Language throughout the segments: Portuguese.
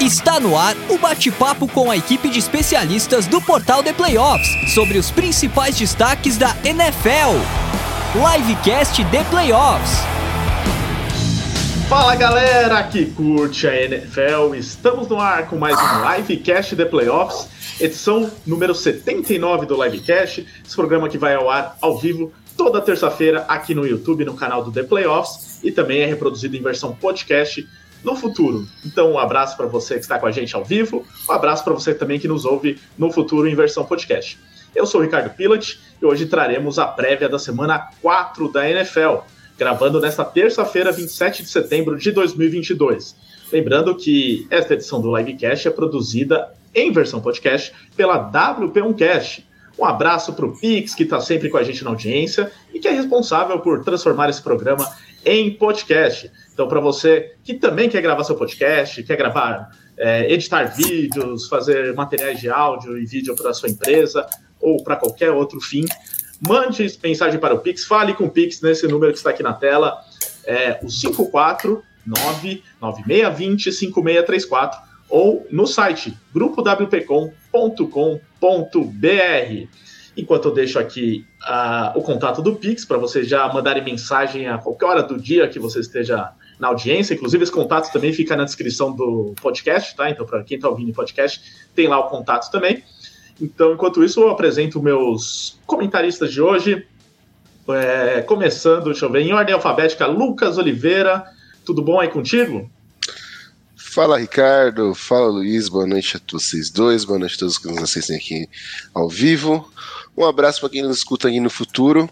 Está no ar o bate-papo com a equipe de especialistas do portal The Playoffs sobre os principais destaques da NFL. Livecast The Playoffs. Fala galera que curte a NFL, estamos no ar com mais um Livecast The Playoffs, edição número 79 do Livecast, esse programa que vai ao ar ao vivo toda terça-feira aqui no YouTube, no canal do The Playoffs, e também é reproduzido em versão podcast no futuro. Então, um abraço para você que está com a gente ao vivo, um abraço para você também que nos ouve no futuro em versão podcast. Eu sou o Ricardo Pilat e hoje traremos a prévia da semana 4 da NFL, gravando nesta terça-feira, 27 de setembro de 2022. Lembrando que esta edição do Livecast é produzida em versão podcast pela WP1Cast. Um abraço para o Pix, que está sempre com a gente na audiência e que é responsável por transformar esse programa em podcast. Então, para você que também quer gravar seu podcast, quer gravar, é, editar vídeos, fazer materiais de áudio e vídeo para sua empresa ou para qualquer outro fim, mande mensagem para o Pix, fale com o Pix nesse número que está aqui na tela, é o 549-9620-5634 ou no site grupowpcom.com.br. Enquanto eu deixo aqui uh, o contato do Pix para vocês já mandarem mensagem a qualquer hora do dia que você esteja na audiência. Inclusive, esse contato também fica na descrição do podcast, tá? Então, para quem está ouvindo o podcast, tem lá o contato também. Então, enquanto isso, eu apresento meus comentaristas de hoje. É, começando, deixa eu ver, em ordem alfabética, Lucas Oliveira. Tudo bom aí contigo? Fala Ricardo, fala Luiz, boa noite a vocês dois, boa noite a todos que nos assistem aqui ao vivo. Um abraço para quem nos escuta aqui no futuro.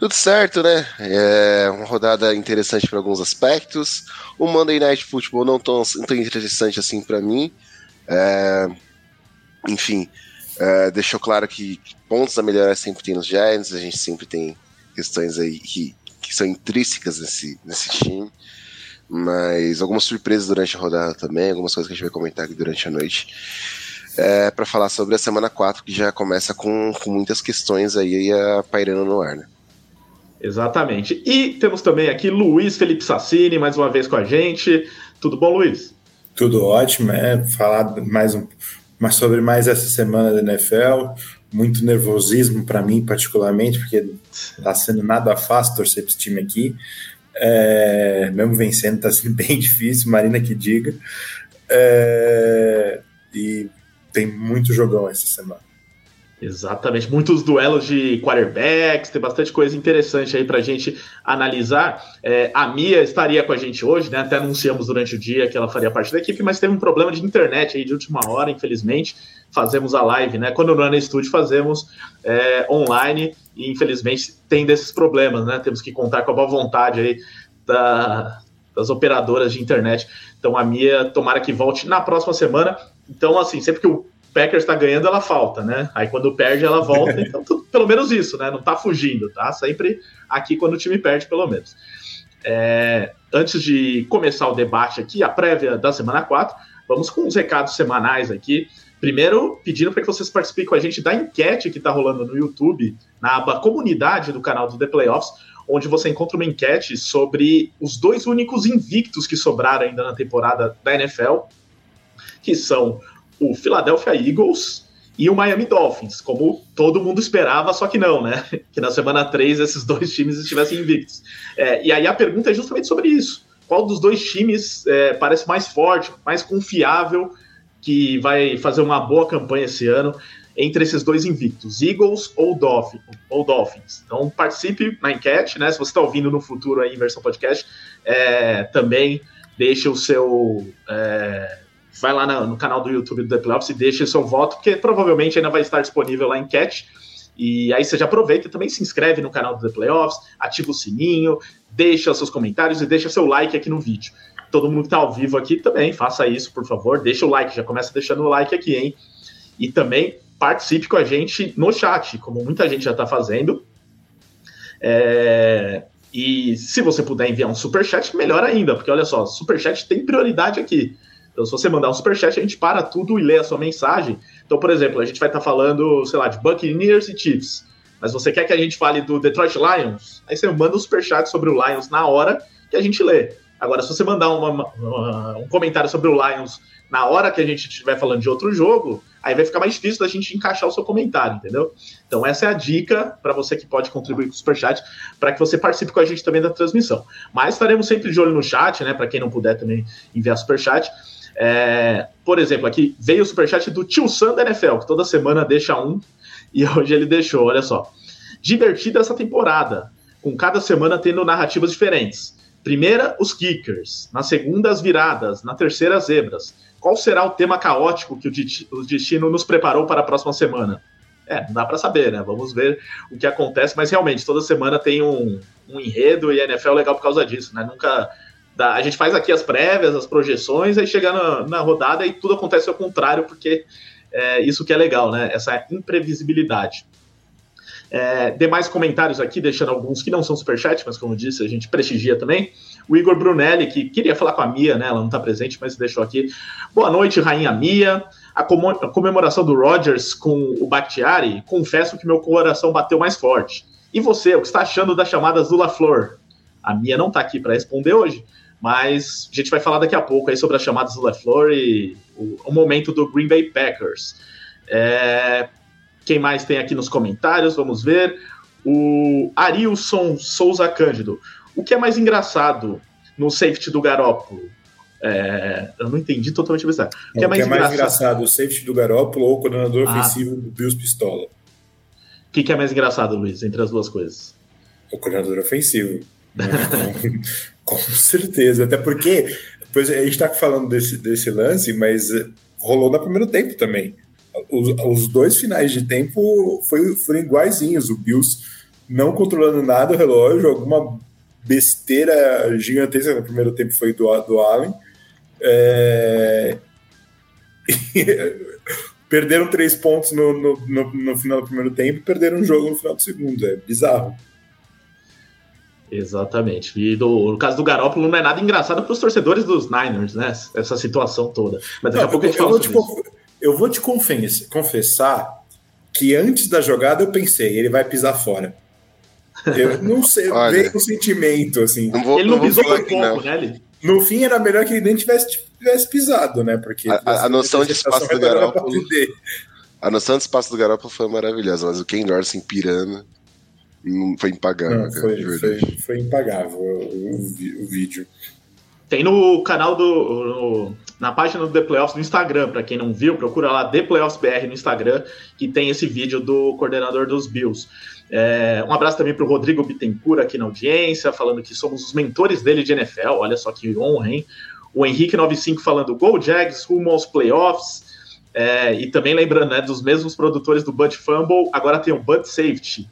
Tudo certo, né? É uma rodada interessante para alguns aspectos. O Monday Night Football não tão, tão interessante assim para mim. É, enfim, é, deixou claro que pontos a melhorar sempre tem nos Giants. A gente sempre tem questões aí que, que são intrínsecas nesse, nesse time. Mas algumas surpresas durante a rodada também, algumas coisas que a gente vai comentar aqui durante a noite é, para falar sobre a semana 4, que já começa com, com muitas questões aí a, pairando no ar, né? Exatamente. E temos também aqui Luiz Felipe Sassini, mais uma vez com a gente. Tudo bom, Luiz? Tudo ótimo, é falar mais um, sobre mais essa semana da NFL. Muito nervosismo para mim, particularmente, porque tá sendo nada fácil torcer para esse time aqui. É, mesmo vencendo, tá sendo bem difícil, Marina que diga. É, e tem muito jogão essa semana. Exatamente, muitos duelos de quarterbacks, tem bastante coisa interessante aí pra gente analisar. É, a Mia estaria com a gente hoje, né? Até anunciamos durante o dia que ela faria parte da equipe, mas teve um problema de internet aí de última hora, infelizmente. Fazemos a live, né? Quando não é no estúdio, fazemos é, online e infelizmente tem desses problemas, né? Temos que contar com a boa vontade aí da, das operadoras de internet. Então a Mia, tomara que volte na próxima semana. Então, assim, sempre que o Packers está ganhando, ela falta, né? Aí quando perde, ela volta. Então, tudo, pelo menos isso, né? Não tá fugindo, tá? Sempre aqui quando o time perde, pelo menos. É, antes de começar o debate aqui, a prévia da semana 4, vamos com os recados semanais aqui. Primeiro, pedindo para que vocês participem com a gente da enquete que está rolando no YouTube, na aba comunidade do canal do The Playoffs, onde você encontra uma enquete sobre os dois únicos invictos que sobraram ainda na temporada da NFL, que são o Philadelphia Eagles e o Miami Dolphins, como todo mundo esperava, só que não, né? Que na semana 3 esses dois times estivessem invictos. É, e aí a pergunta é justamente sobre isso. Qual dos dois times é, parece mais forte, mais confiável, que vai fazer uma boa campanha esse ano entre esses dois invictos, Eagles ou, Dolphin, ou Dolphins? Então participe na enquete, né? Se você está ouvindo no futuro aí em versão podcast, é, também deixe o seu. Vai lá no, canal do YouTube do The Playoffs e deixe seu voto, porque provavelmente ainda vai estar disponível lá a enquete. E aí você já aproveita e também se inscreve no canal do The Playoffs, ativa o sininho, deixa seus comentários e deixa seu like aqui no vídeo. Todo mundo que está ao vivo aqui também, faça isso, por favor. Deixa o like, já começa deixando o like aqui, hein? E também participe com a gente no chat, como muita gente já está fazendo. É... E se você puder enviar um super chat, melhor ainda, porque olha só, super chat tem prioridade aqui. Então, se você mandar um superchat, a gente para tudo e lê a sua mensagem. Então, por exemplo, a gente vai estar tá falando, sei lá, de Buccaneers e Chiefs. Mas você quer que a gente fale do Detroit Lions? Aí você manda um superchat sobre o Lions na hora que a gente lê. Agora, se você mandar uma, uma, um comentário sobre o Lions na hora que a gente estiver falando de outro jogo, aí vai ficar mais difícil da gente encaixar o seu comentário, entendeu? Então, essa é a dica para você que pode contribuir com o Superchat, para que você participe com a gente também da transmissão. Mas estaremos sempre de olho no chat, né? Para quem não puder também enviar Superchat. É, por exemplo, aqui veio o superchat do Tio Sam da NFL, que toda semana deixa um, e hoje ele deixou, olha só. Divertida essa temporada, com cada semana tendo narrativas diferentes. Primeira, os kickers. Na segunda, as viradas. Na terceira, as zebras. Qual será o tema caótico que o destino nos preparou para a próxima semana? É, não dá para saber, né? Vamos ver o que acontece, mas realmente, toda semana tem um, um enredo e a NFL é legal por causa disso, né? Nunca a gente faz aqui as prévias, as projeções, aí chega na, na rodada e tudo acontece ao contrário, porque é isso que é legal, né? Essa imprevisibilidade. É, demais comentários aqui, deixando alguns que não são superchat, mas como disse, a gente prestigia também. O Igor Brunelli, que queria falar com a Mia, né? Ela não está presente, mas deixou aqui. Boa noite, Rainha Mia. A, comemoração do Rogers com o Bakhtiari, confesso que meu coração bateu mais forte. E você, o que está achando das chamadas do LaFleur? A Mia não está aqui para responder hoje, mas a gente vai falar daqui a pouco aí sobre as chamadas do LeFleur e o, o momento do Green Bay Packers. É, quem mais tem aqui nos comentários? Vamos ver. O Arilson Souza Cândido. O que é mais engraçado no safety do Garópolo? É, eu não entendi totalmente a. O que é mais, o que é mais engraçado? engraçado? o safety do Garópolo ou o coordenador ah. ofensivo do Bills Pistola? O que, que é mais engraçado, Luiz, entre as duas coisas? O coordenador ofensivo. Com certeza, até porque pois a gente está falando desse, desse lance, mas eh, rolou no primeiro tempo também. Os, os dois finais de tempo foi, foram iguaizinhos. O Bills não controlando nada o relógio, alguma besteira gigantesca no primeiro tempo foi do, do Allen. É... perderam três pontos no, no, no, no final do primeiro tempo perderam um jogo no final do segundo. É bizarro. Exatamente. E do, no caso do Garópolo não é nada engraçado para os torcedores dos Niners, né? Essa situação toda. Mas daqui não, a pouco eu, a gente fala eu vou, eu vou te confessar que antes da jogada eu pensei, ele vai pisar fora. Eu não sei, Olha, veio um sentimento, assim. Não vou, ele não, não pisou por pouco, não. né? Ele... No fim era melhor que ele nem tivesse, tivesse pisado, né? Porque a, a, a noção de espaço do Garópolo. A noção de espaço do Garópolo foi maravilhosa, mas o Ken Dorsey pirando. Não foi impagável. Não, foi, foi, foi, impagável o, o, vídeo. Tem no canal do. No, na página do The Playoffs no Instagram, para quem não viu, procura lá The Playoffs BR no Instagram, que tem esse vídeo do coordenador dos Bills. É, um abraço também para o Rodrigo Bittencourt aqui na audiência, falando que somos os mentores dele de NFL. Olha só que honra, hein? O Henrique95 falando Go Jags rumo aos playoffs. É, e também lembrando, né, dos mesmos produtores do Bud Fumble, agora tem o Bud Safety.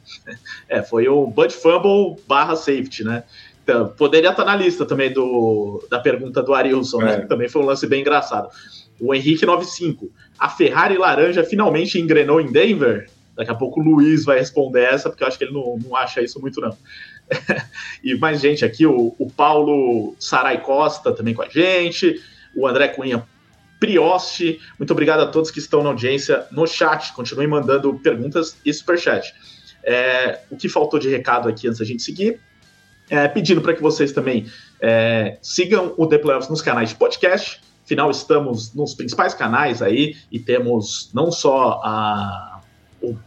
É, foi o Bud Fumble barra Safety, né? Então, poderia estar na lista também do, da pergunta do Arilson, né? é. né? Também foi um lance bem engraçado. O Henrique 95. A Ferrari laranja finalmente engrenou em Denver? Daqui a pouco o Luiz vai responder essa, porque eu acho que ele não, não acha isso muito, não. e mais gente aqui, o, o Paulo Sarai Costa também com a gente, o André Cunha Prioste. Muito obrigado a todos que estão na audiência no chat. Continuem mandando perguntas e superchat. É, o que faltou de recado aqui antes da gente seguir? É, pedindo para que vocês também é, sigam o The Playoffs nos canais de podcast. Afinal, estamos nos principais canais aí e temos não só a, o,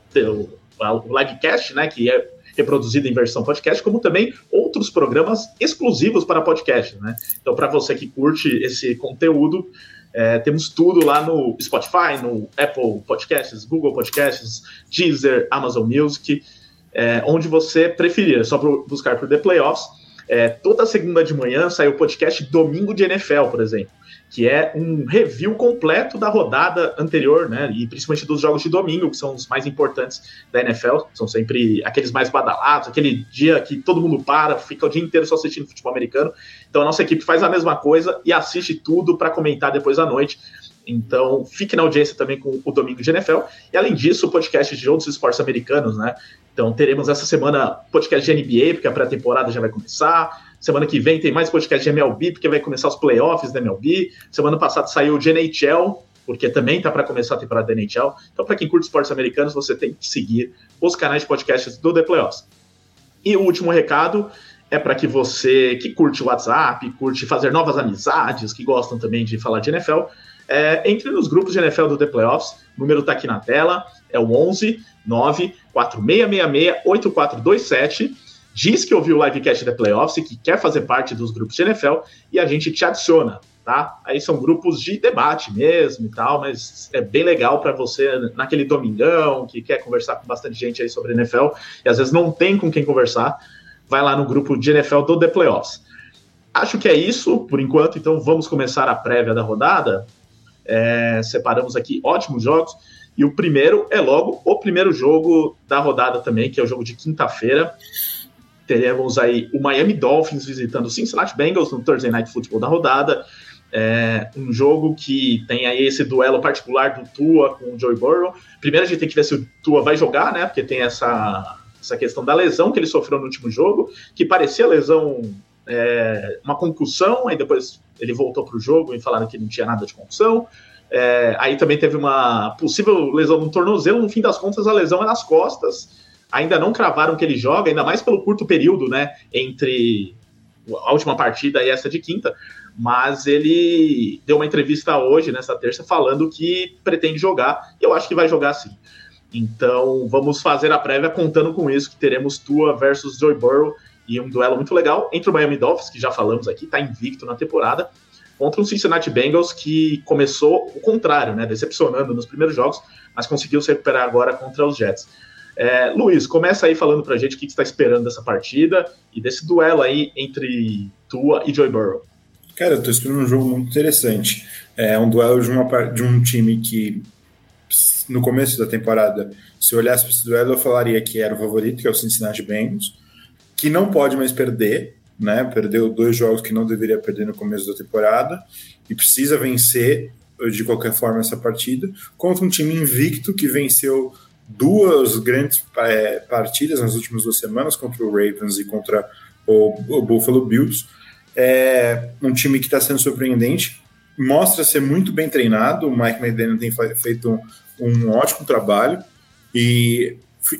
o livecast, né, que é reproduzido em versão podcast, como também outros programas exclusivos para podcast, né? Então, para você que curte esse conteúdo, é, temos tudo lá no Spotify, no Apple Podcasts, Google Podcasts, Deezer, Amazon Music, é, onde você preferir. É só buscar por The Playoffs. É, toda segunda de manhã sai o podcast Domingo de NFL, por exemplo que é um review completo da rodada anterior, né? E principalmente dos jogos de domingo, que são os mais importantes da NFL, são sempre aqueles mais badalados, aquele dia que todo mundo para, fica o dia inteiro só assistindo futebol americano. Então a nossa equipe faz a mesma coisa e assiste tudo para comentar depois à noite. Então, fique na audiência também com o Domingo de NFL. E além disso, o podcast de outros esportes americanos, né? Então, teremos essa semana podcast de NBA, porque a pré-temporada já vai começar. Semana que vem tem mais podcast de MLB, porque vai começar os playoffs da MLB. Semana passada saiu o de NHL, porque também tá para começar a temporada da NHL. Então, para quem curte esportes americanos, você tem que seguir os canais de podcasts do The Playoffs. E o último recado é para que você que curte o WhatsApp, curte fazer novas amizades, que gostam também de falar de NFL, é, entre nos grupos de NFL do The Playoffs. O número está aqui na tela, é o 11 9 4666 8427. Diz que ouviu o livecast The Playoffs e que quer fazer parte dos grupos de NFL e a gente te adiciona, tá? Aí são grupos de debate mesmo e tal, mas é bem legal para você naquele domingão que quer conversar com bastante gente aí sobre NFL e às vezes não tem com quem conversar vai lá no grupo de NFL do The Playoffs. Acho que é isso por enquanto, então vamos começar a prévia da rodada. É, separamos aqui ótimos jogos. E o primeiro é logo o primeiro jogo da rodada também, que é o jogo de quinta-feira. Teremos aí o Miami Dolphins visitando o Cincinnati Bengals no Thursday Night Football da rodada. É um jogo que tem aí esse duelo particular do Tua com o Joey Burrow. Primeiro a gente tem que ver se o Tua vai jogar, né? Porque tem essa essa questão da lesão que ele sofreu no último jogo, que parecia lesão, é, uma concussão, aí depois ele voltou para o jogo e falaram que não tinha nada de concussão. É, aí também teve uma possível lesão no tornozelo, no fim das contas a lesão é nas costas. Ainda não cravaram que ele joga, ainda mais pelo curto período, né, entre a última partida e essa de quinta. Mas ele deu uma entrevista hoje, nessa terça, falando que pretende jogar. E eu acho que vai jogar sim. Então vamos fazer a prévia contando com isso, que teremos Tua versus Joy Burrow e um duelo muito legal entre o Miami Dolphins, que já falamos aqui, está invicto na temporada, contra o Cincinnati Bengals, que começou o contrário, né, decepcionando nos primeiros jogos, mas conseguiu se recuperar agora contra os Jets. É, Luiz, começa aí falando pra gente o que, você está esperando dessa partida e desse duelo aí entre Tua e Joy Burrow. Cara, eu tô esperando um jogo muito interessante. É um duelo de, uma, de um time que no começo da temporada, se eu olhasse para esse duelo, eu falaria que era o favorito, que é o Cincinnati Bengals, que não pode mais perder, né? Perdeu dois jogos que não deveria perder no começo da temporada e precisa vencer de qualquer forma essa partida contra um time invicto que venceu duas grandes é, partidas nas últimas duas semanas contra o Ravens e contra o, o Buffalo Bills. É um time que está sendo surpreendente, mostra ser muito bem treinado. O Mike McDaniel tem feito um ótimo trabalho e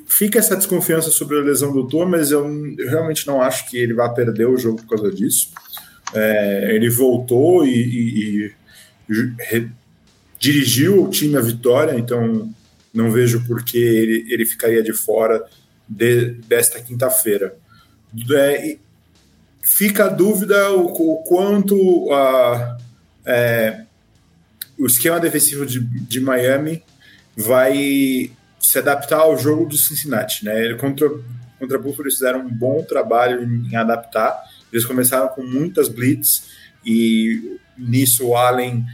fica essa desconfiança sobre a lesão do Tua, mas eu, eu, realmente não acho que ele vá perder o jogo por causa disso. É, ele voltou e, e, e re, dirigiu o time à vitória, então não vejo por que ele, ele ficaria de fora de, desta quinta-feira. É, fica a dúvida o, o quanto a, é, o esquema defensivo de, de Miami vai se adaptar ao jogo do Cincinnati, né? Ele contra contra Buffalo eles fizeram um bom trabalho em adaptar. Eles começaram com muitas blitz e nisso o Allen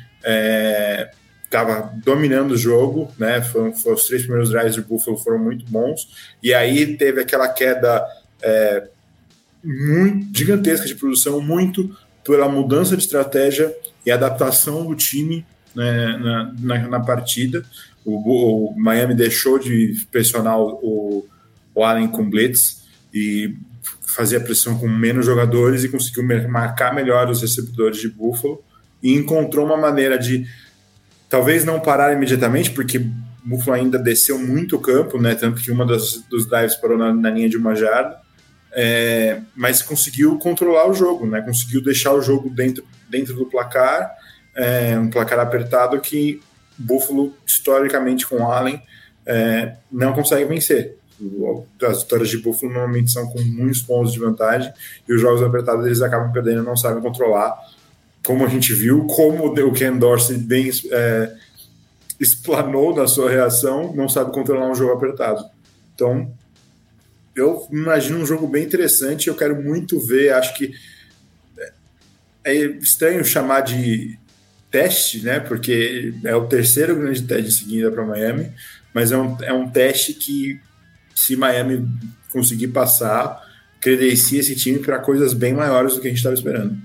estava dominando o jogo, né? Os três primeiros drives do Buffalo foram muito bons e aí teve aquela queda é, muito gigantesca de produção, muito pela mudança de estratégia e adaptação do time né, na, na, na partida. O, o Miami deixou de pressionar o, o Allen com blitz e fazia pressão com menos jogadores e conseguiu marcar melhor os recebedores de Buffalo e encontrou uma maneira de talvez não parar imediatamente, porque Buffalo ainda desceu muito o campo, né? Tanto que uma das, dos dives parou na, na linha de uma jarda, é, mas conseguiu controlar o jogo, né? Conseguiu deixar o jogo dentro, dentro do placar, é, um placar apertado que Buffalo, historicamente com Allen, é, não consegue vencer. As vitórias de Buffalo normalmente são com muitos pontos de vantagem e os jogos apertados eles acabam perdendo, não sabem controlar. Como a gente viu, como o Ken Dorsey bem é, explanou na sua reação, não sabe controlar um jogo apertado. Então, eu imagino um jogo bem interessante. Eu quero muito ver. Acho que é estranho chamar de teste, né? Porque é o terceiro grande teste seguida para Miami, mas é um, é um teste que, se Miami conseguir passar, credencia esse time para coisas bem maiores do que a gente estava esperando.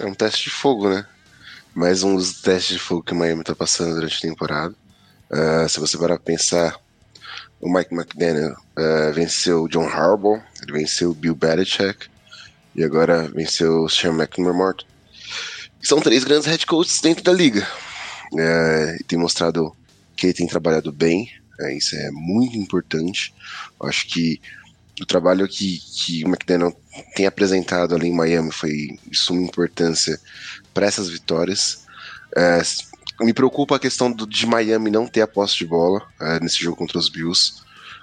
É um teste de fogo, né? Mais um dos testes de fogo que o Miami está passando durante a temporada. Uh, se você parar pensar, o Mike McDaniel uh, venceu o John Harbaugh, ele venceu o Bill Belichick e agora venceu o Sean McNamara são três grandes head coaches dentro da liga. É, tem mostrado que ele tem trabalhado bem, isso é muito importante. Acho que o trabalho que, que o McDaniel tem apresentado ali em Miami foi de suma importância para essas vitórias. É, me preocupa a questão do, de Miami não ter a posse de bola é, nesse jogo contra os Bills.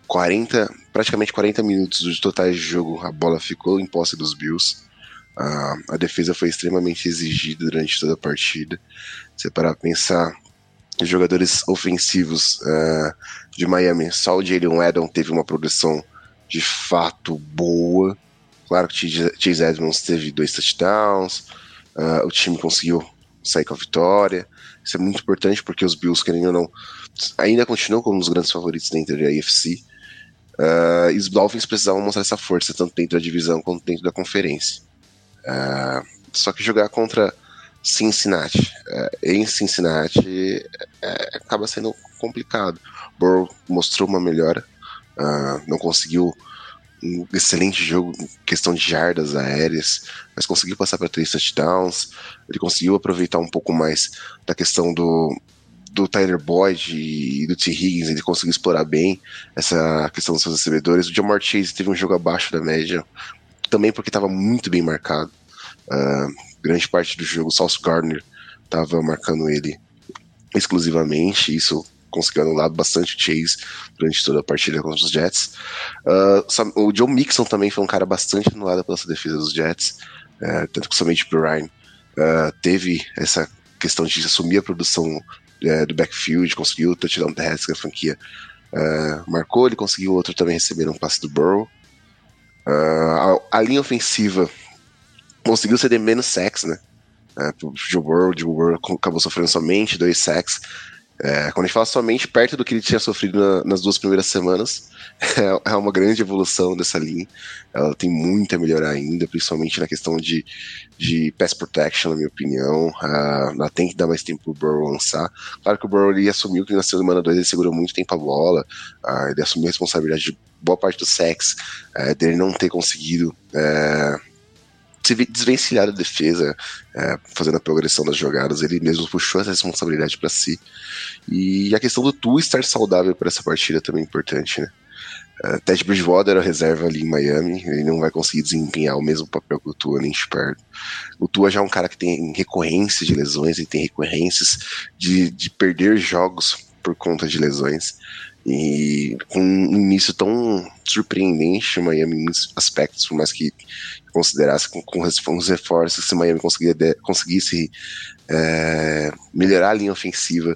40, praticamente 40 minutos de totais de jogo, a bola ficou em posse dos Bills. Uh, a defesa foi extremamente exigida durante toda a partida. Você parar pensar, os jogadores ofensivos uh, de Miami, só o Jalen Edon teve uma progressão de fato boa. Claro que Chase Edmonds teve dois touchdowns, uh, o time conseguiu sair com a vitória. Isso é muito importante porque os Bills, querendo ou não, ainda continuam como um dos grandes favoritos dentro da AFC. Uh, e os Dolphins precisavam mostrar essa força, tanto dentro da divisão quanto dentro da conferência. Uh, só que jogar contra Cincinnati, uh, em Cincinnati, acaba sendo complicado. Burrow mostrou uma melhora, não conseguiu um excelente jogo em questão de jardas aéreas, mas conseguiu passar para três touchdowns. Ele conseguiu aproveitar um pouco mais da questão do, do Tyler Boyd e do T. Higgins, ele conseguiu explorar bem essa questão dos seus recebedores. O Jamar Chase teve um jogo abaixo da média, também porque estava muito bem marcado. Uh, grande parte do jogo, o Sauce Gardner estava marcando ele exclusivamente, isso conseguiu anular bastante Chase durante toda a partida contra os Jets. Uh, o Joe Mixon também foi um cara bastante anulado pela defesa dos Jets, uh, tanto que somente o Ryan uh, teve essa questão de assumir a produção é, do backfield, conseguiu o touchdown terrestre que a franquia uh, marcou, ele conseguiu outro também receber um passe do Burrow. A, a, linha ofensiva conseguiu ceder menos sacks, né? Uh, Joe Burrow, Joe Burrow acabou sofrendo somente dois sacks. É, quando a gente fala somente perto do que ele tinha sofrido na, nas duas primeiras semanas, é, é, uma grande evolução dessa linha. Ela tem muito a melhorar ainda, principalmente na questão de, de pass protection, na minha opinião. Uh, ela tem que dar mais tempo pro Burrow lançar. Claro que o Burrow ele assumiu que na semana 2 ele segurou muito tempo a bola, uh, ele assumiu a responsabilidade de boa parte do sex, uh, dele não ter conseguido uh, se desvencilhar da defesa, é, fazendo a progressão das jogadas. Ele mesmo puxou essa responsabilidade para si. E a questão do Tu estar saudável para essa partida também é importante, né? Uh, Ted Bridgewater era reserva ali em Miami, ele não vai conseguir desempenhar o mesmo papel que o Tua nem de perto. O Tua já é um cara que tem recorrências de lesões, ele tem recorrências de, de perder jogos por conta de lesões. E com um início tão surpreendente, Miami em muitos aspectos, por mais que considerasse com, com os reforços, se Miami conseguisse, conseguisse é, melhorar a linha ofensiva,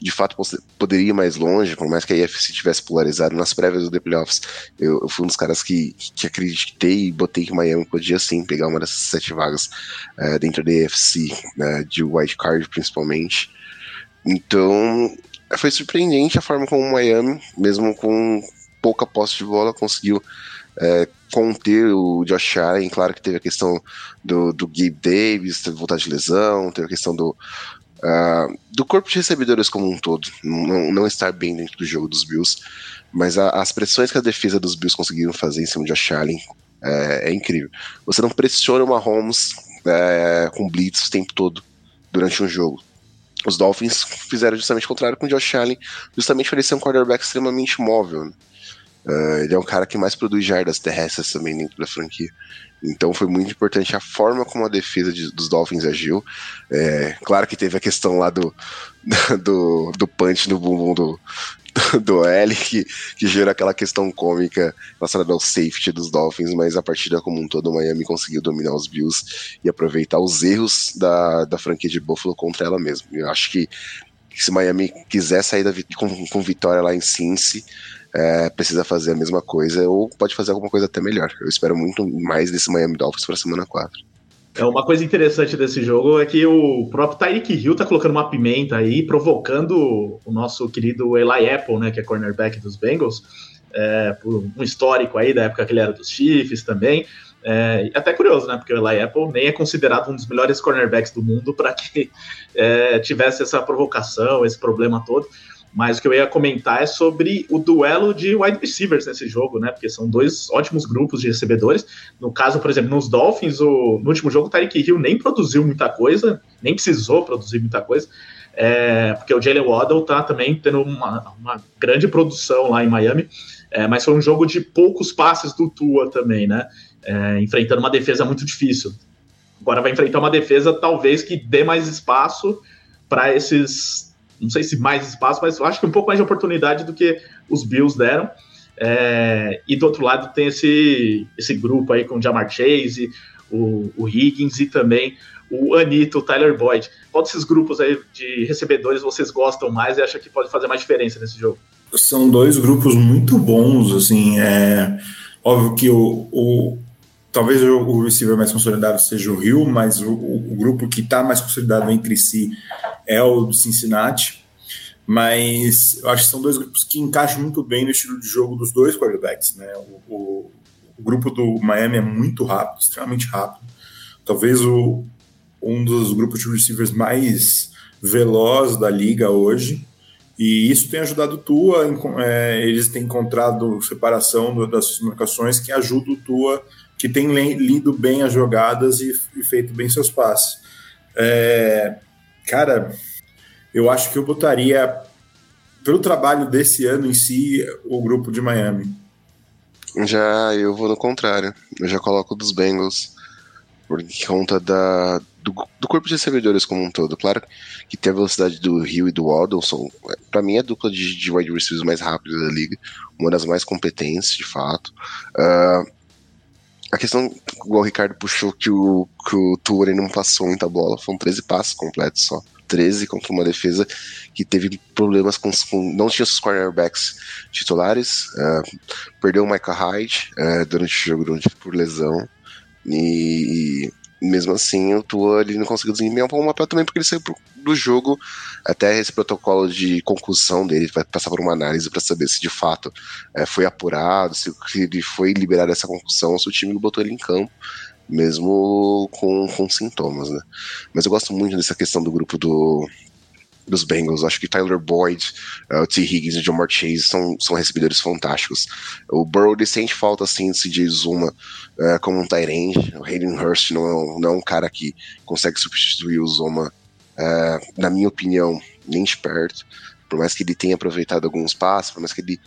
de fato poderia ir mais longe, por mais que a IFC tivesse polarizado nas prévias do The Playoffs. Eu, eu, fui um dos caras que, que acreditei e botei que Miami podia sim pegar uma dessas sete vagas é, dentro da IFC, né, de wild card principalmente. Então foi surpreendente a forma como o Miami, mesmo com pouca posse de bola, conseguiu é, conter o Josh Allen. Claro que teve a questão do, do Gabe Davis, teve voltar de lesão, teve a questão do, uh, do corpo de recebedores como um todo, não, não estar bem dentro do jogo dos Bills. Mas a, as pressões que a defesa dos Bills conseguiram fazer em cima de Josh Allen é, é incrível. Você não pressiona uma Holmes é, com blitz o tempo todo durante um jogo. Os Dolphins fizeram justamente o contrário com o Josh Allen, justamente por ele ser um quarterback extremamente móvel. Uh, ele é um cara que mais produz jardas terrestres também dentro da franquia. Então foi muito importante a forma como a defesa de, dos Dolphins agiu. É, claro que teve a questão lá do, do, do punch no bumbum do, do L, que, que gerou aquela questão cômica relacionada ao safety dos Dolphins, mas a partida como um todo, o Miami conseguiu dominar os Bills e aproveitar os erros da, da franquia de Buffalo contra ela mesma. Eu acho que se Miami quiser sair da, com, com vitória lá em Cincy, é, precisa fazer a mesma coisa ou pode fazer alguma coisa até melhor. Eu espero muito mais desse Miami Dolphins para a semana 4. É uma coisa interessante desse jogo é que o próprio Tyreek Hill tá colocando uma pimenta aí, provocando o nosso querido Eli Apple, né, que é cornerback dos Bengals, é, por um histórico aí da época que ele era dos Chiefs também. É, até curioso, né? Porque o Eli Apple nem é considerado um dos melhores cornerbacks do mundo para que é, tivesse essa provocação, esse problema todo. Mas o que eu ia comentar é sobre o duelo de wide receivers nesse jogo, né? Porque são dois ótimos grupos de recebedores. No caso, por exemplo, nos Dolphins, o, no último jogo, o Tyreek Hill nem produziu muita coisa, nem precisou produzir muita coisa. É, porque o Jalen Waddle tá também tendo uma, uma grande produção lá em Miami. é, mas foi um jogo de poucos passes do Tua também, né? É, enfrentando uma defesa muito difícil. Agora vai enfrentar uma defesa talvez que dê mais espaço para esses, não sei se mais espaço, mas acho que um pouco mais de oportunidade do que os Bills deram. É, e do outro lado tem esse, esse grupo aí com o Jamar Chase, o, o Higgins e também o Anito, o Tyler Boyd. Qual desses grupos aí de recebedores vocês gostam mais e acham que pode fazer mais diferença nesse jogo? São dois grupos muito bons, assim, é óbvio que o talvez o, o receiver mais consolidado seja o Rio, mas o, o grupo que está mais consolidado entre si é o Cincinnati, mas eu acho que são dois grupos que encaixam muito bem no estilo de jogo dos dois quarterbacks, né, o, o, o grupo do Miami é muito rápido, extremamente rápido, talvez o, um dos grupos de receivers mais veloz da liga hoje. E isso tem ajudado o Tua, é, eles têm encontrado separação das suas marcações que ajuda o Tua, que tem lido bem as jogadas e, e feito bem seus passes. É, cara, eu acho que eu botaria, pelo trabalho desse ano em si, o grupo de Miami. Já eu vou no contrário, eu já coloco dos Bengals por conta da, do, do, corpo de recebedores como um todo. Claro que tem a velocidade do Hill e do Waddle, para mim é a dupla de, de wide receivers mais rápida da liga, uma das mais competentes, de fato. Uh, a questão, igual o Ricardo puxou, que o, que o Toure não passou muita bola, foram 13 passos completos só. 13 contra uma defesa que teve problemas com, com não tinha seus cornerbacks titulares, uh, perdeu o Michael Hyde uh, durante o jogo por lesão, e, mesmo assim o Tua ele não conseguiu desempenhar um papel também porque ele saiu do jogo até esse protocolo de concussão dele vai passar por uma análise para saber se de fato é, foi apurado, se ele foi liberado essa concussão, ou se o time botou ele em campo mesmo com, com sintomas, né? Mas eu gosto muito dessa questão do grupo do, dos Bengals. Acho que Tyler Boyd, uh, o T. Higgins e o Jamar Chase são, são recebedores fantásticos. O Burrow ele sente falta assim de CJ Zuma uh, como um Tyrande. O Hayden Hurst não é, um, não é um cara que consegue substituir o Zuma, uh, na minha opinião, nem de perto. Por mais que ele tenha aproveitado alguns passos, por mais que ele,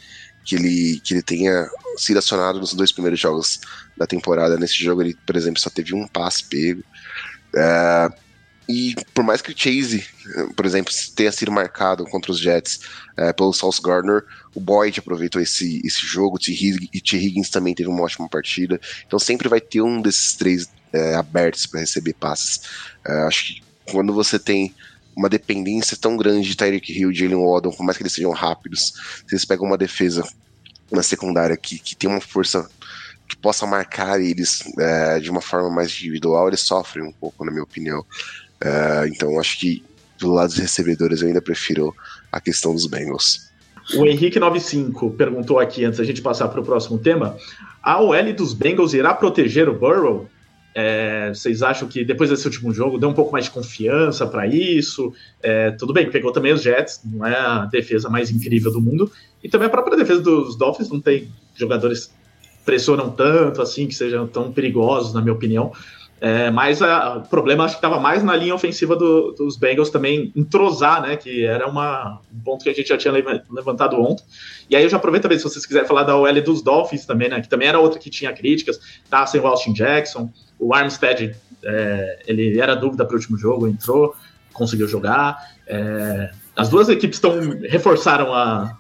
que ele, que ele tenha sido acionado nos dois primeiros jogos da temporada. Nesse jogo ele, por exemplo, só teve um passe pego. Uh, e por mais que o Chase, por exemplo, tenha sido marcado contra os Jets é, pelo Sauce Gardner, o Boyd aproveitou esse, esse jogo, o T. Higgins também teve uma ótima partida. Então sempre vai ter um desses três é, abertos para receber passes. É, acho que quando você tem uma dependência tão grande de Tyreek Hill e Jalen Waddle, por mais que eles sejam rápidos, vocês pegam uma defesa, uma secundária que, que tem uma força que possa marcar eles é, de uma forma mais individual, eles sofrem um pouco, na minha opinião. É, então acho que do lado dos recebedores eu ainda prefiro a questão dos Bengals. O Henrique95 perguntou aqui, antes da gente passar para o próximo tema, a OL dos Bengals irá proteger o Burrow? É, vocês acham que depois desse último jogo deu um pouco mais de confiança para isso? É, tudo bem, pegou também os Jets, não é a defesa mais incrível do mundo, e também a própria defesa dos Dolphins não tem jogadores pressionam tanto assim que sejam tão perigosos, na minha opinião. É, mas a, o problema acho que estava mais na linha ofensiva do, dos Bengals também entrosar, né? Que era uma, um ponto que a gente já tinha levantado ontem. E aí eu já aproveito também, se vocês quiserem falar da OL dos Dolphins também, né? Que também era outra que tinha críticas, tá sem o Austin Jackson, o Armstead, é, ele era dúvida para o último jogo, entrou, conseguiu jogar. É, as duas equipes estão reforçaram a,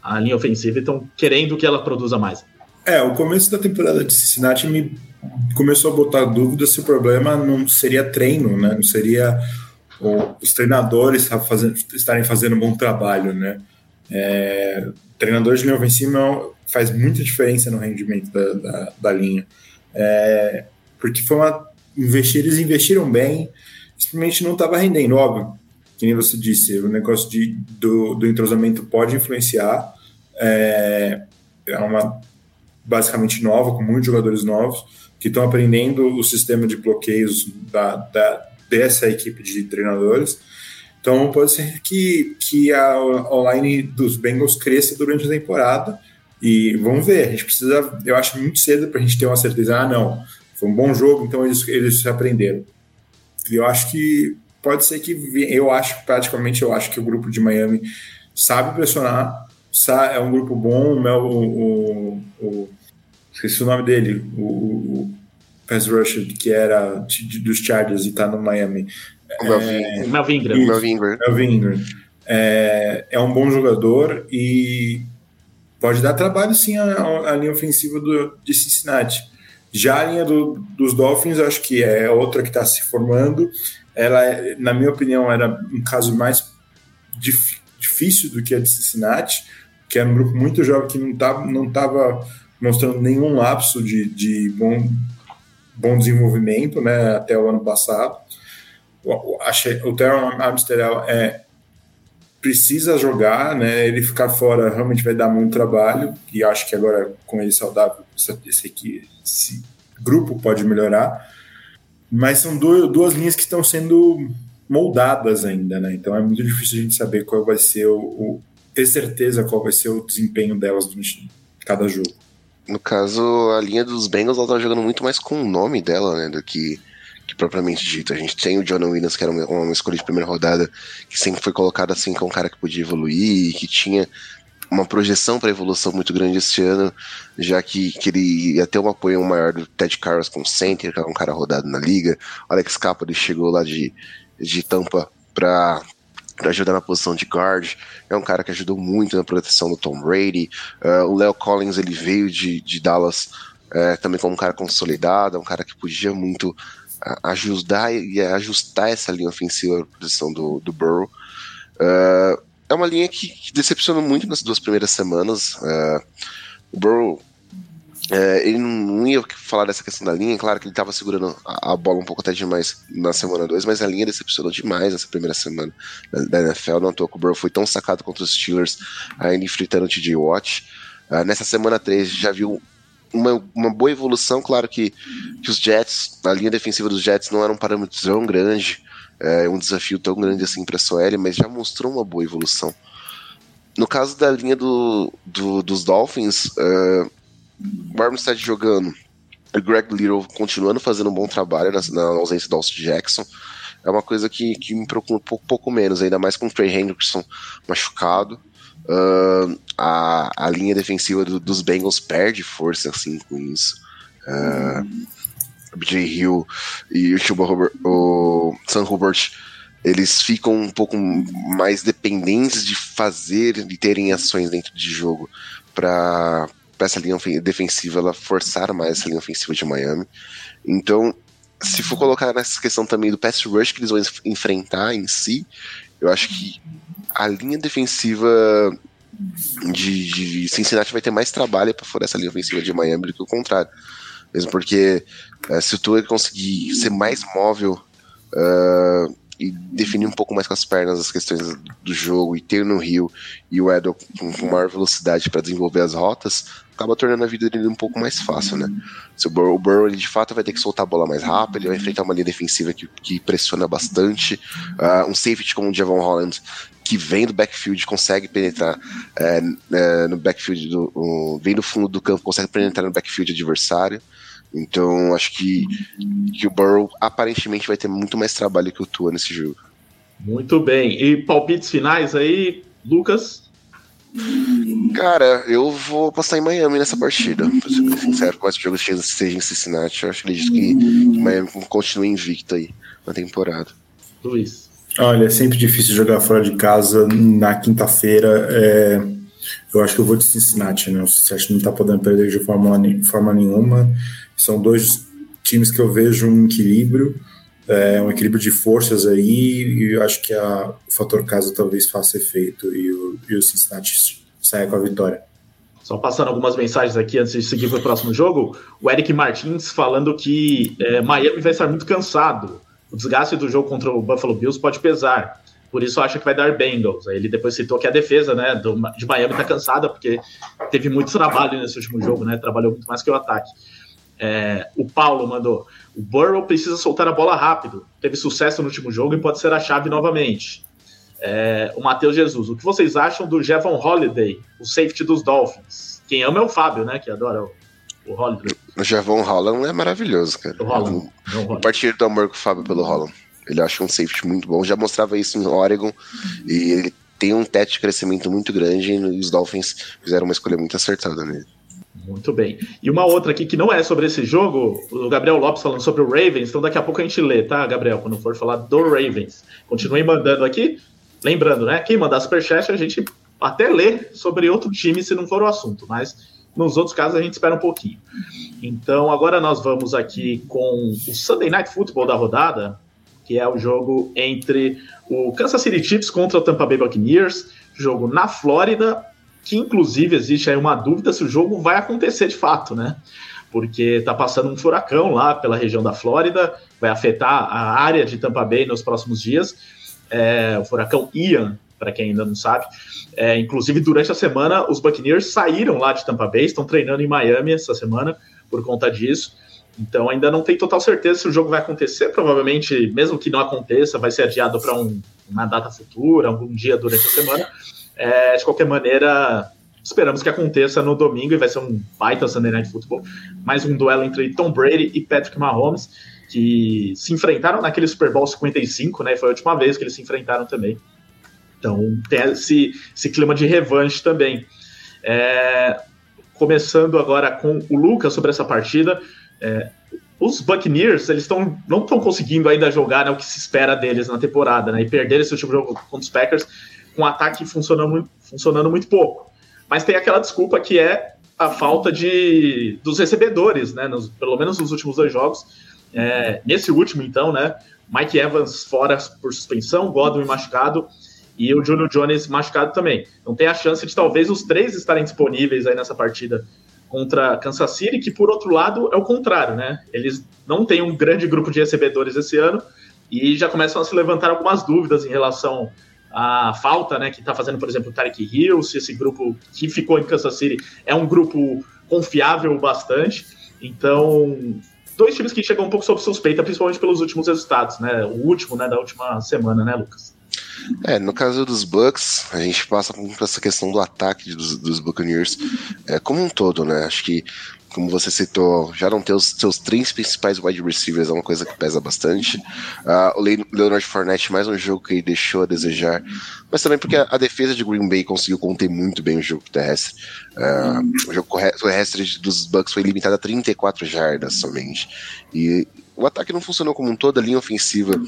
a linha ofensiva e estão querendo que ela produza mais. É, o começo da temporada de Cincinnati me começou a botar dúvida se o problema não seria treino, né? Não seria os treinadores fazendo, estarem fazendo um bom trabalho, né? É, treinador de linha ofensiva faz muita diferença no rendimento da, da, da linha. É, porque foi uma. Investir, eles investiram bem, simplesmente não estava rendendo, óbvio. Que nem você disse, o negócio de, do, do entrosamento pode influenciar. É, é uma basicamente nova, com muitos jogadores novos, que estão aprendendo o sistema de bloqueios da, da, dessa equipe de treinadores. Então pode ser que, que a online dos Bengals cresça durante a temporada e vamos ver. A gente precisa, eu acho muito cedo para a gente ter uma certeza. Ah, não, foi um bom jogo, então eles, eles aprenderam. E eu acho que pode ser que eu acho praticamente eu acho que o grupo de Miami sabe pressionar, é um grupo bom, o, o, o, esqueci o nome dele, o, o pass rusher que era de, dos Chargers e tá no Miami. É, Melvin Ingram. Melvin Ingram. Melvin Ingram. É, é um bom jogador e pode dar trabalho sim a, a linha ofensiva do, de Cincinnati. Já a linha do, dos Dolphins, acho que é outra que está se formando. Ela, na minha opinião, era um caso mais dif, difícil do que a de Cincinnati, que era um grupo muito jovem que não estava não tava mostrando nenhum lapso de, de bom, bom desenvolvimento né, até o ano passado. O, o Teron Amsterdam é, precisa jogar, né? Ele ficar fora realmente vai dar muito trabalho e acho que agora com ele saudável esse, aqui, esse grupo pode melhorar. Mas são duas, duas linhas que estão sendo moldadas ainda, né? Então é muito difícil a gente saber qual vai ser o, o ter certeza qual vai ser o desempenho delas durante cada jogo. No caso, a linha dos Bengals ela tá jogando muito mais com o nome dela, né, do que que propriamente dito. A gente tem o John Williams, que era uma, uma escolha de primeira rodada, que sempre foi colocado assim como um cara que podia evoluir, que tinha uma projeção para evolução muito grande esse ano, já que, que ele ia ter um apoio maior do Ted Carlos com center, que é um cara rodado na liga. Alex Capa chegou lá de, de Tampa para ajudar na posição de guard. É um cara que ajudou muito na proteção do Tom Brady. Uh, o Leo Collins ele veio de, de Dallas uh, também como um cara consolidado, é um cara que podia muito ajudar e ajustar essa linha ofensiva à posição do, do Burrow. Uh, é uma linha que, que, decepcionou muito nas duas primeiras semanas. Uh, o Burrow, uh, ele não ia falar dessa questão da linha, claro que ele estava segurando a, bola um pouco até demais na semana 2, mas a linha decepcionou demais nessa primeira semana da, NFL. Não toa que o Burrow foi tão sacado contra os Steelers, ainda enfrentando o TJ Watt. nessa semana 3 já viu uma, uma boa evolução, claro que, que os Jets, a linha defensiva dos Jets não era um parâmetro tão grande, é, um desafio tão grande assim para a SOL, mas já mostrou uma boa evolução. No caso da linha do, do dos Dolphins, uh, o Armstead jogando, o Greg Little continuando fazendo um bom trabalho na, na ausência do Austin Jackson, é uma coisa que, que me preocupa um pouco, pouco menos, ainda mais com o Trey Hendrickson machucado. Uh, a, a linha defensiva do, dos Bengals perde força assim com isso. Uh, o BJ Hill e o, Chuba Robert, o Sam Hubert eles ficam um pouco mais dependentes de fazer e terem ações dentro de jogo para essa linha defensiva ela forçar mais essa linha ofensiva de Miami. Então, se for colocar nessa questão também do pass rush que eles vão enfrentar em si, eu acho que a linha defensiva de, de Cincinnati vai ter mais trabalho para furar essa linha ofensiva de Miami do que o contrário. Mesmo porque uh, se o Tua conseguir ser mais móvel uh, e definir um pouco mais com as pernas as questões do jogo e ter no Rio e o Edel com, com maior velocidade para desenvolver as rotas, acaba tornando a vida dele um pouco mais fácil, né? Se o Burrow, o Burrow ele de fato vai ter que soltar a bola mais rápido, ele vai enfrentar uma linha defensiva que, que pressiona bastante, uh, um safety como o Javon Holland que vem do backfield, consegue penetrar é, é, no backfield, do, um, vem do fundo do campo, consegue penetrar no backfield adversário. Então, acho que, que o Burrow aparentemente vai ter muito mais trabalho que o Tua nesse jogo. Muito bem. E palpites finais aí, Lucas? Cara, eu vou passar em Miami nessa partida. Pra ser sincero, com esse jogo seja em Cincinnati, eu acredito que, que Miami continue invicto aí na temporada. Luiz. Olha, é sempre difícil jogar fora de casa na quinta-feira. É, eu acho que eu vou de Cincinnati, né? O Cincinnati não está podendo perder de forma, forma nenhuma. São dois times que eu vejo um equilíbrio, é, um equilíbrio de forças aí, e eu acho que a, o fator casa talvez faça efeito e o, e o Cincinnati saia com a vitória. Só passando algumas mensagens aqui antes de seguir para o próximo jogo, o Eric Martins falando que é, Miami vai estar muito cansado o desgaste do jogo contra o Buffalo Bills pode pesar. Por isso acha que vai dar Bengals. Aí ele depois citou que a defesa né, do, de Miami está cansada, porque teve muito trabalho nesse último jogo, né? Trabalhou muito mais que o ataque. É, o Paulo mandou: o Burrow precisa soltar a bola rápido. Teve sucesso no último jogo e pode ser a chave novamente. É, o Matheus Jesus, o que vocês acham do Jevon Holiday, o safety dos Dolphins? Quem ama é o Fábio, né? Que adora o, o Holiday. O Javon Holland é maravilhoso, cara. O Holland. Eu, partilho do amor com o Fábio pelo Holland. Ele acha um safety muito bom. Já mostrava isso em Oregon. E ele tem um teto de crescimento muito grande e os Dolphins fizeram uma escolha muito acertada nele. Muito bem. E uma outra aqui que não é sobre esse jogo, o Gabriel Lopes falando sobre o Ravens, então daqui a pouco a gente lê, tá, Gabriel? Quando for falar do Ravens. Continue mandando aqui. Lembrando, né? Quem mandar superchat, a gente até lê sobre outro time se não for o assunto, mas nos outros casos a gente espera um pouquinho. Então agora nós vamos aqui com o Sunday Night Football da rodada, que é o jogo entre o Kansas City Chiefs contra o Tampa Bay Buccaneers, jogo na Flórida, que inclusive existe aí uma dúvida se o jogo vai acontecer de fato, né? Porque tá passando um furacão lá pela região da Flórida, vai afetar a área de Tampa Bay nos próximos dias. É, o furacão Ian, para quem ainda não sabe. É, inclusive, durante a semana, os Buccaneers saíram lá de Tampa Bay, estão treinando em Miami essa semana por conta disso. Então, ainda não tem total certeza se o jogo vai acontecer. Provavelmente, mesmo que não aconteça, vai ser adiado para um, uma data futura, algum dia durante a semana. É, de qualquer maneira, esperamos que aconteça no domingo e vai ser um baita Sunday Night Football. Mais um duelo entre Tom Brady e Patrick Mahomes, que se enfrentaram naquele Super Bowl 55, né? Foi a última vez que eles se enfrentaram também. Então tem esse, esse clima de revanche também. É, começando agora com o Lucas sobre essa partida. É, os Buccaneers, eles tão, não estão conseguindo ainda jogar né, o que se espera deles na temporada, né? E perder esse último jogo contra os Packers com ataque funcionando muito, funcionando muito pouco. Mas tem aquela desculpa que é a falta de dos recebedores, né? Nos, pelo menos nos últimos dois jogos. É, nesse último, então, né? Mike Evans fora por suspensão, Godwin machucado e o Julio Jones machucado também. Então tem a chance de talvez os três estarem disponíveis aí nessa partida contra Kansas City, que por outro lado é o contrário, né? Eles não têm um grande grupo de recebedores esse ano e já começam a se levantar algumas dúvidas em relação a falta, né, que está fazendo, por exemplo, o Tarek Hill, se esse grupo que ficou em Kansas City é um grupo confiável bastante. Então, dois times que chegam um pouco sob suspeita, principalmente pelos últimos resultados, né? O último, né, da última semana, né, Lucas? É, no caso dos Bucks, a gente passa por essa questão do ataque dos, dos Buccaneers é, como um todo, né? Acho que como você citou, já não ter os seus três principais wide receivers é uma coisa que pesa bastante. Uh, o Leonard Fournette, mais um jogo que ele deixou a desejar, mas também porque a, a defesa de Green Bay conseguiu conter muito bem o jogo terrestre. Uh, o jogo terrestre dos Bucks foi limitado a 34 jardas somente. E o ataque não funcionou como um todo, a linha ofensiva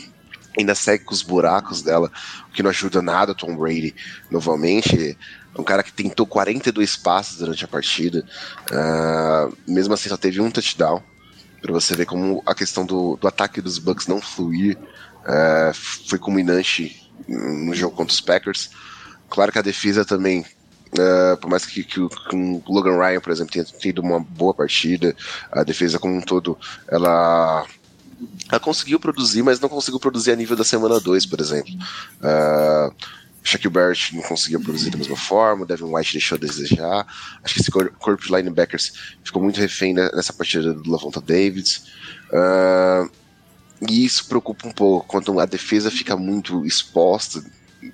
ainda segue com os buracos dela, o que não ajuda nada Tom Brady novamente. Um cara que tentou 42 passes durante a partida, uh, mesmo assim só teve um touchdown. Para você ver como a questão do, do ataque dos Bucks não fluir uh, foi culminante no jogo contra os Packers. Claro que a defesa também Uh, por mais que, que, o, que, o Logan Ryan, por exemplo, tenha tido uma boa partida, a defesa como um todo, ela ela conseguiu produzir, mas não conseguiu produzir a nível da semana 2, por exemplo. Uh, Shaquille Barrett não conseguiu produzir da mesma forma, o Devin White deixou a desejar. Acho que esse corpo de linebackers ficou muito refém nessa partida do Lavonta Davis. Uh, e isso preocupa um pouco, quando a defesa fica muito exposta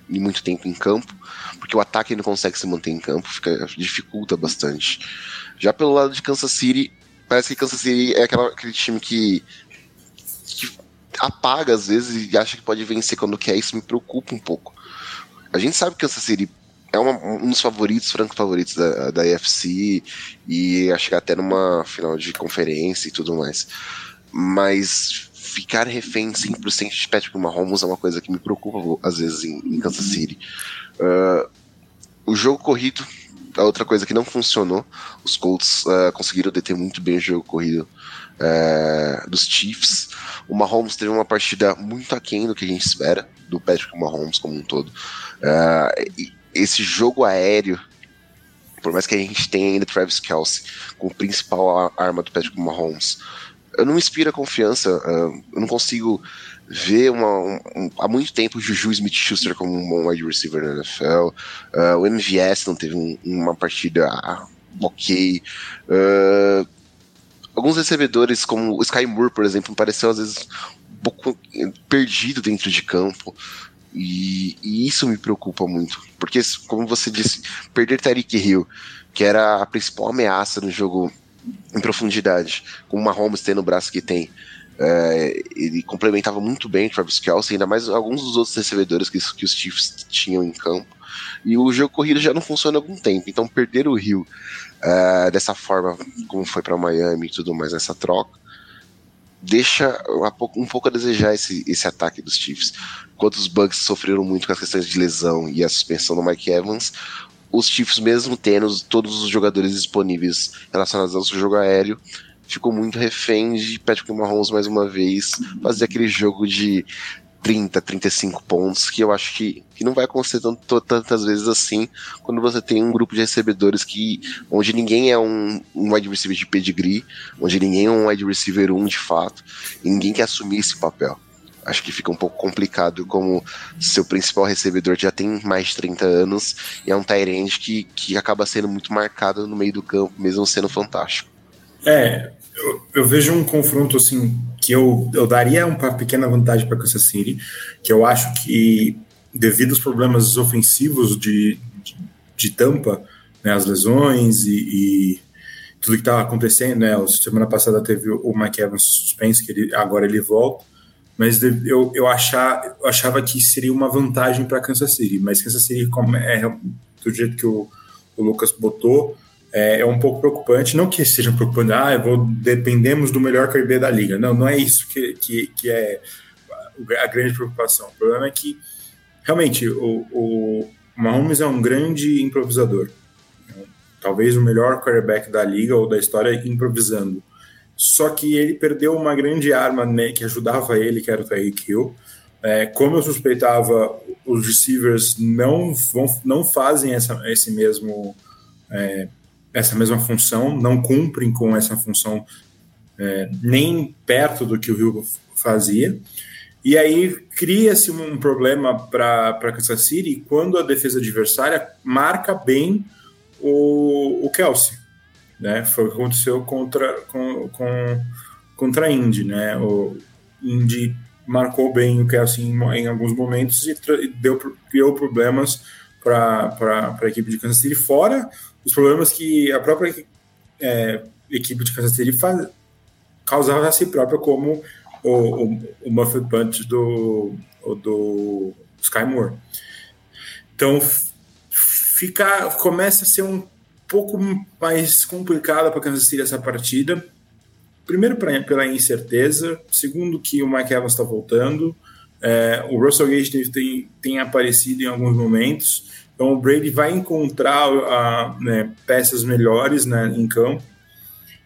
e muito tempo em campo, porque o ataque não consegue se manter em campo, fica, dificulta bastante. Já pelo lado de Kansas City, parece que Kansas City é aquela, aquele time que apaga às vezes e acha que pode vencer quando quer, isso me preocupa um pouco. A gente sabe que Kansas City é uma, um dos favoritos, francos favoritos da, da e acho que até numa final de conferência e tudo mais. Mas ficar refém 100% de Patrick Mahomes é uma coisa que me preocupa às vezes em, em Kansas City. Uh, o jogo corrido é outra coisa que não funcionou. Os Colts uh, conseguiram deter muito bem o jogo corrido uh, dos Chiefs. O Mahomes teve uma partida muito aquém do que a gente espera, do Patrick Mahomes como um todo. Uh, esse jogo aéreo, por mais que a gente tenha ainda Travis Kelsey como principal arma do Patrick Mahomes, eu não inspiro confiança, uh, eu não consigo ver uma, um, há muito tempo o Juju Smith-Schuster como um bom wide receiver na NFL, uh, o MVS não teve um, uma partida ok, uh, alguns recebedores, como o Sky Moore, por exemplo, pareceu às vezes um pouco perdido dentro de campo. E, e, isso me preocupa muito. Porque, como você disse, perder Tariq Hill, que era a principal ameaça no jogo em profundidade, com o Mahomes tendo o braço que tem, é, ele complementava muito bem Travis Kelsey, ainda mais alguns dos outros recebedores que, que os Chiefs tinham em campo. E o jogo corrido já não funciona há algum tempo. Então perder o Rio uh, dessa forma, como foi para Miami e tudo mais nessa troca, deixa um pouco a desejar esse, esse ataque dos Chiefs. Enquanto os Bucks sofreram muito com as questões de lesão e a suspensão do Mike Evans, os Chiefs, mesmo tendo todos os jogadores disponíveis relacionados ao seu jogo aéreo, ficou muito refém de Patrick Mahomes mais uma vez fazer aquele jogo de 30, 35 pontos, que eu acho que, que não vai acontecer tanto, tantas vezes assim quando você tem um grupo de recebedores que onde ninguém é um, um wide receiver de pedigree, onde ninguém é um wide receiver 1 de fato, e ninguém quer assumir esse papel. Acho que fica um pouco complicado como seu principal recebedor já tem mais de 30 anos e é um Tyrande que, que acaba sendo muito marcado no meio do campo, mesmo sendo fantástico. É, eu, eu, vejo um confronto assim que eu, eu daria uma pequena vantagem para Kansas City, que eu acho que devido aos problemas ofensivos de, de, de Tampa, né, as lesões e, e tudo que estava acontecendo, né, semana passada teve o Mike Evans suspenso, que ele, agora ele volta, mas eu, eu, achar, eu achava que seria uma vantagem para Kansas City, mas Kansas City como é do jeito que o, o Lucas botou, é, é, um pouco preocupante. Não que seja preocupante, ah, vou, dependemos do melhor QB da liga. Não, não é isso que, que, que é a grande preocupação. O problema é que, realmente, o, o Mahomes é um grande improvisador. Talvez o melhor quarterback da liga ou da história improvisando. Só que ele perdeu uma grande arma né, que ajudava ele, que era o Tyreek Hill. É, como eu suspeitava, os receivers não, vão, não fazem essa, esse mesmo é, essa mesma função, não cumprem com essa função é, nem perto do que o Rio fazia. E aí cria-se um problema para Kansas City quando a defesa adversária marca bem o, o Kelsey. Né? Foi o que aconteceu contra, com, com, contra a Indy. Né? O Indy marcou bem o Kelsey em, em alguns momentos e, deu, criou problemas para a equipe de Kansas City, fora os problemas que a própria é, equipe de Kansas City faz, causava a si própria, como o, o, o Muffet Punch do, do Sky Moore. Então, fica, começa a ser um pouco mais complicada para Kansas City essa partida. Primeiro, pra, pela incerteza. Segundo, que o Mike Evans está voltando. É, o Russell Gage tem, tem aparecido em alguns momentos. Então o Brady vai encontrar uh, né, peças melhores né, em campo.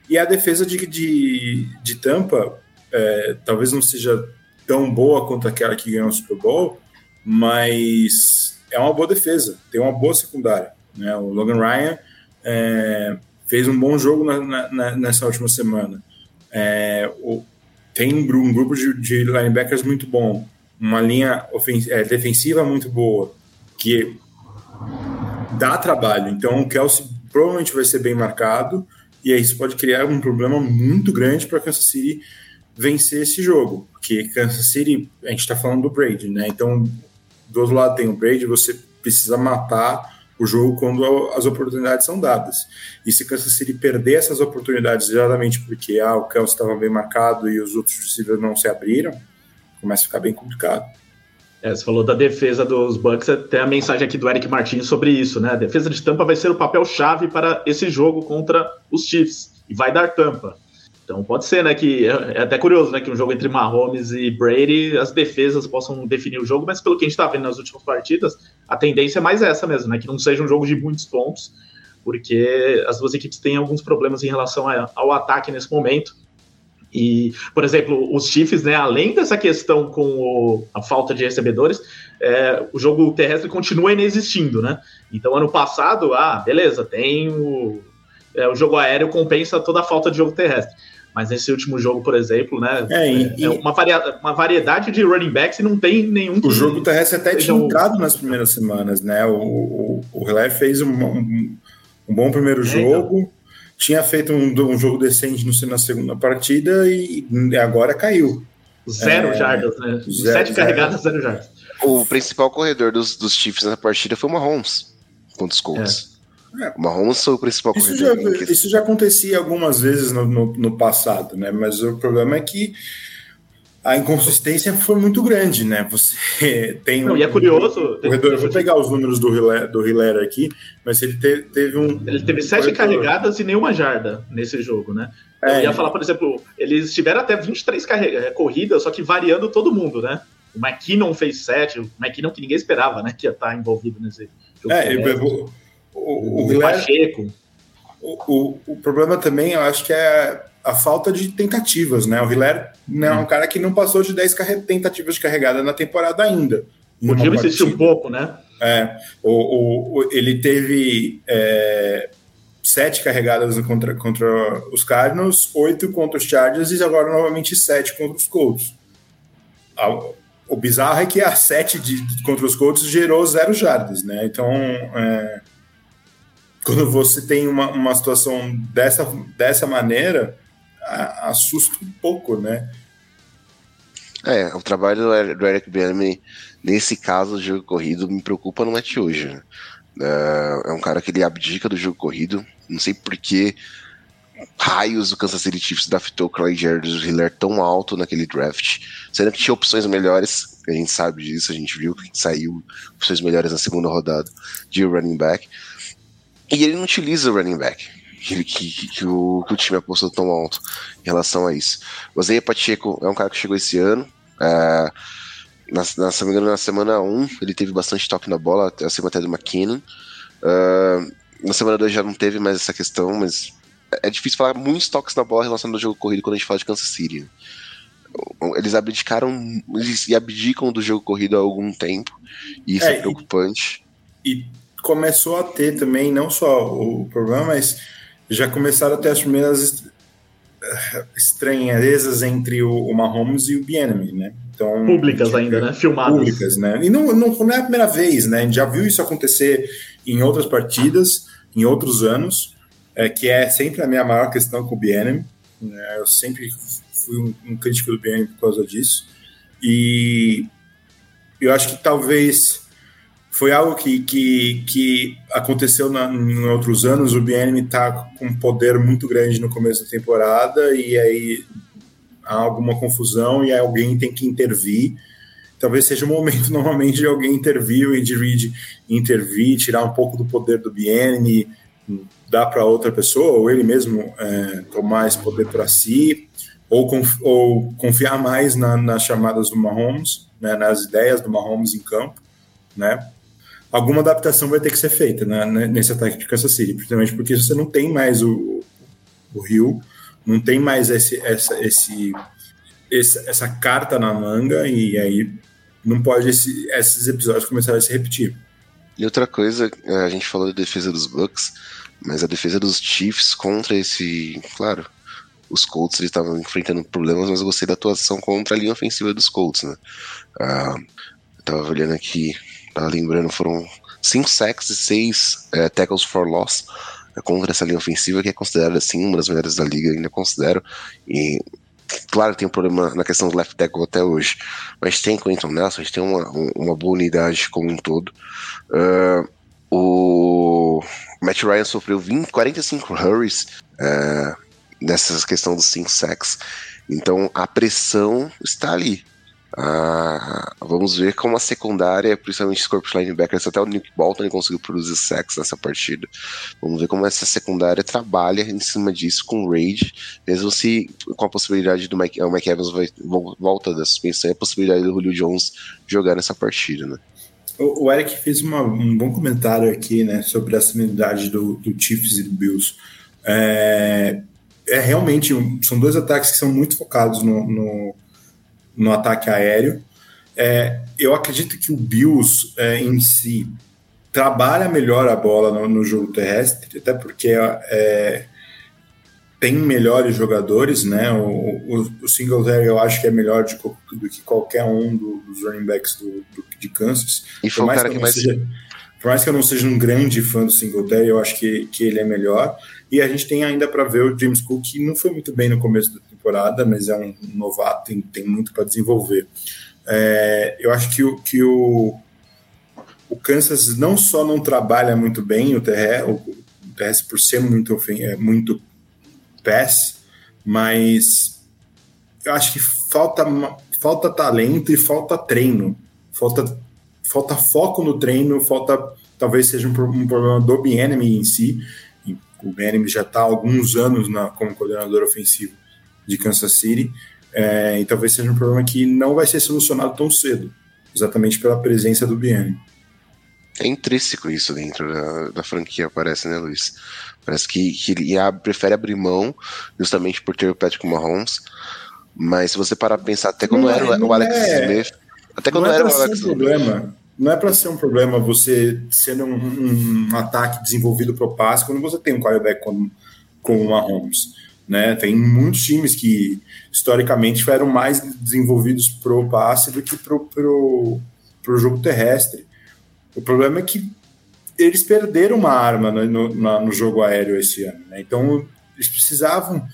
E a defesa de, de, de Tampa é, talvez não seja tão boa quanto aquela que ganhou o Super Bowl, mas é uma boa defesa, tem uma boa secundária. Né? O Logan Ryan é, fez um bom jogo na, na, nessa última semana. É, o, tem um grupo de, de, linebackers muito bom, uma linha é, defensiva muito boa, que dá trabalho. Então o Kelsey provavelmente vai ser bem marcado, e aí isso pode criar um problema muito grande para Kansas City vencer esse jogo. Porque Kansas City, a gente está falando do Brady, né? Então, do outro lado tem o Brady, você precisa matar o jogo quando as oportunidades são dadas. E se Kansas City perder essas oportunidades exatamente porque ah, o Kelsey estava bem marcado e os outros receivers não se abriram, começa a ficar bem complicado. É, você falou da defesa dos Bucks, tem a mensagem aqui do Eric Martins sobre isso, né? A defesa de Tampa vai ser o papel-chave para esse jogo contra os Chiefs e vai dar Tampa. Então pode ser, né, que é até curioso, né, que um jogo entre Mahomes e Brady, as defesas possam definir o jogo, mas pelo que a gente está vendo nas últimas partidas, a tendência é mais essa mesmo, né, que não seja um jogo de muitos pontos, porque as duas equipes têm alguns problemas em relação ao ataque nesse momento. E, por exemplo, os Chiefs, né, além dessa questão com o, a falta de recebedores, é, o jogo terrestre continua inexistindo, né? Então, ano passado, ah, beleza, tem o, é, o jogo aéreo compensa toda a falta de jogo terrestre. Mas nesse último jogo, por exemplo, né? É, e, é uma, varia uma variedade de running backs e não tem nenhum. O jogo terrestre até tinha entrado nas primeiras semanas, né? O, o, o fez um, um, um, bom primeiro é, então. jogo. Então tinha feito um, um jogo decente no, na segunda partida e agora caiu. Zero é, jardas, né? Zero, Sete zero. carregadas, zero jardas. O principal corredor dos, dos Chiefs na partida foi o Mahomes contra os Colts. É. O Mahomes foi o principal isso corredor. Já, isso já acontecia algumas vezes no, no, no, passado, né? Mas o problema é que a inconsistência foi muito grande, né? Você tem. Não, um, e é curioso. Corredor, eu vou pegar os números do Hiller, do Hiller aqui, mas ele te, teve um. Ele teve sete corredor. carregadas e nenhuma jarda nesse jogo, né? É, eu ia falar, por exemplo, eles tiveram até 23 carrega, corridas, só que variando todo mundo, né? O McKinnon fez sete, o McKinnon que ninguém esperava, né? Que ia estar envolvido nesse jogo. É, o, o, o, o, Hiller, Pacheco. O, o, o problema também, eu acho que é a falta de tentativas, né? O Hiller né, é um hum. cara que não passou de 10 tentativas de carregada na temporada ainda. Time insistiu um pouco, né? É, o, o, ele teve é, sete carregadas contra, contra os Cardinals, oito contra os Chargers e agora novamente sete contra os Colts. O bizarro é que a sete de, contra os Colts gerou zero jardas, né? Então, é, quando você tem uma, uma situação dessa, dessa maneira, assusta um pouco, né? É, o trabalho do Eric Bieniemy nesse caso do jogo corrido me preocupa no match hoje. Né? É, é um cara que ele abdica do jogo corrido. Não sei por que raios o Kansas City Chiefs draftou Clyde Jerry Hiller tão alto naquele draft, sendo que tinha opções melhores, a gente sabe disso, a gente viu que saiu opções melhores na segunda rodada de running back. E ele não utiliza o running back que, que, que, o, que o time apostou tão alto em relação a isso. O Zé Pacheco é um cara que chegou esse ano. É, na, na, se não me engano, na semana 1 ele teve bastante toque na bola, acima até do McKinnon. Uh, na semana 2 já não teve mais essa questão, mas é difícil falar muitos toques na bola relacionado ao jogo corrido quando a gente fala de Kansas City. Eles abdicaram, eles abdicam do jogo corrido há algum tempo, e isso é, é preocupante. E, e, começou a ter também, não só o problema, mas já começaram a ter as primeiras estranhezas entre o, o Mahomes e o Bienemy, né? Então, públicas ainda, né? Filmadas. Públicas, né? E não, não, não é a primeira vez, né? A gente já viu isso acontecer em outras partidas, em outros anos, é, que é sempre a minha maior questão com o Bienemy. Né? Eu sempre fui um, um crítico do Bienemy por causa disso. E eu acho que talvez foi algo que, que, que aconteceu na, em outros anos. O BNM está com um poder muito grande no começo da temporada e aí há alguma confusão e aí alguém tem que intervir. Talvez seja o momento normalmente de alguém intervir, o Andy Reid intervir, tirar um pouco do poder do BNM, dar para outra pessoa, ou ele mesmo é, tomar esse poder para si, ou, conf, ou, confiar mais na, nas chamadas do Mahomes, né, nas ideias do Mahomes em campo, né? Alguma adaptação vai ter que ser feita né, nesse ataque de Kansas City, principalmente porque você não tem mais o, o Rio, não tem mais esse, essa, esse, essa carta na manga, e aí não pode esse, esses episódios começarem a se repetir. E outra coisa, a gente falou da defesa dos Bucks, mas a defesa dos Chiefs contra esse. Claro, os Colts estavam enfrentando problemas, mas eu gostei da atuação contra a linha ofensiva dos Colts, né? Ah, eu tava olhando aqui Tá lembrando, foram 5 sacks e 6 é, tackles for loss é, contra essa linha ofensiva, que é considerada assim uma das melhores da liga, ainda considero. E claro, tem um problema na questão do left tackle até hoje, mas tem Quentin Nelson, a gente tem uma, uma boa unidade como um todo. Uh, o Matt Ryan sofreu 20, 45 hurries uh, nessa questão dos 5 sacks, então a pressão está ali. Ah, vamos ver como a secundária, principalmente os corpos linebackers, até o Nick Bolton conseguiu produzir sacks nessa partida. Vamos ver como essa secundária trabalha em cima disso com o Raid, mesmo se com a possibilidade do Mike, o Mike Evans vai, volta da suspensão e a possibilidade do Julio Jones jogar nessa partida, né? O, Eric fez uma, um bom comentário aqui, né, sobre a similaridade do, do Chiefs e do Bills. É, é realmente são dois ataques que são muito focados no, no no ataque aéreo. É, eu acredito que o Bills é, em si trabalha melhor a bola no, no jogo terrestre, até porque é, tem melhores jogadores, né? O, o, o Singletary eu acho que é melhor de, do que qualquer um do, dos running backs do, do, de Kansas. E foi o cara que, mais... Seja, por mais que eu não seja um grande fã do Singletary, eu acho que, que ele é melhor. E a gente tem ainda para ver o James Cook, que não foi muito bem no começo temporada, mas é um novato, tem, tem muito para desenvolver. É, eu acho que, o, que o, o Kansas não só não trabalha muito bem o terrestre, o terrestre por ser muito, é, muito pass, mas eu acho que falta, falta talento e falta treino. Falta, falta foco no treino, falta talvez seja um, um problema do Bienemy em si. O Bienemy já está há alguns anos na, como coordenador ofensivo de Kansas City, é, e talvez seja um problema que não vai ser solucionado tão cedo, exatamente pela presença do Bienemy. É intrínseco isso dentro da, da franquia, parece, né, Luiz? Parece que, que ele prefere abrir mão justamente por ter o Patrick Mahomes. Mas se você parar pra pensar, até quando não era é, o Alex é, Smith. Até quando não é era o Alex um problema. Não é para ser um problema você sendo um, um, ataque desenvolvido pro passe quando você tem um quarterback como, como o Mahomes. Né? Tem muitos times que historicamente foram mais desenvolvidos pro passe do que pro, pro, pro jogo terrestre. O problema é que eles perderam uma arma no, no, no jogo aéreo esse ano. Né? Então, eles precisavam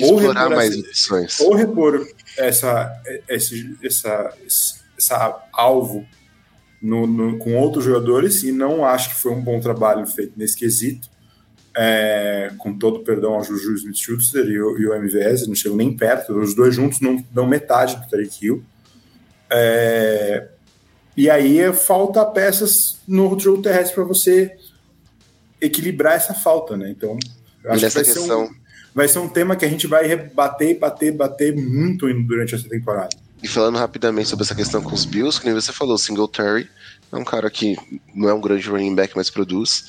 ou repor, mais essa, ou repor essa, esse, essa, essa alvo no, no, com outros jogadores, e não acho que foi um bom trabalho feito nesse quesito. É, com todo perdão ao Juju Smith-Schuster e, o, e o MVS, não chegam nem perto, os dois juntos não dão metade do Tarek Hill. É, e aí falta peças no jogo terrestre para você equilibrar essa falta, né? Então, acho que vai questão... ser, um, vai ser um tema que a gente vai bater, bater, bater muito durante essa temporada. E falando rapidamente sobre essa questão com os Bills, que nem você falou, Singletary é um cara que não é um grande running back, mas produz.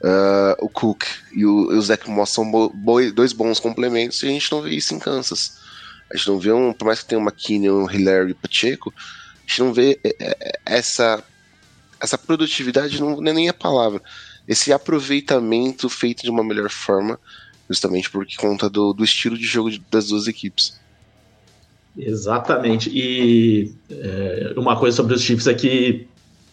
Uh, o Cook e o, e o Zach Moss são bo dois bons complementos e a gente não vê isso em Kansas. A gente não vê um, por mais que tenha uma McKinney, um Hillary e Pacheco, a gente não vê é, é, essa, essa produtividade, não é nem a palavra, esse aproveitamento feito de uma melhor forma, justamente por conta do, do estilo de jogo das duas equipes. Exatamente. E é, uma coisa sobre os Chiefs é que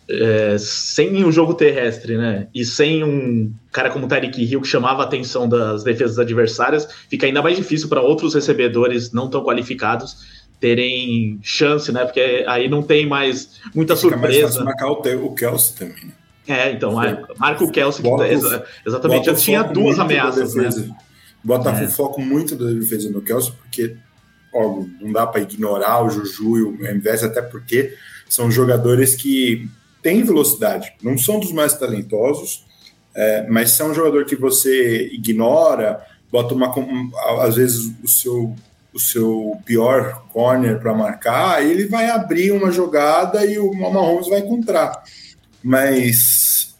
é, sem um jogo terrestre, né? E sem um cara como o Tyreek Hill que chamava a atenção das defesas adversárias, fica ainda mais difícil para outros recebedores não tão qualificados terem chance, né? Porque aí não tem mais muita Fica surpresa. Mais marcar o, o Kelsey também. Né? É, então, marca o Kelsey, que tá, exatamente, já tinha duas ameaças. Né? Bota é. o foco muito da defesa no Kelsey, porque ó, não dá para ignorar o Juju e o MVS, até porque são jogadores que têm velocidade, não são dos mais talentosos, é, mas são um jogador que você ignora, bota uma. Às vezes o seu o seu pior corner para marcar, ele vai abrir uma jogada e o Mahomes vai encontrar. Mas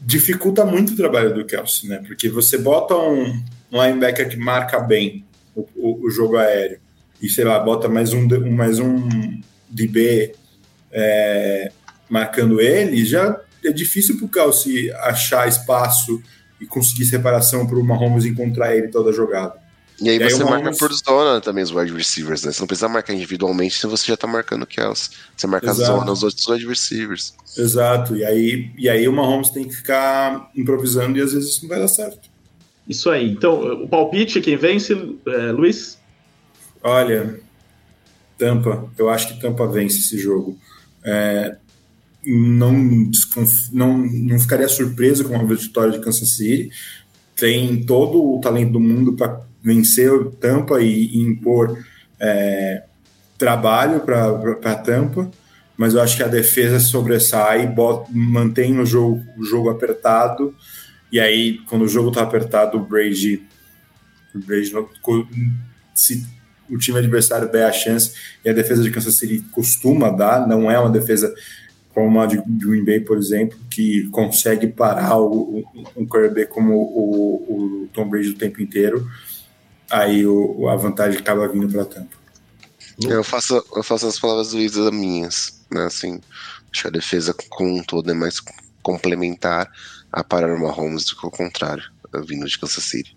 dificulta muito o trabalho do Kelsey, né? Porque você bota um, linebacker que marca bem o, o, o, jogo aéreo e, sei lá, bota mais um, mais um DB é, marcando ele, já é difícil para o Kelsey achar espaço e conseguir separação para o Mahomes encontrar ele toda a jogada. E aí e você aí marca por zona também os wide receivers, né? Você não precisa marcar individualmente se você já tá marcando o Kels. Você marca Exato. a zona, os outros wide receivers. Exato. E aí, e aí o Mahomes tem que ficar improvisando e às vezes isso não vai dar certo. Isso aí. Então, o palpite, quem vence, é, Luiz? Olha, Tampa. Eu acho que Tampa vence esse jogo. É, não, não, não ficaria surpreso com a vitória de Kansas City. Tem todo o talento do mundo para vencer o Tampa e, e impor é, trabalho para Tampa, mas eu acho que a defesa sobressai, bota, mantém o jogo, o jogo apertado, e aí, quando o jogo está apertado, o Brady, o Brady se o time adversário der a chance, e a defesa de Kansas City costuma dar, não é uma defesa como a de Green Bay, por exemplo, que consegue parar o, um quarterback como o, o Tom Brady o tempo inteiro aí o, a vantagem acaba vindo para Tampa. Eu faço, eu faço as palavras do Isa minhas, né? Assim, acho que a defesa como um todo é mais complementar a parar o Mahomes do que o contrário, vindo de Kansas City.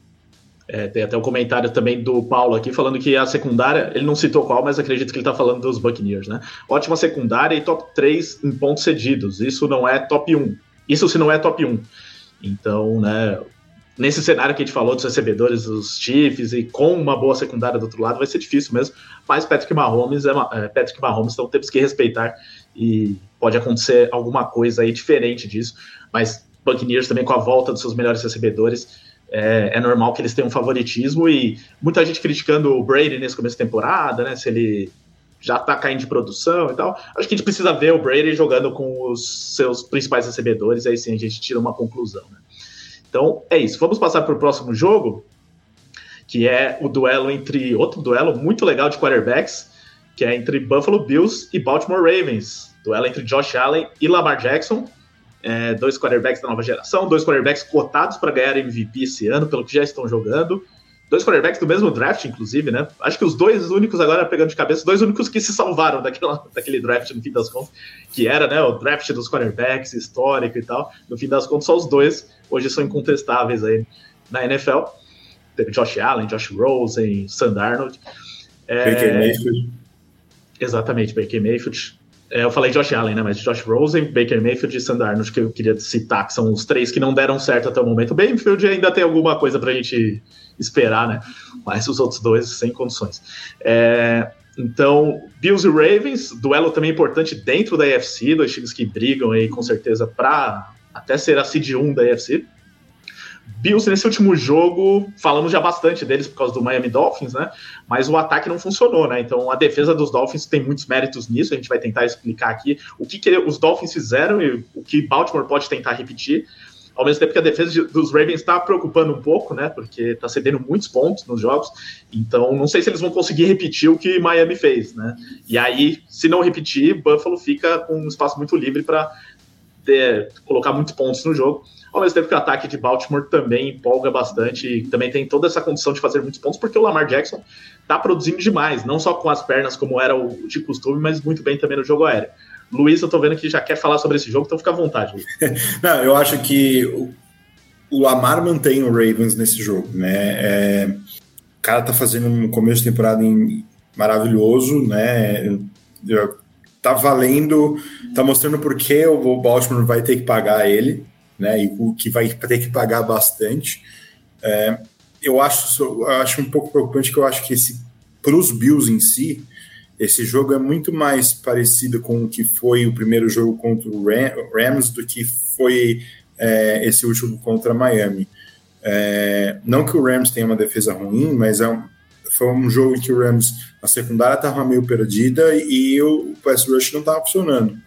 É, tem até um comentário também do Paulo aqui falando que a secundária, ele não citou qual, mas acredito que ele está falando dos Buccaneers, né? Ótima secundária e top 3 em pontos cedidos. Isso não é top 1. Isso se não é top 1. Então, né, nesse cenário que a gente falou dos recebedores, dos Chiefs, e com uma boa secundária do outro lado, vai ser difícil mesmo. Mas Patrick Mahomes é, é Patrick Mahomes, então temos que respeitar e pode acontecer alguma coisa aí diferente disso. Mas Buccaneers também com a volta dos seus melhores recebedores, é, é, normal que eles tenham um favoritismo e muita gente criticando o Brady nesse começo da temporada, né? Se ele já tá caindo de produção e tal. Acho que a gente precisa ver o Brady jogando com os seus principais recebedores, aí sim a gente tira uma conclusão. Né? Então é isso. Vamos passar para o próximo jogo, que é o duelo entre outro duelo muito legal de quarterbacks, que é entre Buffalo Bills e Baltimore Ravens. Duelo entre Josh Allen e Lamar Jackson. É, dois quarterbacks da nova geração, dois quarterbacks cotados para ganhar MVP esse ano, pelo que já estão jogando. Dois quarterbacks do mesmo draft, inclusive, né? Acho que os dois únicos, agora pegando de cabeça, os dois únicos que se salvaram daquela, daquele draft no fim das contas, que era né, o draft dos quarterbacks histórico e tal. No fim das contas, só os dois hoje são incontestáveis aí na NFL. Teve Josh Allen, Josh Rosen, Sam Darnold. É, Baker Mayfield. Exatamente, Baker Mayfield. É, eu falei Josh Allen, né? Mas Josh Rosen, Baker Mayfield e Sam Darnold, que eu queria citar, que são os três que não deram certo até o momento. Mayfield ainda tem alguma coisa pra gente esperar, né? Mas os outros dois sem condições. É, então, Bills e Ravens, duelo também importante dentro da AFC, dois times que brigam aí com certeza para até ser a seed 1 da AFC. Bills nesse último jogo, falamos já bastante deles por causa do Miami Dolphins, né? Mas o ataque não funcionou, né? Então a defesa dos Dolphins tem muitos méritos nisso. A gente vai tentar explicar aqui o que, que os Dolphins fizeram e o que Baltimore pode tentar repetir. Ao mesmo tempo que a defesa dos Ravens está preocupando um pouco, né? Porque está cedendo muitos pontos nos jogos. Então, não sei se eles vão conseguir repetir o que Miami fez, né? E aí, se não repetir, Buffalo fica com um espaço muito livre para colocar muitos pontos no jogo. Ao mesmo tempo que o ataque de Baltimore também empolga bastante e também tem toda essa condição de fazer muitos pontos, porque o Lamar Jackson está produzindo demais, não só com as pernas, como era o de costume, mas muito bem também no jogo aéreo. Luiz, eu tô vendo que já quer falar sobre esse jogo, então fica à vontade. Não, eu acho que o, o, Lamar mantém o Ravens nesse jogo, né? É, o cara tá fazendo um começo de temporada em, maravilhoso, né? Tá valendo, tá mostrando por que o Baltimore vai ter que pagar ele, né? E o que vai ter que pagar bastante. É, eu acho, acho um pouco preocupante que eu acho que esse para os Bills em si, esse jogo é muito mais parecido com o que foi o primeiro jogo contra o Rams do que foi é, esse último contra Miami. É, não que o Rams tenha uma defesa ruim, mas é um, foi um jogo em que o Rams, a secundária estava meio perdida e o pass rush não estava funcionando.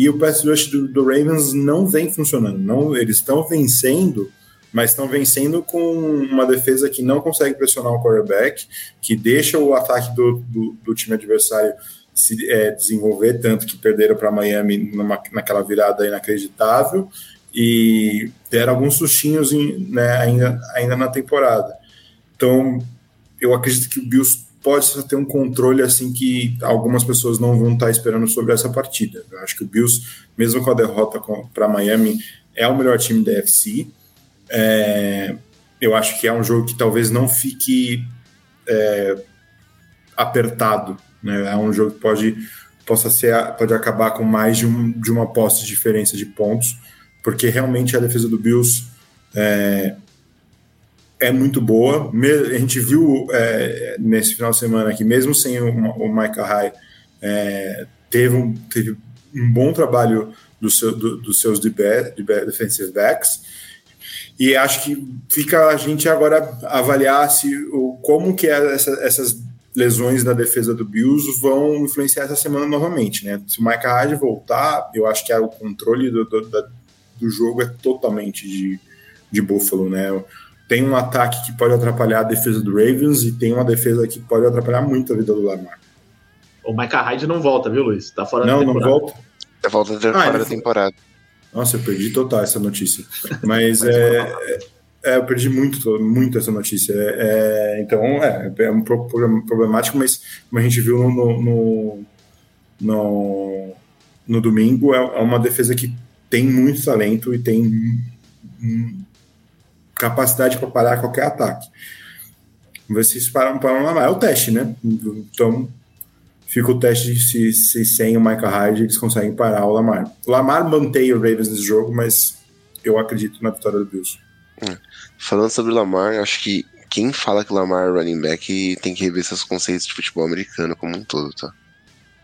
E o pass rush do, do Ravens não vem funcionando. Não, eles estão vencendo mas estão vencendo com uma defesa que não consegue pressionar o quarterback, que deixa o ataque do, do, do time adversário se é, desenvolver, tanto que perderam para Miami numa, naquela virada inacreditável e deram alguns sustinhos em, né, ainda, ainda na temporada. Então, eu acredito que o Bills pode ter um controle assim que algumas pessoas não vão estar esperando sobre essa partida. Eu acho que o Bills, mesmo com a derrota para Miami, é o melhor time da FC é, eu acho que é um jogo que talvez não fique é, apertado. Né? É um jogo que pode, possa ser, pode acabar com mais de, um, de uma posse de diferença de pontos, porque realmente a defesa do Bills é, é muito boa. A gente viu é, nesse final de semana que, mesmo sem o, Michael High, é, teve, um, teve um bom trabalho seu, do, dos seus defensive backs. E acho que fica a gente agora avaliar se o, como que é essa, essas lesões da defesa do Bills vão influenciar essa semana novamente, né? Se o Mike Hyde voltar, eu acho que o controle do, do, do jogo é totalmente de, de Buffalo, né? Tem um ataque que pode atrapalhar a defesa do Ravens e tem uma defesa que pode atrapalhar muito a vida do Lamar. O Mike Hyde não volta, viu, Luiz? Tá fora não, da temporada. Não, não volta. Tá volta ah, fora da temporada. Nossa, eu perdi total essa notícia. Mas é, é, eu perdi muito, muito essa notícia. É, é então, é, é um problemático, mas como a gente viu no, no, no, no domingo, é, é uma defesa que tem muito talento e tem capacidade para parar qualquer ataque. Se isso para, uma, é o teste, né? Então, fica o teste de se, se sem o Michael Hyde eles conseguem parar o Lamar. O Lamar mantém o Ravens nesse jogo, mas eu acredito na vitória do Bills. É. Falando sobre o Lamar, acho que quem fala que o Lamar é running back tem que rever seus conceitos de futebol americano como um todo, tá?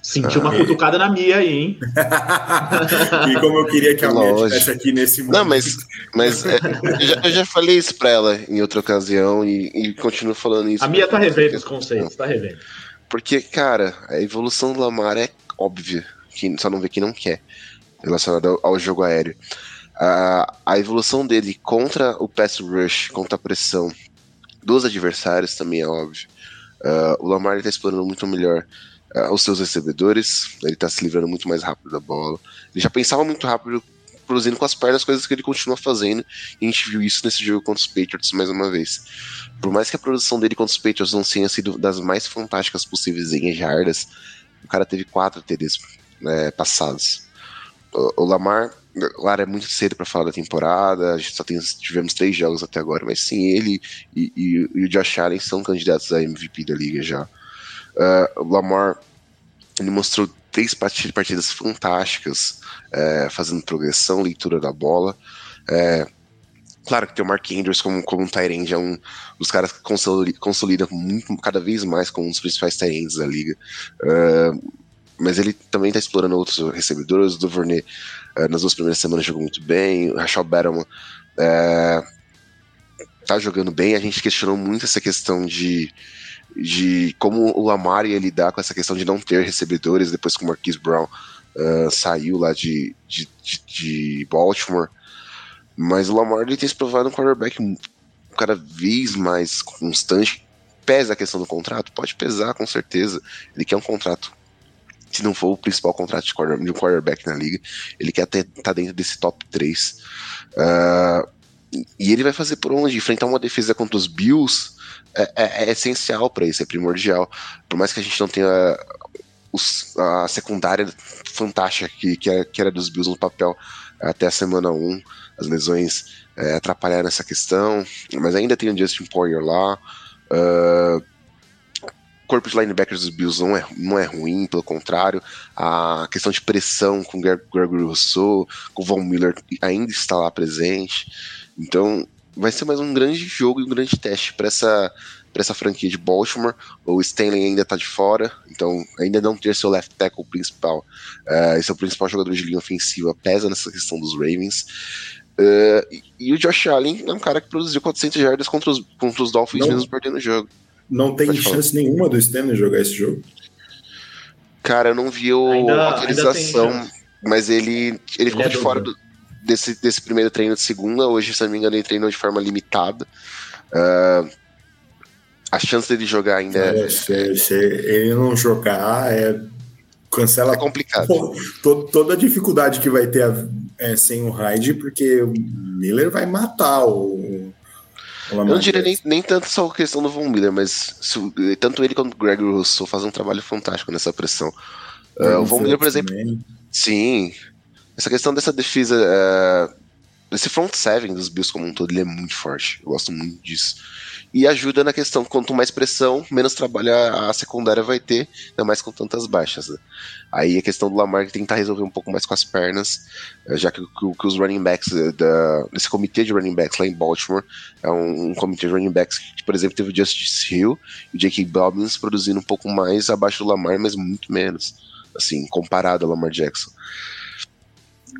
Sentiu ah, uma cutucada na Mia aí, hein? e como eu queria que a Mia estivesse aqui nesse momento. Não, mas, mas é, eu, já, eu, já, falei isso pra ela em outra ocasião e, e continuo falando isso. A Mia tá revendo os conceitos, tá revendo. Porque, cara, a evolução do Lamar é óbvia, que só não vê quem não quer, relacionada ao, ao jogo aéreo. Uh, a evolução dele contra o pass rush, contra a pressão dos adversários também é óbvio. Uh, o Lamar está explorando muito melhor uh, os seus recebedores, ele está se livrando muito mais rápido da bola. Ele já pensava muito rápido produzindo com as pernas, coisas que ele continua fazendo, e a gente viu isso nesse jogo contra os Patriots mais uma vez. Por mais que a produção dele contra os Patriots não tenha sido das mais fantásticas possíveis em jardas, o cara teve quatro TDs né, passados. O, o Lamar, claro, é muito cedo para falar da temporada, a gente só tem, tivemos três jogos até agora, mas sim, ele e, e, e o Josh Allen são candidatos a MVP da liga já. Uh, o Lamar ele mostrou três partidas fantásticas, é, fazendo progressão, leitura da bola. É, claro que tem o Mark Andrews como, como um Tyrande, é um dos caras que consolida, muito, cada vez mais como um dos principais Tyrands da liga. Uh, mas ele também está explorando outros recebedores. O Duvernay, uh, nas duas primeiras semanas, jogou muito bem. O Rachel Battleman uh, tá jogando bem. A gente questionou muito essa questão de de como o Lamar ia lidar com essa questão de não ter recebedores depois que o Marquise Brown uh, saiu lá de, de, de, de, Baltimore. Mas o Lamar ele tem se provado um quarterback cada vez mais constante. Pesa a questão do contrato? Pode pesar, com certeza. Ele quer um contrato. Se não for o principal contrato de, de um quarterback na liga, ele quer até estar tá dentro desse top 3. Uh, ah, e ele vai fazer por onde? Enfrentar uma defesa contra os Bills é, é, é essencial para isso, é primordial. Por mais que a gente não tenha os, a secundária fantástica que, que, era, que era dos Bills no papel até a semana 1, as lesões é, atrapalharam essa questão, mas ainda tem o Justin Poyer lá. Uh, corpo de linebackers dos Bills não é, não é ruim, pelo contrário, a questão de pressão com Gregory Rousseau, com Von Miller ainda está lá presente. Então, vai ser mais um grande jogo e um grande teste para essa para essa franquia de Baltimore. O Stanley ainda está de fora, então ainda não ter seu left tackle principal, uh, esse é o principal jogador de linha ofensiva, pesa nessa questão dos Ravens. Uh, e, e, o Josh Allen é um cara que produziu 400 jardas contra os, contra os Dolphins não, mesmo perdendo o jogo. Não tem Pode chance falar. nenhuma do Stanley jogar esse jogo? Cara, eu não vi a autorização, mas ele, ele ficou ele é de fora do, desse, desse primeiro treino de segunda. Hoje, se não me engano, ele treinou de forma limitada. Uh, a chance dele jogar ainda é. Se, se ele não jogar, é. Cancela é complicado. Pô, toda a dificuldade que vai ter a, é, sem o Hyde, porque o Miller vai matar o. Eu não diria nem, nem tanto só a questão do Von Miller, mas se, tanto ele quanto o Gregory Russell fazem um trabalho fantástico nessa pressão. Uh, o Von Miller, por exemplo. Também. Sim, essa questão dessa defesa, é, esse front seven dos Bills como um todo, ele é muito forte. Eu gosto muito disso. E ajuda na questão, quanto mais pressão, menos trabalho a secundária vai ter, ainda mais com tantas baixas. Né? Aí a questão do Lamar que tentar resolver um pouco mais com as pernas, é, já que, que, que os running backs, é, da, esse comitê de running backs lá em Baltimore, é um, um comitê de running backs que, por exemplo, teve o Justice Hill e o J.K. Dobbins produzindo um pouco mais abaixo do Lamar, mas muito menos, assim, comparado ao Lamar Jackson.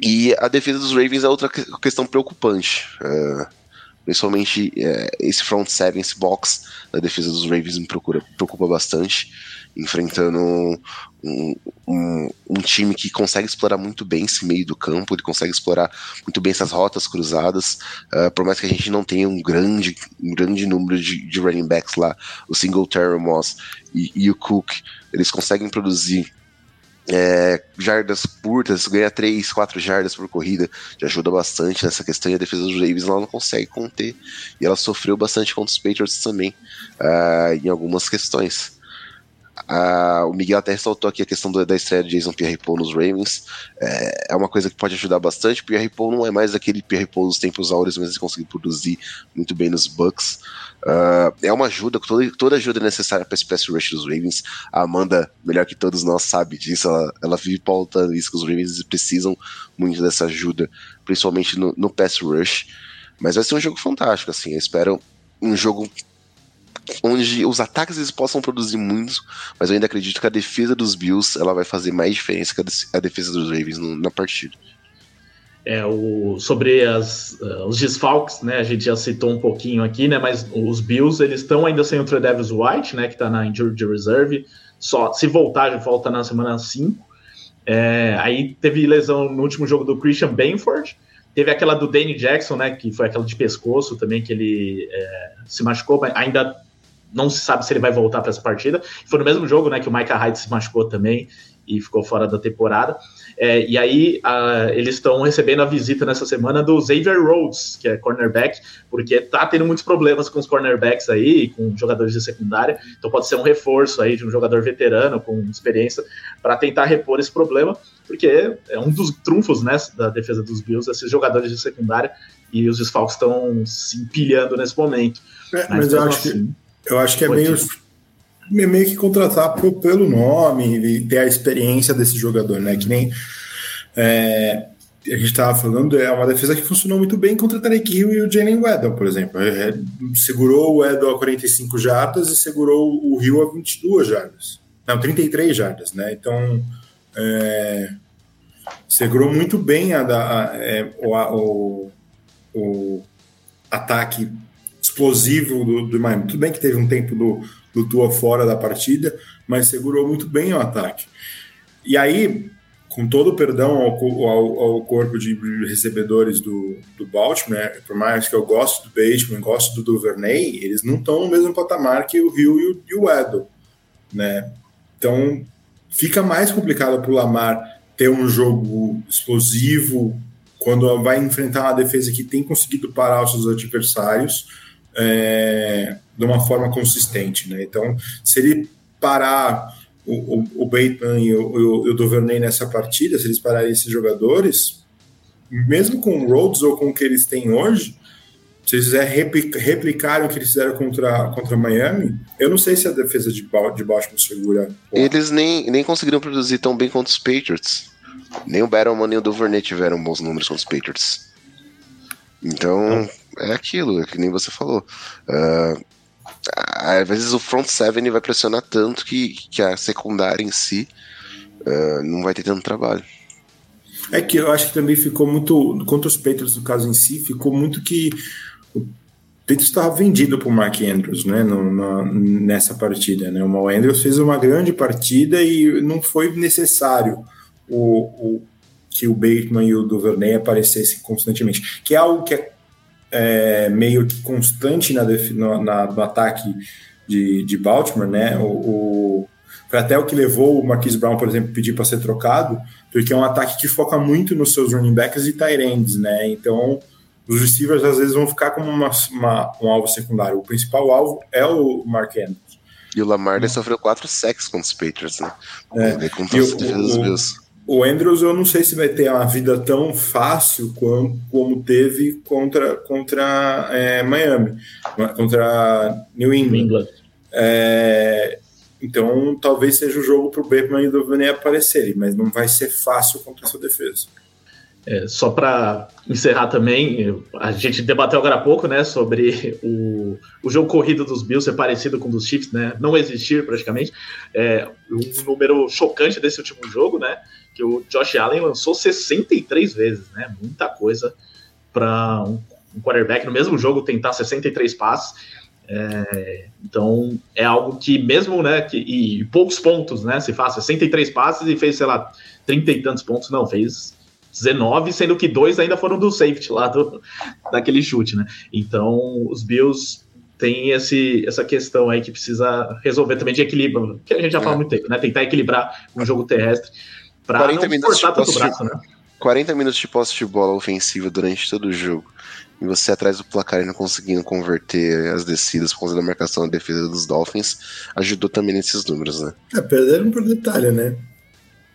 E a defesa dos Ravens é outra questão preocupante. Uh, principalmente uh, esse front seven, esse box da defesa dos Ravens me procura, preocupa bastante. Enfrentando um, um, um, time que consegue explorar muito bem esse meio do campo, ele consegue explorar muito bem essas rotas cruzadas. Uh, por mais que a gente não tenha um grande, um grande número de, de running backs lá, o Singletary, o Moss e, e o Cook, eles conseguem produzir é, jardas curtas, ganha 3, 4 jardas por corrida, já ajuda bastante nessa questão. E a defesa dos Ravens ela não consegue conter. E ela sofreu bastante contra os Patriots também, uh, em algumas questões. O Miguel até ressaltou aqui a questão do, da estreia de Jason Pierre-Paul nos Ravens. É, é, uma coisa que pode ajudar bastante. Pierre-Paul não é mais aquele Pierre-Paul dos tempos áureos, mas ele conseguiu produzir muito bem nos Bucks. Uh, é uma ajuda, toda, toda ajuda necessária para esse pass rush dos Ravens. A Amanda, melhor que todos nós, sabe disso. Ela, ela vive pautando isso, que os Ravens precisam muito dessa ajuda, principalmente no, no pass rush. Mas vai ser um jogo fantástico, assim. Eu espero um jogo onde os ataques eles possam produzir muito, mas eu ainda acredito que a defesa dos Bills ela vai fazer mais diferença que a defesa dos Ravens na partida. É, o, sobre as, uh, os desfalques, né? A gente já citou um pouquinho aqui, né? Mas os Bills eles estão ainda sem o Tredavis White, né? Que está na injured reserve. só se voltar, já volta na semana 5. É, aí teve lesão no último jogo do Christian Benford. Teve aquela do Danny Jackson, né? Que foi aquela de pescoço também, que ele é, se machucou, mas ainda não se sabe se ele vai voltar para essa partida. Foi no mesmo jogo, né? Que o Micah Hyde se machucou também e ficou fora da temporada. É, e aí a, eles estão recebendo a visita nessa semana do Xavier Rhodes, que é cornerback, porque tá tendo muitos problemas com os cornerbacks aí, com jogadores de secundária. Então pode ser um reforço aí de um jogador veterano com experiência para tentar repor esse problema, porque é um dos trunfos né, da defesa dos Bills, esses jogadores de secundária, e os desfalques estão se empilhando nesse momento. É, mas, mas eu, acho assim, que, eu acho que é meio meio que contratar pelo nome e ter a experiência desse jogador, né? Que nem é, a gente estava falando, é uma defesa que funcionou muito bem contra o Tarek Hill e o Jalen Weddle, por exemplo. É, segurou o Weddle a 45 jardas e segurou o Hill a 22 jardas. Não, 33 jardas, né? Então, é, segurou muito bem a, a, a, é, o, o, o, ataque explosivo do, do Miami. Tudo bem que teve um tempo do, do Tua fora da partida, mas segurou muito bem o ataque. E aí, com todo o perdão ao, ao, ao corpo de recebedores do, do Baltimore, né, por mais que eu gosto do Bateman, gosto do Duvernay, eles não estão no mesmo patamar que o Rio e o, o Edel, né? Então, fica mais complicado para o Lamar ter um jogo explosivo quando vai enfrentar uma defesa que tem conseguido parar os seus adversários, é, de uma forma consistente. Né? Então, se ele parar o, o, o Bateman e o, o, o Duvernay nessa partida, se eles pararem esses jogadores, mesmo com o Rhodes ou com o que eles têm hoje, se eles quiserem replicar o que eles fizeram contra, contra Miami, eu não sei se a defesa de, de Baltimore segura. Eles nem, nem conseguiram produzir tão bem contra os Patriots. Nem o Battleman nem o Duvernay tiveram bons números contra os Patriots. Então, é aquilo, é que nem você falou. Uh, às vezes o front seven vai pressionar tanto que, que a secundária em si uh, não vai ter tanto trabalho. É que eu acho que também ficou muito, contra os Patriots no caso em si, ficou muito que o Patriots estava vendido para o Mark Andrews, né, no, na, nessa partida, né, o Mal Andrews fez uma grande partida e não foi necessário o, o que o Bateman e o Duvernay aparecessem constantemente, que é algo que é é, meio que constante na, no, na, no ataque de, de Baltimore, né? O, o, foi até o que levou o Marquise Brown, por exemplo, pedir para ser trocado, porque é um ataque que foca muito nos seus running backs e tight ends, né? Então, os receivers às vezes vão ficar como uma, uma, um alvo secundário. O principal alvo é o Mark Andrews. E o Lamar sofreu quatro sacks contra os Patriots, né? É. Contra os defesas Bills o Andrews eu não sei se vai ter uma vida tão fácil como, como teve contra, contra é, Miami, contra New England. England. É, então talvez seja o jogo para o Bateman e o Duvernay aparecerem, mas não vai ser fácil contra essa defesa. É, só para encerrar também, a gente debateu agora há pouco, né, sobre o, o jogo corrido dos Bills ser parecido com o dos Chiefs, né, não existir praticamente. É, um número chocante desse último jogo, né, que o Josh Allen lançou 63 vezes, né? Muita coisa para um, um quarterback no mesmo jogo tentar 63 passes. É, então é algo que mesmo, né, que, e poucos pontos, né, se faz 63 passes e fez, sei lá, 30 e tantos pontos, não, fez 19, sendo que dois ainda foram do safety lá do, daquele chute, né, então os Bills tem esse, essa questão aí que precisa resolver também de equilíbrio, que a gente já fala há muito tempo, né, tentar equilibrar um jogo terrestre, Pra 40 minutos de posse braço, né? 40 minutos de posse de bola ofensiva durante todo o jogo. E você atrás do placar e não conseguindo converter as descidas por conta da marcação da defesa dos Dolphins, ajudou também nesses números, né? É, perderam por detalhe, né?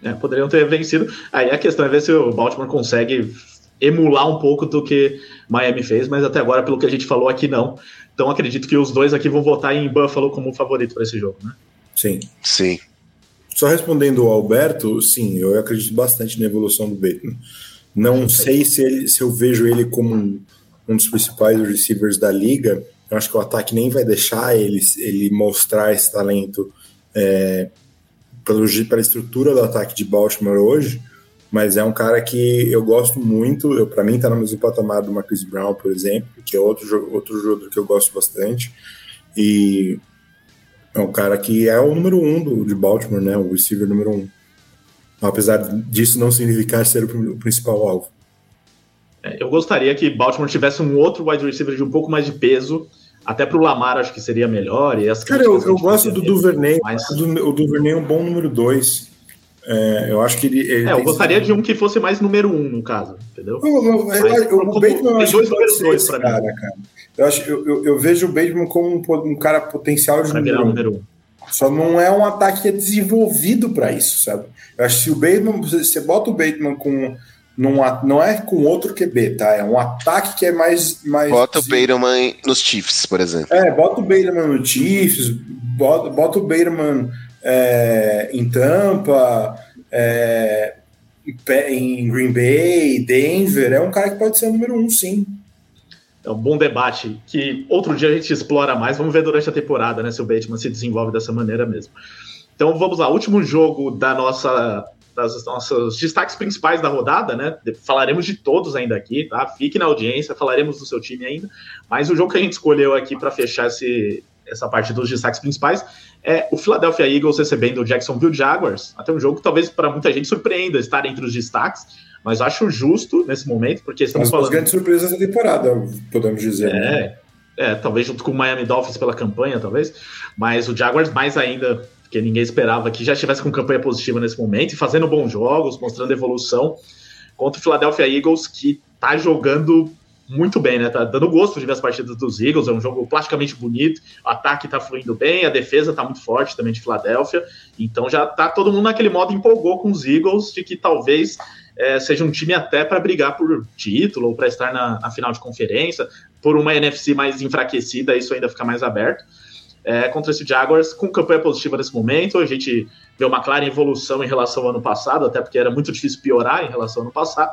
É, poderiam ter vencido. Aí a questão é ver se o Baltimore consegue emular um pouco do que Miami fez, mas até agora, pelo que a gente falou aqui, não. Então acredito que os dois aqui vão votar em Buffalo como favorito para esse jogo, né? Sim. Sim. Só respondendo ao Alberto, sim, eu acredito bastante na evolução do Bateman. Não sei se, ele, se eu vejo ele como um, um, dos principais receivers da liga. Eu acho que o ataque nem vai deixar ele, ele mostrar esse talento é, pelo, pela estrutura do ataque de Baltimore hoje. Mas é um cara que eu gosto muito. Para mim, está no mesmo patamar do Marcus Brown, por exemplo, que é outro, outro jogador que eu gosto bastante. E É um cara que é o número um do, de Baltimore, né? O receiver número um. Apesar disso não significar ser o principal alvo. É, eu gostaria que Baltimore tivesse um outro wide receiver de um pouco mais de peso. Até para o Lamar acho que seria melhor. E Cara, eu, eu gosto do Duvernay. Mas... O Duvernay é um bom número dois. É, eu acho que ele. ele é, eu gostaria de um que fosse mais número um, no caso, entendeu? Eu, eu, eu, o Bateman eu acho dois números dois para cara, mim. Cara. Eu, acho, eu, eu, vejo o Bateman como um, um cara potencial de número, um. número um. Só não é um ataque que é desenvolvido para isso, sabe? Eu acho que se o Bateman, você bota o Bateman com. Num, não é com outro QB, tá? É um ataque que é mais. mais bota o Bateman nos Chiefs, por exemplo. É, bota o Bateman no Chiefs, bota, bota o Bateman é, em Tampa, é, em Green Bay, Denver, é um cara que pode ser o número um, sim. É um bom debate que outro dia a gente explora mais. Vamos ver durante a temporada, né? Se o Bateman se desenvolve dessa maneira mesmo. Então vamos lá, último jogo da nossa das nossos destaques principais da rodada, né? Falaremos de todos ainda aqui, tá? Fique na audiência, falaremos do seu time ainda. Mas o jogo que a gente escolheu aqui para fechar esse, essa parte dos destaques principais é o Philadelphia Eagles recebendo o Jacksonville Jaguars. Até um jogo que talvez para muita gente surpreenda estar entre os destaques, mas acho justo nesse momento, porque estamos As falando. As grandes surpresas da temporada, podemos dizer. É, né? é, talvez junto com o Miami Dolphins pela campanha, talvez, mas o Jaguars mais ainda, porque ninguém esperava que já estivesse com campanha positiva nesse momento e fazendo bons jogos, mostrando evolução contra o Philadelphia Eagles, que está jogando muito bem, né? Tá dando gosto de ver as partidas dos Eagles, é um jogo plasticamente bonito, o ataque tá fluindo bem, a defesa tá muito forte também de Filadélfia, então já tá todo mundo naquele modo empolgou com os Eagles de que talvez é, seja um time até para brigar por título ou para estar na, na, final de conferência, por uma NFC mais enfraquecida, isso ainda fica mais aberto. É, contra esse Jaguars, com campanha positiva nesse momento, a gente vê uma clara evolução em relação ao ano passado, até porque era muito difícil piorar em relação ao ano passado,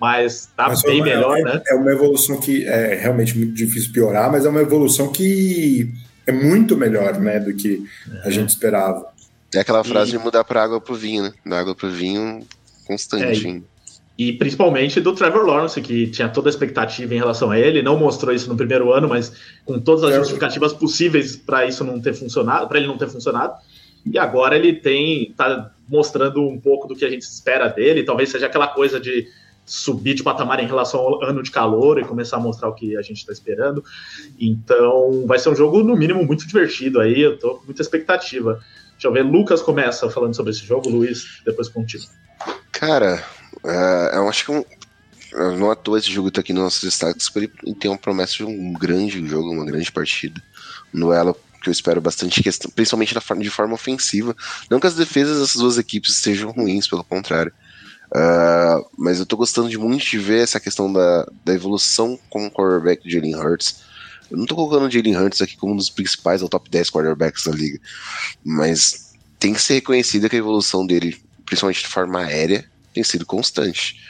mas tá mas bem é uma, melhor, é, né? É uma evolução que é realmente muito difícil piorar, mas é uma evolução que é muito melhor, né, do que a gente esperava. É aquela frase e... de mudar para água para o vinho, né? Da água para o vinho constante. É, e principalmente do Trevor Lawrence, que tinha toda a expectativa em relação a ele, não mostrou isso no primeiro ano, mas com todas as justificativas possíveis para isso não ter funcionado, para ele não ter funcionado. E agora ele tem tá mostrando um pouco do que a gente espera dele, talvez seja aquela coisa de subir de patamar em relação ao ano de calor e começar a mostrar o que a gente está esperando. Então, vai ser um jogo no mínimo muito divertido aí, eu tô com muita expectativa. Deixa eu ver, Lucas começa falando sobre esse jogo, Luiz, depois contigo. Cara, uh, eu acho que um, não à toa esse jogo tá aqui nos nossos destaques, porque ele tem uma promessa de um grande jogo, uma grande partida. Um duelo que eu espero bastante, questão, principalmente de forma ofensiva. Não que as defesas dessas duas equipes sejam ruins, pelo contrário. Uh, mas eu tô gostando de muito de ver essa questão da, da evolução como quarterback de Jalen Hurts. Eu não tô colocando o Jalen Hurts aqui como um dos principais ou top 10 quarterbacks da liga, mas tem que ser reconhecida que a evolução dele, principalmente de forma aérea, tem sido constante.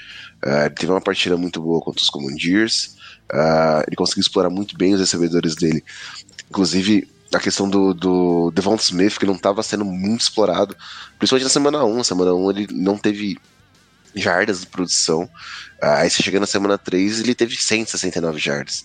Uh, ele teve uma partida muito boa contra os Commanders, uh, ele conseguiu explorar muito bem os recebedores dele. Inclusive, a questão do, do Devon Smith, que não estava sendo muito explorado, principalmente na semana 1. Na semana 1 ele não teve jardas de produção. Uh, aí você chega na semana 3 ele teve 169 jardas.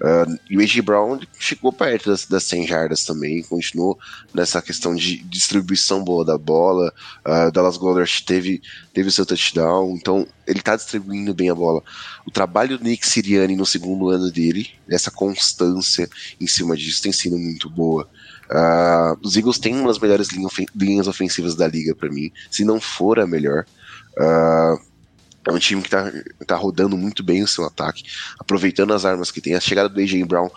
Uh, e o. Brown chegou perto das, das 100 jardas também, continuou nessa questão de distribuição boa da bola. Uh, Dallas Goddard teve, teve seu touchdown, então ele está distribuindo bem a bola. O trabalho do Nick Siriani no segundo ano dele, essa constância em cima disso, tem sido muito boa. Uh, os Eagles têm uma das melhores linhas ofensivas da liga para mim, se não for a melhor. Uh, é um time que tá, tá rodando muito bem o seu ataque, aproveitando as armas que tem. A chegada do AJ Brown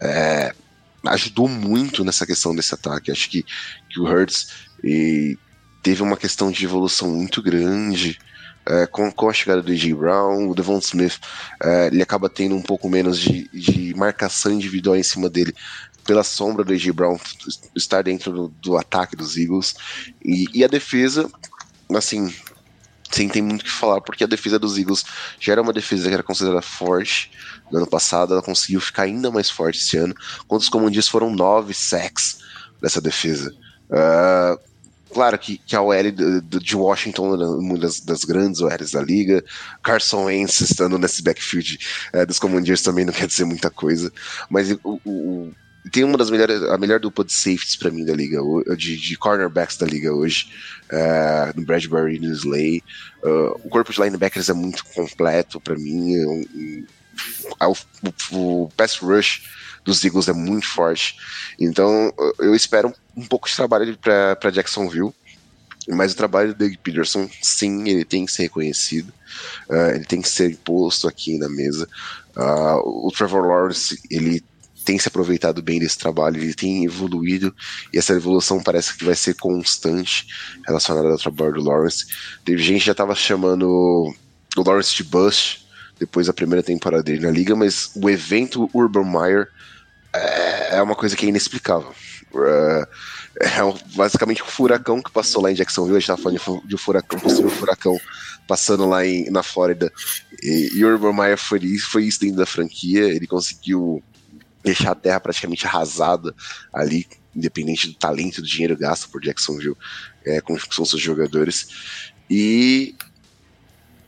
é, ajudou muito nessa questão desse ataque. Acho que, que o Hurts teve uma questão de evolução muito grande. É, com, com, a chegada do AJ Brown, o Devon Smith, é, ele acaba tendo um pouco menos de, de, marcação individual em cima dele, pela sombra do AJ Brown estar dentro do, do ataque dos Eagles. E, e, a defesa, assim, sem ter muito o que falar, porque a defesa dos Eagles já era uma defesa que era considerada forte no ano passado, ela conseguiu ficar ainda mais forte esse ano. Quando os comandias foram nove sacks dessa defesa. Uh, claro que, que a OL de Washington é uma das, das, grandes OLs da liga. Carson Wentz estando nesse backfield uh, dos Commanders também não quer dizer muita coisa. Mas o, o tem uma das melhores, a melhor dupla de safeties para mim da liga, de, de, cornerbacks da liga hoje, uh, no Bradbury e no Slay. Uh, o corpo de linebackers é muito completo para mim. Um, um, o, o pass rush dos Eagles é muito forte. Então eu espero um pouco de trabalho para Jacksonville. Mas o trabalho do Doug Peterson, sim, ele tem que ser reconhecido, uh, ele tem que ser posto aqui na mesa. Uh, o Trevor Lawrence, ele tem se aproveitado bem desse trabalho, ele tem evoluído e essa evolução parece que vai ser constante relacionada ao trabalho do Lawrence. Teve gente que já estava chamando o Lawrence de Bust depois da primeira temporada dele na liga, mas o evento Urban Meyer é, é uma coisa que é inexplicável. É um, basicamente um furacão que passou lá em Jacksonville. A gente tava falando de um furacão, possível furacão passando lá em, na Flórida. E, e Urban Meyer foi foi isso dentro da franquia. Ele conseguiu deixar a terra praticamente arrasada ali, independente do talento e do dinheiro gasto por Jacksonville é, com, com seus jogadores. E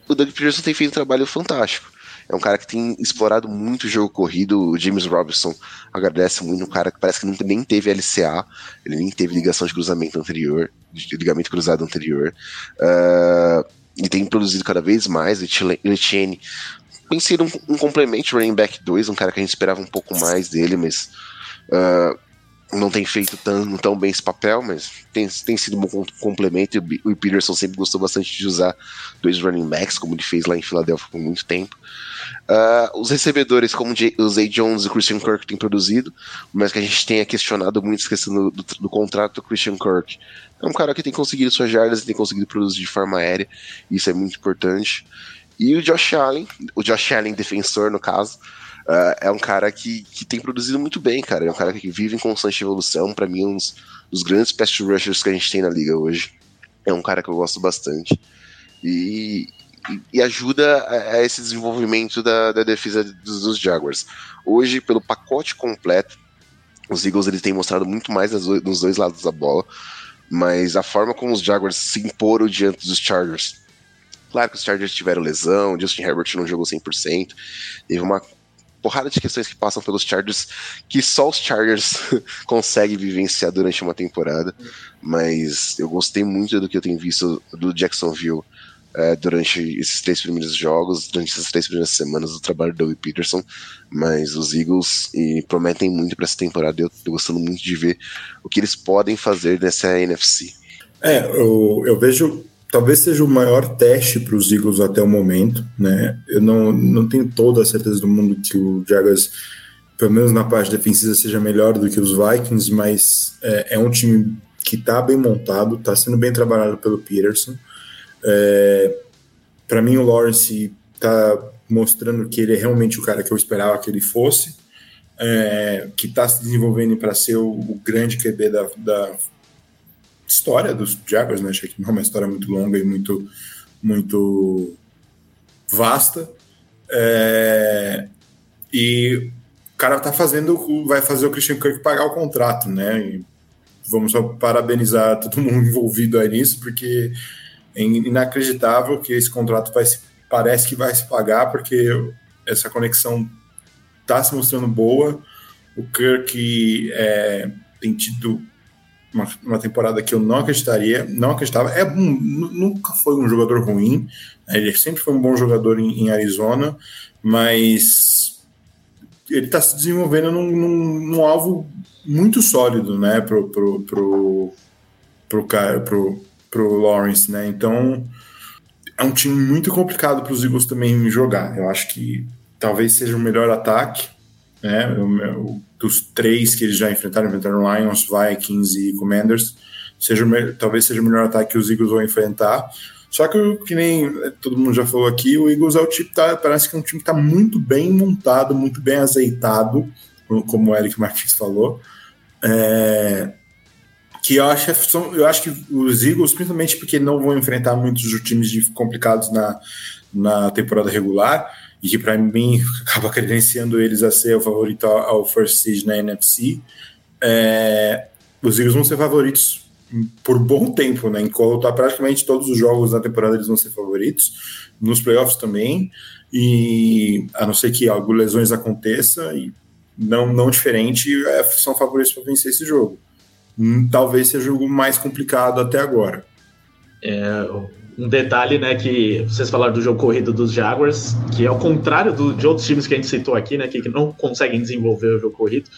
o Doug Peterson tem feito um trabalho fantástico. É um cara que tem explorado muito o jogo corrido. O James Robinson agradece muito. Um cara que parece que nunca nem teve LCA, ele nem teve ligação de cruzamento anterior, de ligamento cruzado anterior. Uh, e tem produzido cada vez mais. O Etienne tem sido um, complemento running back 2, um cara que a gente esperava um pouco mais dele, mas uh, não tem feito tão, tão bem esse papel, mas tem, tem sido um bom complemento. E o Peterson sempre gostou bastante de usar dois running backs, como ele fez lá em Filadélfia por muito tempo. Uh, os recebedores, como o Zay Jones e o Christian Kirk, têm produzido, mas que a gente tenha questionado muito a questão do, do, do, contrato do Christian Kirk. É um cara que tem conseguido suas jardas e tem conseguido produzir de forma aérea, isso é muito importante. E o Josh Allen, o Josh Allen defensor, no caso, Uh, é um cara que, que tem produzido muito bem, cara. É um cara que vive em constante evolução. Para mim, um dos, dos grandes pass rushers que a gente tem na liga hoje. É um cara que eu gosto bastante. E, e, ajuda a, esse desenvolvimento da, da defesa dos, dos, Jaguars. Hoje, pelo pacote completo, os Eagles eles têm mostrado muito mais nos dois lados da bola. Mas a forma como os Jaguars se imporam diante dos Chargers. Claro que os Chargers tiveram lesão, Justin Herbert não jogou 100%. Teve uma porrada de questões que passam pelos Chargers que só os Chargers conseguem vivenciar durante uma temporada. Mas eu gostei muito do que eu tenho visto do Jacksonville é, durante esses três primeiros jogos, durante essas três primeiras semanas do trabalho do Doug Peterson. Mas os Eagles prometem muito para essa temporada. Eu tô gostando muito de ver o que eles podem fazer nessa NFC. É, eu, eu vejo talvez seja o maior teste para os Eagles até o momento, né? Eu não, não tenho toda a certeza do mundo que o Jaguars, pelo menos na parte defensiva, seja melhor do que os Vikings, mas é, é um time que está bem montado, está sendo bem trabalhado pelo Peterson. É, para mim, o Lawrence está mostrando que ele é realmente o cara que eu esperava que ele fosse, é, que está se desenvolvendo para ser o, o, grande QB da, da história dos Jaguars, né? Achei que não é uma história muito longa e muito, muito vasta. É, e o cara tá fazendo, vai fazer o Christian Kirk pagar o contrato, né? E vamos só parabenizar todo mundo envolvido aí nisso, porque é inacreditável que esse contrato vai se, parece que vai se pagar, porque essa conexão tá se mostrando boa. O Kirk é, tem tido uma, uma, temporada que eu não acreditaria, não acreditava. É um, nunca foi um jogador ruim, né? ele sempre foi um bom jogador em, em Arizona, mas ele está se desenvolvendo num, num, num, alvo muito sólido, né, pro pro pro pro, pro, pro, pro Lawrence, né? Então é um time muito complicado para os Eagles também jogar. Eu acho que talvez seja o melhor ataque, né? O, dos três que eles já enfrentaram, enfrentaram Lions, Vikings e Commanders, seja, talvez seja o melhor ataque que os Eagles vão enfrentar. Só que, que nem todo mundo já falou aqui, o Eagles é o tipo, tá, parece que é um time que está muito bem montado, muito bem azeitado, como o Eric Martins falou. É, que eu acho, eu acho que os Eagles, principalmente porque não vão enfrentar muitos times complicados na, na temporada regular, e que para mim acaba credenciando eles a ser o favorito ao, first seed na NFC. É, os Eagles vão ser favoritos por bom tempo, né? Enquanto tá praticamente todos os jogos da temporada eles vão ser favoritos, nos playoffs também, e a não ser que algumas lesões aconteça, e não, não diferente, é, são favoritos para vencer esse jogo. Hum, talvez seja o jogo mais complicado até agora. É, um detalhe, né, que vocês falaram do jogo corrido dos Jaguars, que é o contrário do, de outros times que a gente citou aqui, né, que, que não conseguem desenvolver o jogo corrido.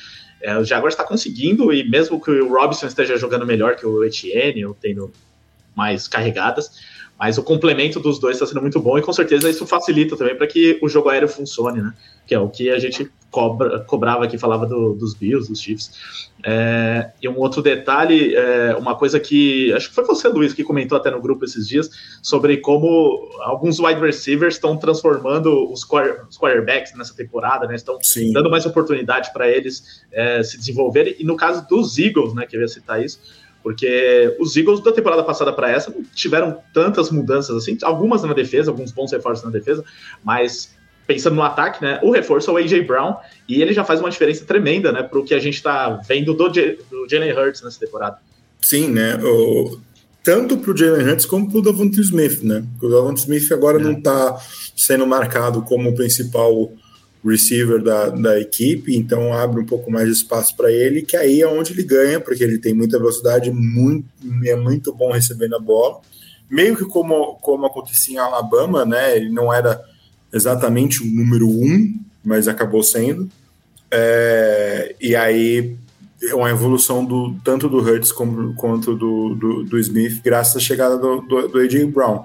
É, o Jaguars está conseguindo, e mesmo que o Robinson esteja jogando melhor que o Etienne, ou tendo mais carregadas, mas o complemento dos dois está sendo muito bom e com certeza isso facilita também para que o jogo aéreo funcione, né? Que é o que a gente cobra, cobrava aqui, falava do, dos Bills, dos Chiefs. É, e um outro detalhe, é, uma coisa que acho que foi você, Luiz, que comentou até no grupo esses dias sobre como alguns wide receivers estão transformando os, quarter, os quarterbacks nessa temporada, né? Estão Sim. dando mais oportunidade para eles é, se desenvolverem. E no caso dos Eagles, né, que eu ia citar isso porque os Eagles da temporada passada para essa não tiveram tantas mudanças assim, algumas na defesa, alguns bons reforços na defesa, mas pensando no ataque, né, o reforço é o AJ Brown e ele já faz uma diferença tremenda, né, para o que a gente está vendo do, do Jalen Hurts nessa temporada. Sim, né, o, tanto para o Jalen Hurts como para o Davante Smith, né, o Davante Smith agora é. não está sendo marcado como o principal receiver da, da equipe, então abre um pouco mais de espaço para ele, que aí é onde ele ganha, porque ele tem muita velocidade, muito, é muito bom recebendo a bola. Meio que como, como acontecia em Alabama, né? Ele não era exatamente o número um, mas acabou sendo. É, e aí é uma evolução do, tanto do Hurts como, quanto do, do, do Smith, graças à chegada do, do, do A.J. Brown.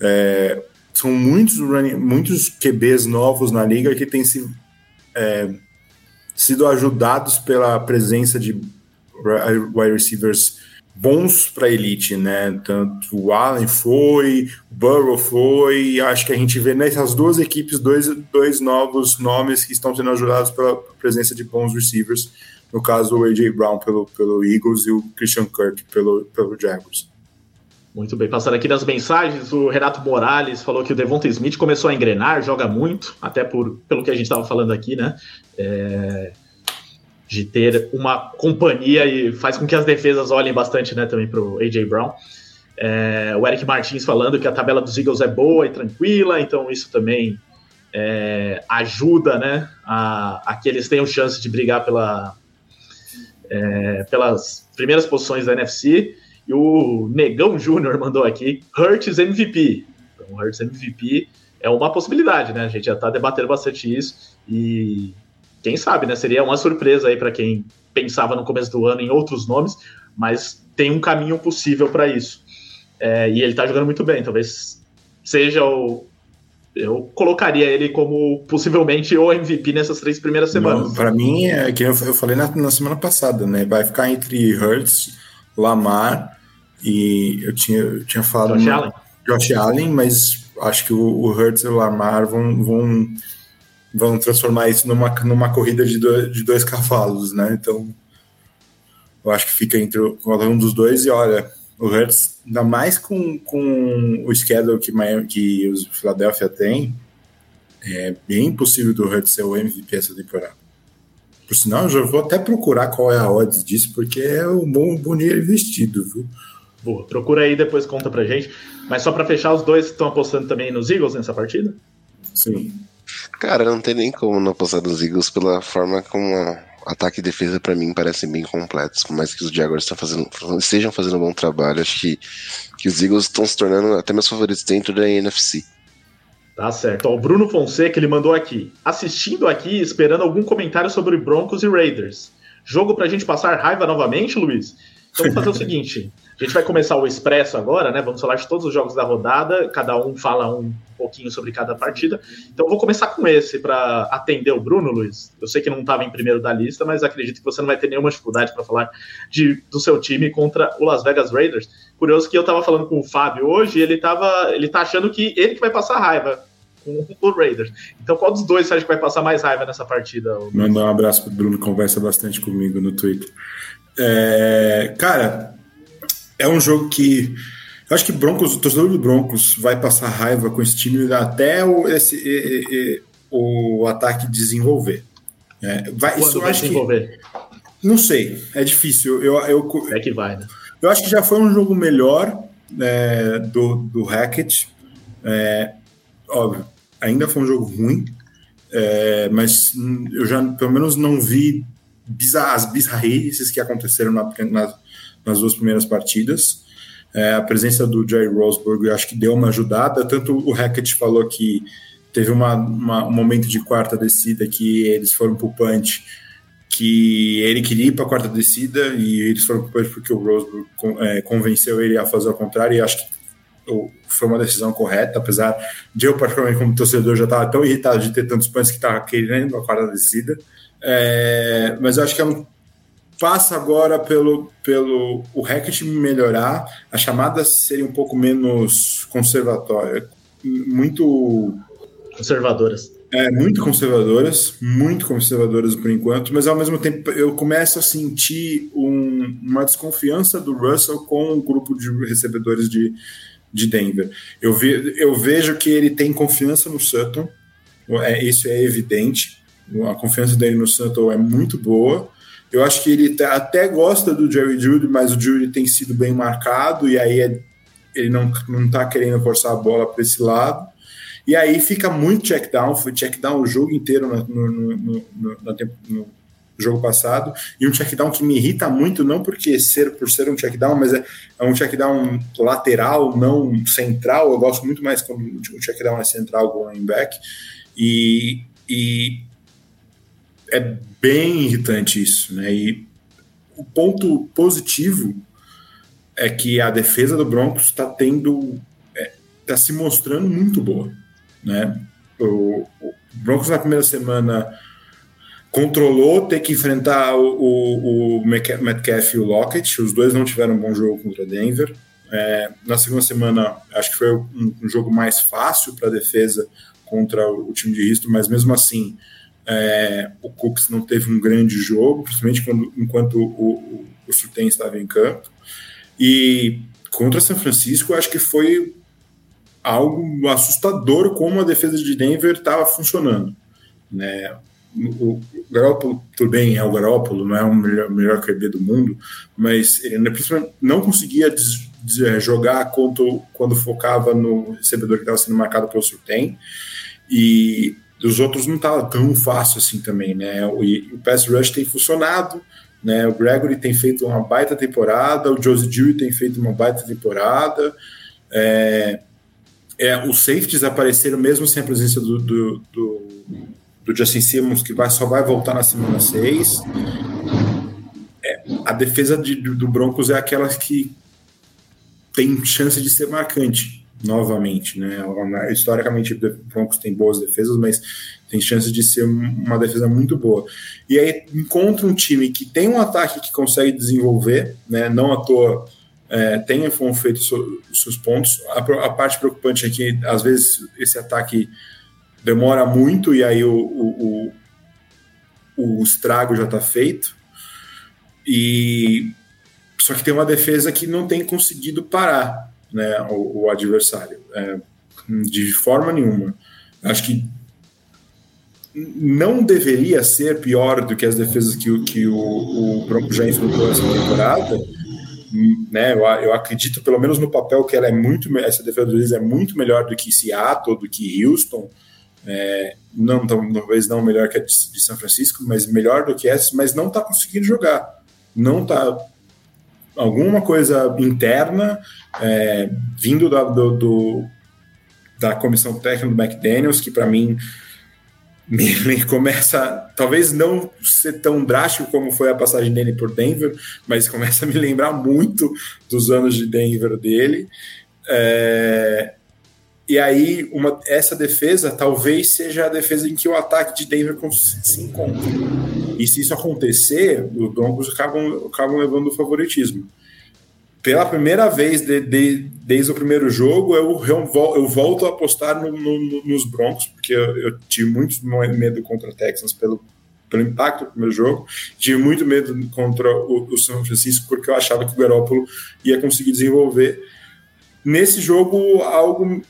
É, são muitos, muitos QBs novos na liga que têm se, é, sido ajudados pela presença de wide receivers bons para elite, né? Tanto o Allen foi, o Burrow foi, acho que a gente vê nessas duas equipes dois, dois novos nomes que estão sendo ajudados pela presença de bons receivers. No caso, o A.J. Brown pelo, pelo Eagles e o Christian Kirk pelo, pelo Jaguars. Muito bem, passando aqui nas mensagens, o Renato Morales falou que o Devonta Smith começou a engrenar, joga muito, até por, pelo que a gente estava falando aqui, né? É, de ter uma companhia e faz com que as defesas olhem bastante, né, também para o A.J. Brown. É, o Eric Martins falando que a tabela dos Eagles é boa e tranquila, então isso também é, ajuda, né, a, a, que eles tenham chance de brigar pela, é, pelas primeiras posições da NFC. E o Negão Júnior mandou aqui, Hurts MVP. Então, Hurts MVP é uma possibilidade, né? A gente já está debatendo bastante isso. E quem sabe, né? Seria uma surpresa aí para quem pensava no começo do ano em outros nomes, mas tem um caminho possível para isso. É, e ele está jogando muito bem, talvez seja o. Eu colocaria ele como possivelmente o MVP nessas três primeiras semanas. Para mim, é que eu falei na, na semana passada, né? Vai ficar entre Hurts, Lamar e eu tinha, eu tinha falado. Josh Allen. Josh Allen, mas acho que o, o Hurts e o Lamar vão, vão, vão transformar isso numa, numa corrida de dois, de dois cavalos, né? Então, eu acho que fica entre um dos dois e olha, o Hurts, ainda mais com, com o schedule que, que os Philadelphia tem, é bem possível do Hurts ser o MVP essa temporada. Por sinal, eu já vou até procurar qual é a odds disso, porque é um bom, dinheiro investido, viu? Boa, procura aí depois conta pra gente. Mas só para fechar, os dois estão apostando também nos Eagles nessa partida? Sim. Cara, não tem nem como não apostar nos Eagles pela forma como ataque e defesa para mim parecem bem completos. Por mais que os Jaguars fazendo, estejam fazendo um bom trabalho, acho que, que os Eagles estão se tornando até meus favoritos dentro da NFC. Tá certo. O Bruno Fonseca ele mandou aqui. Assistindo aqui, esperando algum comentário sobre Broncos e Raiders. Jogo pra gente passar raiva novamente, Luiz? Então vamos fazer o seguinte: a gente vai começar o Expresso agora, né? Vamos falar de todos os jogos da rodada, cada um fala um pouquinho sobre cada partida. Então vou começar com esse para atender o Bruno, Luiz. Eu sei que não estava em primeiro da lista, mas acredito que você não vai ter nenhuma dificuldade para falar de, do seu time contra o Las Vegas Raiders. Curioso que eu estava falando com o Fábio hoje, ele tava, ele tá achando que ele que vai passar raiva com o Raiders. Então, qual dos dois você acha que vai passar mais raiva nessa partida? Mandar um abraço pro Bruno, conversa bastante comigo no Twitter. É, cara, é um jogo que eu acho que Broncos, o torcedor do Broncos vai passar raiva com esse time até o, esse, e, e, o ataque desenvolver. É, vai, isso vai desenvolver? Que, não sei, é difícil. Eu, eu, é que vai, né? Eu acho que já foi um jogo melhor é, do, do Hackett. É, óbvio, ainda foi um jogo ruim, é, mas eu já pelo menos não vi as bizarrices que aconteceram na, na, nas duas primeiras partidas. É, a presença do Jerry Rosberg eu acho que deu uma ajudada. Tanto o Hackett falou que teve uma, uma, um momento de quarta descida que eles foram o punch, que ele queria ir para a quarta descida e eles foram para punch porque o Rosberg é, convenceu ele a fazer o contrário. E acho que foi uma decisão correta, apesar de eu, particularmente como torcedor, já estava tão irritado de ter tantos punts que estava querendo a quarta descida. É, mas eu acho que é um, passa agora pelo, pelo o Hackett melhorar, as chamadas serem um pouco menos conservatórias, muito conservadoras. É, muito conservadoras, muito conservadoras por enquanto, mas ao mesmo tempo eu começo a sentir um, uma desconfiança do Russell com o grupo de recebedores de, de Denver. Eu, ve, eu vejo que ele tem confiança no Sutton, é, isso é evidente, a confiança dele no Santos é muito boa. Eu acho que ele até gosta do Jerry Judy, mas o Judy tem sido bem marcado e aí é, ele não, não tá querendo forçar a bola para esse lado. E aí fica muito check down, foi check down o jogo inteiro no, no, no, no, jogo passado, e um check down que me irrita muito, não porque ser por ser um check down, mas é, é um check down lateral, não central. Eu gosto muito mais quando o check down é central, going back. E, e é bem irritante isso, né? E o ponto positivo é que a defesa do Broncos está tendo, está é, tá se mostrando muito boa, né? O, o, Broncos na primeira semana controlou ter que enfrentar o, o, o Metcalf e o Lockett, os dois não tiveram um bom jogo contra Denver. É, na segunda semana, acho que foi um, um jogo mais fácil para a defesa contra o, o time de risco, mas mesmo assim é, o Cooks não teve um grande jogo, principalmente quando, enquanto o, o, o estava em campo. E contra São Francisco, acho que foi algo assustador como a defesa de Denver estava funcionando. Né? O Garoppolo, tudo bem, é o Garoppolo, não é o melhor, melhor QB do mundo, mas ele não conseguia des, des, jogar quando, quando focava no recebedor que estava sendo marcado pelo Surtain. E dos outros não estava tão fácil assim também, né? O, o pass rush tem funcionado, né? O Gregory tem feito uma baita temporada, o Josie Dewey tem feito uma baita temporada. É, é, os safeties apareceram mesmo sem a presença do, do, do, do Justin Simmons, que vai, só vai voltar na semana 6. É, a defesa de, do Broncos é aquela que tem chance de ser marcante novamente, né? Historicamente, Broncos tem boas defesas, mas tem chance de ser uma defesa muito boa. E aí encontra um time que tem um ataque que consegue desenvolver, né? Não à toa é, tem feito os seus pontos. A, a, parte preocupante é que às vezes esse ataque demora muito e aí o, o, o, o estrago já está feito. E só que tem uma defesa que não tem conseguido parar né, o, o adversário, é, de forma nenhuma. Acho que não deveria ser pior do que as defesas que, que o, o Broncos já enfrentou essa temporada. Né, eu, eu, acredito, pelo menos no papel, que ela é muito essa defesa do é muito melhor do que Seattle, do que Houston. É, não talvez não melhor que a de, de São Francisco, mas melhor do que essa, mas não está conseguindo jogar. Não está alguma coisa interna é, vindo da, do, do, da comissão técnica do McDaniels, que para mim me, me, começa, talvez não ser tão drástico como foi a passagem dele por Denver, mas começa a me lembrar muito dos anos de Denver dele. É, e aí, uma, essa defesa talvez seja a defesa em que o ataque de Denver se encontra. E se isso acontecer, os Broncos acabam, acabam levando o favoritismo. Pela primeira vez de, de, desde o primeiro jogo, eu, eu volto a apostar no, no, nos Broncos, porque eu, eu, tive muito medo contra Texans pelo, pelo impacto do primeiro jogo, tive muito medo contra o, o São Francisco, porque eu achava que o Garoppolo ia conseguir desenvolver. Nesse jogo, algo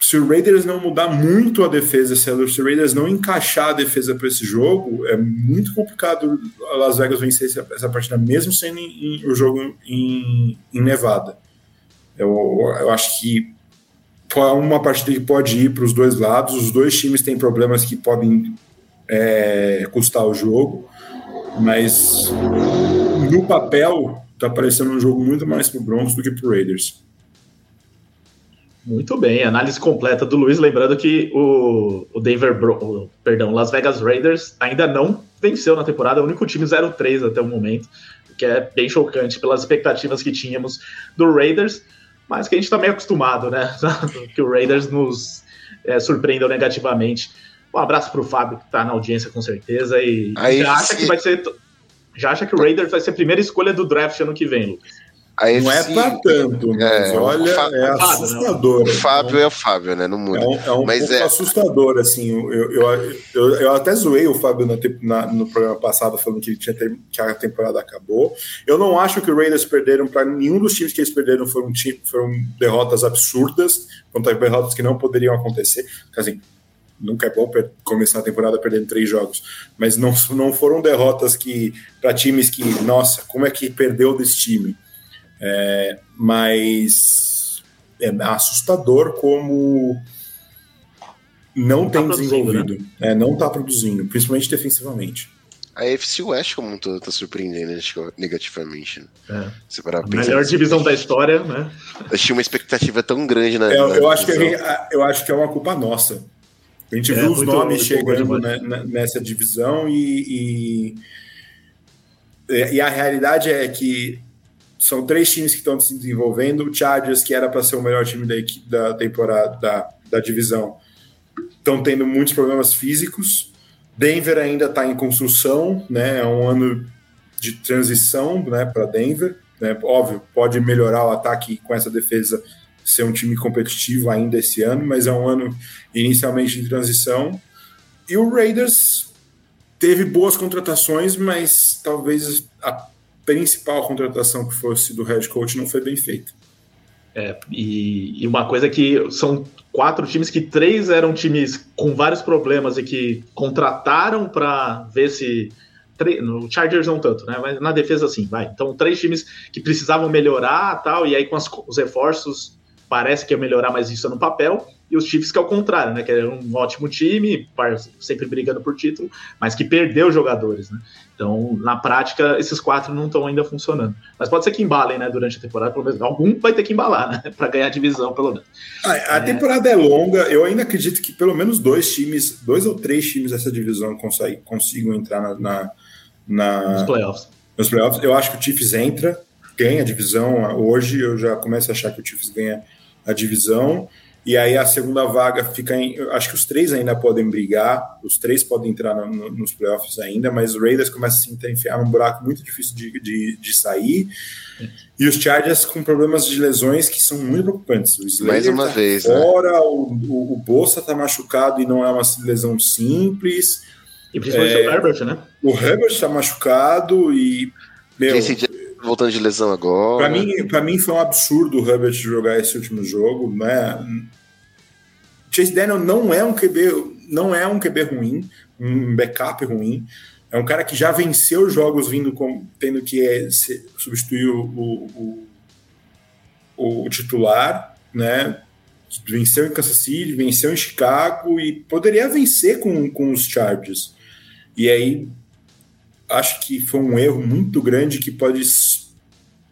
se o Raiders não mudar muito a defesa, se o Raiders não encaixar a defesa para esse jogo, é muito complicado a Las Vegas vencer essa partida, mesmo sendo em, em, o jogo em, em Nevada. Eu, eu acho que é uma partida que pode ir para os dois lados. Os dois times têm problemas que podem é, custar o jogo, mas no papel tá parecendo um jogo muito mais pro Broncos do que pro Raiders. Muito bem, análise completa do Luiz, lembrando que o, o Denver, o, perdão, Las Vegas Raiders ainda não venceu na temporada, é o único time 0-3 até o momento, o que é bem chocante pelas expectativas que tínhamos do Raiders, mas que a gente está meio acostumado, né? que o Raiders nos é, surpreendeu negativamente. Um abraço para o Fábio, que está na audiência com certeza, e Aí, já acha se... que vai ser. Já acha que o Raiders vai ser a primeira escolha do draft ano que vem, Lucas? Não é para tanto, mas é, olha, Fábio, é assustador. O Fábio é o Fábio, né? Não muda. É um, é um mas pouco é... assustador, assim. Eu, eu, eu, eu, até zoei o Fábio na, na, no programa passado falando que, tinha que a temporada acabou. Eu não acho que o Raiders perderam para nenhum dos times que eles perderam foram, foram derrotas absurdas, foram derrotas que não poderiam acontecer. Assim, nunca é bom começar a temporada perdendo três jogos, mas não, não foram derrotas que para times que, nossa, como é que perdeu desse time? É, mas é assustador como não, não tá tem tá desenvolvido, né? é, não está produzindo, principalmente defensivamente. A FC West como um todo está surpreendendo negativamente. Né? É. a melhor divisão da história, né? Eu tinha uma expectativa tão grande na. É, na eu, acho que gente, eu acho que é uma culpa nossa. A gente é, viu os nomes chegando né, nessa divisão e, e, e, a realidade é que são três times que estão se desenvolvendo. O Chargers, que era para ser o melhor time da, da temporada, da, da divisão, estão tendo muitos problemas físicos. Denver ainda está em construção, né? É um ano de transição né, para Denver. Né? Óbvio, pode melhorar o ataque com essa defesa ser um time competitivo ainda esse ano, mas é um ano inicialmente de transição. E o Raiders teve boas contratações, mas talvez a principal contratação que fosse do head coach não foi bem feita. É, e, e, uma coisa que são quatro times que três eram times com vários problemas e que contrataram para ver se no Chargers não tanto, né? Mas na defesa sim, vai. Então três times que precisavam melhorar tal e aí com as, os reforços parece que ia melhorar, mas isso é no papel. E os Chiefs que é o contrário, né? Que era um ótimo time, sempre brigando por título, mas que perdeu jogadores, né? Então, na prática, esses quatro não estão ainda funcionando. Mas pode ser que embalem, né? Durante a temporada, pelo menos. Algum vai ter que embalar, né? Para ganhar a divisão, pelo menos. A, a é... temporada é longa. Eu ainda acredito que pelo menos dois times, dois ou três times dessa divisão conseguem, consigam entrar na, na, na, nos playoffs. Nos playoffs. Eu acho que o Chiefs entra, ganha a divisão. Hoje eu já começo a achar que o Chiefs ganha a divisão. E aí a segunda vaga fica em. Acho que os três ainda podem brigar, os três podem entrar no, no, nos playoffs ainda, mas o Raiders começa a se enfiar num buraco muito difícil de, de, de, sair. E os Chargers com problemas de lesões que são muito preocupantes. O Mais uma tá vez. Fora, né? o, o, o Bolsa tá machucado e não é uma lesão simples. E principalmente é, o Herbert, né? O Herbert tá machucado e. Meu, voltando de lesão agora. Para mim, para mim foi um absurdo o Herbert jogar esse último jogo, né? Chase Daniel não é um QB, não é um QB ruim, um backup ruim. É um cara que já venceu jogos vindo com, tendo que é, substituir o, o, o, o titular, né? Venceu em Kansas City, venceu em Chicago e poderia vencer com, com os Chargers. E aí acho que foi um erro muito grande que pode.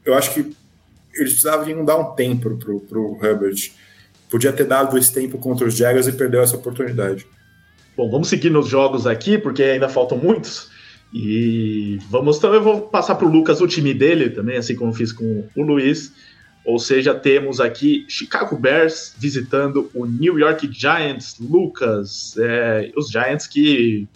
Eu acho que eles precisavam dar um tempo pro, pro Herbert. Podia ter dado esse tempo contra os Jaguars e perdeu essa oportunidade. Bom, vamos seguir nos jogos aqui, porque ainda faltam muitos. E vamos então eu vou passar para o Lucas o time dele também, assim como fiz com o Luiz. Ou seja, temos aqui Chicago Bears visitando o New York Giants. Lucas, é, os Giants que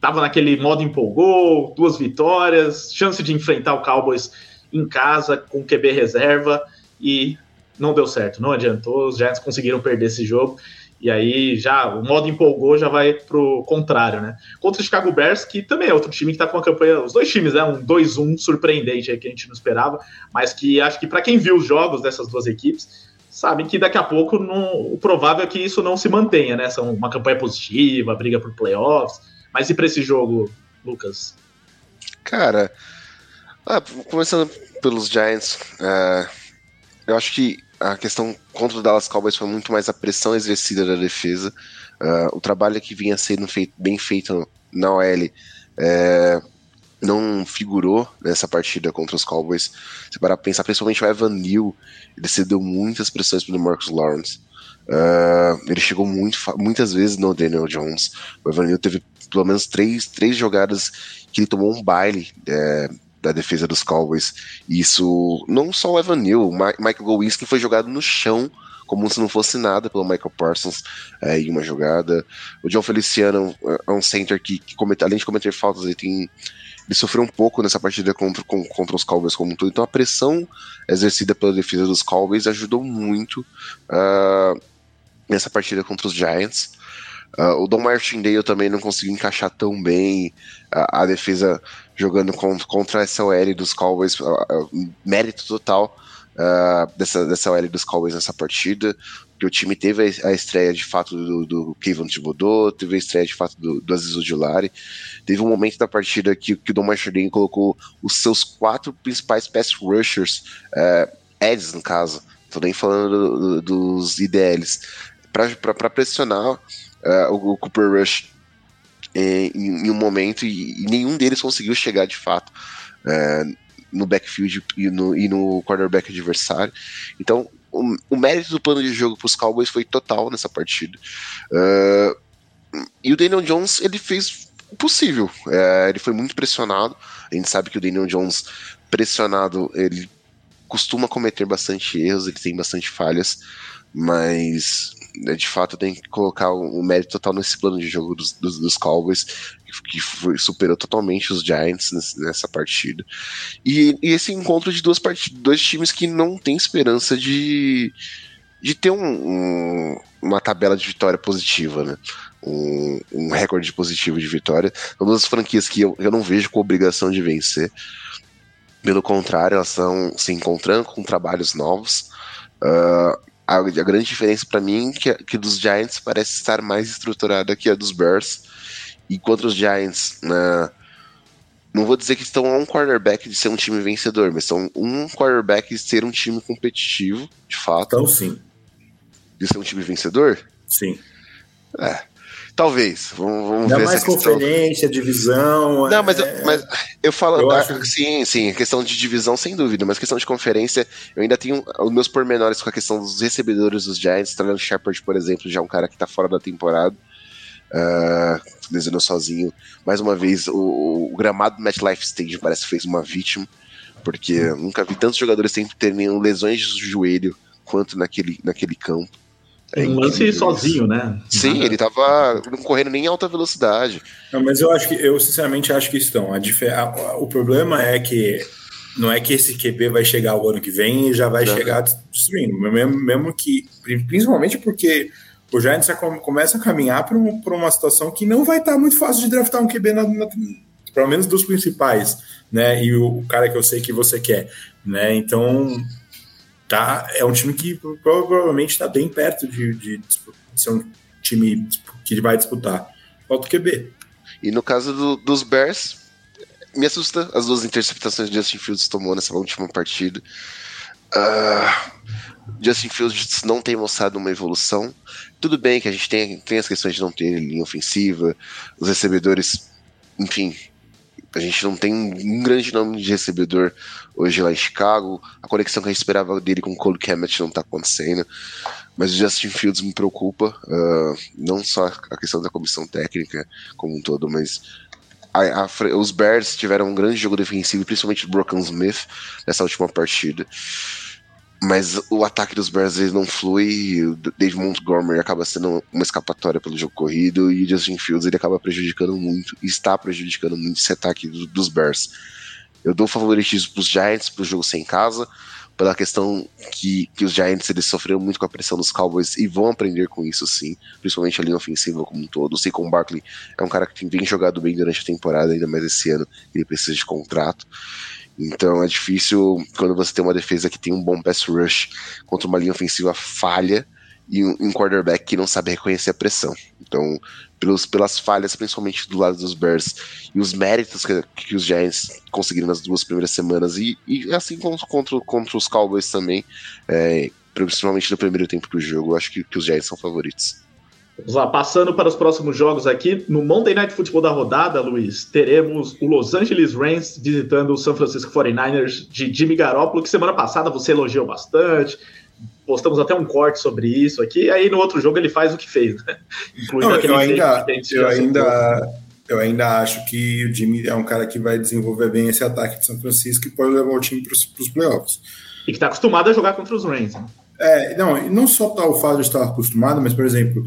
tava naquele modo empolgou, duas vitórias, chance de enfrentar o Cowboys em casa com QB reserva e não deu certo, não adiantou, os Giants conseguiram perder esse jogo. E aí já o modo empolgou já vai pro contrário, né? Contra o Chicago Bears, que também é outro time que tá com uma campanha, os dois times, né? Um 2-1 surpreendente aí que a gente não esperava, mas que acho que para quem viu os jogos dessas duas equipes, sabem que daqui a pouco não, o provável é que isso não se mantenha, né? São uma campanha positiva, briga por playoffs. Mas e para esse jogo, Lucas? Cara, ah, começando pelos Giants, uh, eu acho que a questão contra o Dallas Cowboys foi muito mais a pressão exercida da defesa. Uh, o trabalho que vinha sendo feito, bem feito na OL é, não figurou nessa partida contra os Cowboys. Se parar pra pensar, principalmente o Evan Neal, ele cedeu muitas pressões pro Marcus Lawrence. Uh, ele chegou muito, muitas vezes no Daniel Jones. O Evan Neal teve pelo menos três, três jogadas que ele tomou um baile é, da defesa dos Cowboys. E isso, não só o Evan Neal, o Michael Gowinski foi jogado no chão como se não fosse nada pelo Michael Parsons é, em uma jogada. O John Feliciano é um center que, que comete, além de cometer faltas, ele tem ele sofreu um pouco nessa partida contra, contra os Cowboys como um todo. Então a pressão exercida pela defesa dos Cowboys ajudou muito uh, nessa partida contra os Giants. Uh, o Don Martindale também não conseguiu encaixar tão bem a, a defesa jogando contra, contra essa OL dos Cowboys, uh, mérito total uh, dessa, dessa OL dos Cowboys nessa partida, que o time teve a, estreia de fato do, do Kevin Thibodeau, teve a estreia de fato do, do Aziz Ojulari, teve um momento da partida que, que o Don Martindale colocou os seus quatro principais pass rushers, uh, Eds no caso, tô nem falando do, dos IDLs, para pressionar uh, o, Cooper Rush em, em, um momento e, e, nenhum deles conseguiu chegar de fato uh, no backfield e no, e no quarterback adversário. Então, o, o mérito do plano de jogo para os Cowboys foi total nessa partida. Uh, e o Daniel Jones, ele fez o possível. ele foi muito pressionado. A gente sabe que o Daniel Jones, pressionado, ele costuma cometer bastante erros, ele tem bastante falhas, mas de fato tem que colocar o, mérito total nesse plano de jogo dos, dos, dos Cowboys, que foi, superou totalmente os Giants nessa partida. E, e esse encontro de duas partidas, dois times que não tem esperança de, de ter um, um, uma tabela de vitória positiva, né? Um, um, recorde positivo de vitória. São duas franquias que eu, eu não vejo com obrigação de vencer. Pelo contrário, elas estão se encontrando com trabalhos novos. Uh, a, a grande diferença para mim é que, que dos Giants parece estar mais estruturada que a dos Bears. Enquanto os Giants, né, não vou dizer que estão a um quarterback de ser um time vencedor, mas estão um quarterback de ser um time competitivo, de fato. Então sim. De ser um time vencedor? Sim. É. Talvez. Vamos, vamos ver mais conferência, divisão. Não, mas, é... eu, mas eu falo. Eu acho... Sim, sim, questão de divisão, sem dúvida. Mas questão de conferência, eu ainda tenho os meus pormenores com a questão dos recebedores dos Giants. Trailer Shepard, por exemplo, já é um cara que tá fora da temporada. Uh, desenhou sozinho. Mais uma vez, o, o gramado do MetLife Stage parece que fez uma vítima. Porque nunca vi tantos jogadores terem lesões de joelho quanto naquele, naquele campo. É um lance sozinho, né? Sim, ele tava não correndo nem em alta velocidade. Não, mas eu acho que eu sinceramente acho que estão. A, a, o problema é que não é que esse QB vai chegar o ano que vem e já vai chegar destruindo. Mesmo, mesmo que. Principalmente porque o Giants já começa a caminhar para um, uma situação que não vai estar tá muito fácil de draftar um QB na, na, pelo menos dos principais, né? E o, o cara que eu sei que você quer, né? Então tá, é um time que provavelmente está bem perto de, de, de, ser um time que vai disputar. Falta o QB. E no caso do, dos Bears, me assusta as duas interceptações de Justin Fields tomou nessa última partida. Uh, Justin Fields não tem mostrado uma evolução. Tudo bem que a gente tem, tem as questões de não ter linha ofensiva, os recebedores, enfim, a gente não tem um grande nome de recebedor hoje lá em Chicago. A conexão que a gente esperava dele com o Cole Kemet não está acontecendo. Mas o Justin Fields me preocupa. Uh, não só a questão da comissão técnica como um todo, mas a, a, os Bears tiveram um grande jogo defensivo, principalmente o Broken Smith nessa última partida. Mas o ataque dos Bears não flui. O Dave Montgomery acaba sendo uma escapatória pelo jogo corrido. E o Justin Fields ele acaba prejudicando muito. Está prejudicando muito esse ataque do, dos Bears. Eu dou favoritismo para os Giants para o jogo sem casa. Pela questão que, que os Giants eles sofreram muito com a pressão dos Cowboys e vão aprender com isso sim, principalmente a linha ofensiva como um todo. O Saquon Barkley é um cara que tem jogado bem durante a temporada, ainda mais esse ano, ele precisa de contrato. Então é difícil quando você tem uma defesa que tem um bom pass rush contra uma linha ofensiva falha e um, quarterback que não sabe reconhecer a pressão. Então, pelos, pelas falhas, principalmente do lado dos Bears, e os méritos que, que os Giants conseguiram nas duas primeiras semanas, e, e assim contra, contra os Cowboys também, é, principalmente no primeiro tempo do jogo, eu acho que, que os Giants são favoritos. Vamos lá, passando para os próximos jogos aqui. No Monday Night Football da rodada, Luiz, teremos o Los Angeles Rams visitando o San Francisco 49ers de Jimmy Garoppolo, que semana passada você elogiou bastante. Postamos até um corte sobre isso aqui. Aí no outro jogo ele faz o que fez, né? Não, eu ainda, eu ainda, eu ainda acho que o Jimmy é um cara que vai desenvolver bem esse ataque de São Francisco e pode levar o time para os playoffs. E que está acostumado a jogar contra os Rams. Né? É, não, não só tá o fato de estar acostumado, mas, por exemplo,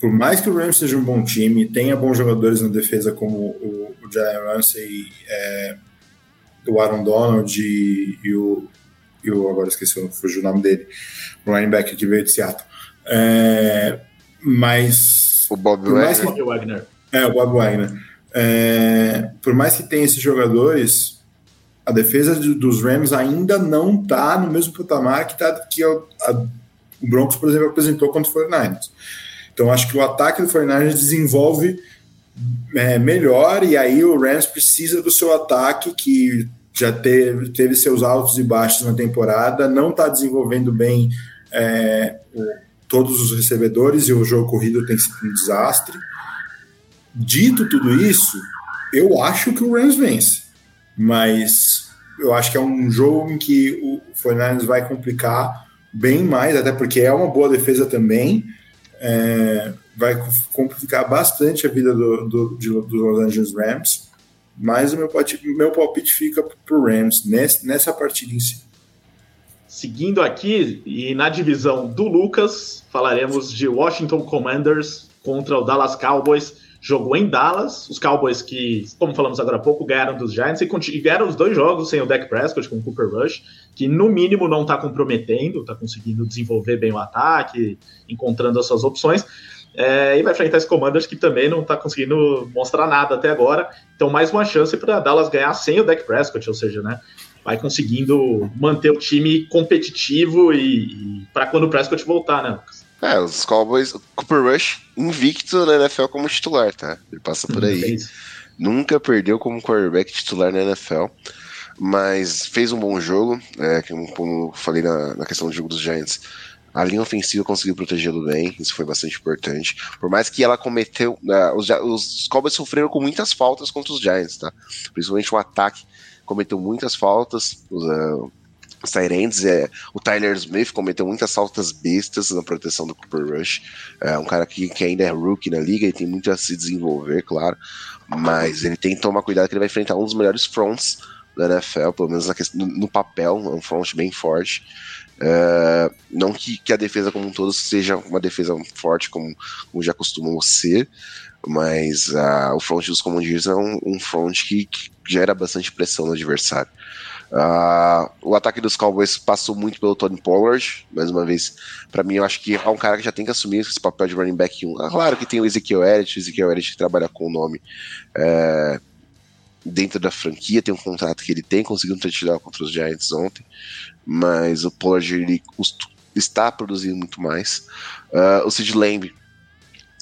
por mais que o Rams seja um bom time, tenha bons jogadores na defesa como o, o Jalen Ramsey, é, o Aaron Donald e, e, o, e o. Agora esqueci, fugiu o nome dele, o linebacker que veio de Seattle. É, mas. O Bob Wagner. É, o Bob Wagner. É, por mais que tenha esses jogadores, a defesa de, dos Rams ainda não está no mesmo patamar que, tá, que a, a, o Broncos, por exemplo, apresentou contra o 49ers. Então acho que o ataque do 49ers desenvolve é, melhor e aí o Rams precisa do seu ataque que já teve, teve seus altos e baixos na temporada, não está desenvolvendo bem é, todos os recebedores e o jogo corrido tem sido um desastre. Dito tudo isso, eu acho que o Rams vence, mas eu acho que é um jogo em que o 49ers vai complicar bem mais, até porque é uma boa defesa também é, vai complicar bastante a vida do, do, de, dos Los Angeles Rams, mas o meu, meu palpite fica para o Rams nessa, nessa partida em si. Seguindo aqui, e na divisão do Lucas, falaremos de Washington Commanders contra o Dallas Cowboys. Jogou em Dallas, os Cowboys que, como falamos agora há pouco, ganharam dos Giants e ganharam os dois jogos sem o Dak Prescott com o Cooper Rush, que no mínimo não está comprometendo, está conseguindo desenvolver bem o ataque, encontrando as suas opções. É, e vai enfrentar esse Commanders que também não está conseguindo mostrar nada até agora. Então, mais uma chance para Dallas ganhar sem o Dak Prescott, ou seja, né, vai conseguindo manter o time competitivo e, e para quando o Prescott voltar, né, Lucas? É, os Cowboys, o Cooper Rush invicto na NFL como titular, tá? Ele passa por aí. Nunca perdeu como quarterback titular na NFL, mas fez um bom jogo, é, como eu falei na, na questão do jogo dos Giants. A linha ofensiva conseguiu protegê-lo bem, isso foi bastante importante. Por mais que ela cometeu. Uh, os, os Cowboys sofreram com muitas faltas contra os Giants, tá? Principalmente o ataque cometeu muitas faltas. Uh, os Tyrants, é, o Tyler Smith cometeu muitas faltas bestas na proteção do Cooper Rush. É um cara que, que ainda é rookie na liga e tem muito a se desenvolver, claro. Mas ele tem que tomar cuidado que ele vai enfrentar um dos melhores fronts da NFL, pelo menos no, no, papel, um front bem forte. É, não que, que, a defesa como um todo seja uma defesa forte como, como já costumam ser, mas uh, o front dos Commanders é um, um front que, que, gera bastante pressão no adversário. Uh, o ataque dos Cowboys passou muito pelo Tony Pollard, mais uma vez. Para mim, eu acho que é um cara que já tem que assumir esse papel de running back 1. Ah, claro que tem o Ezekiel Elliott, o Ezekiel Elliott trabalha com o nome é, dentro da franquia, tem um contrato que ele tem, conseguiu um touchdown contra os Giants ontem, mas o Pollard ele está produzindo muito mais. Uh, o Sid Lamb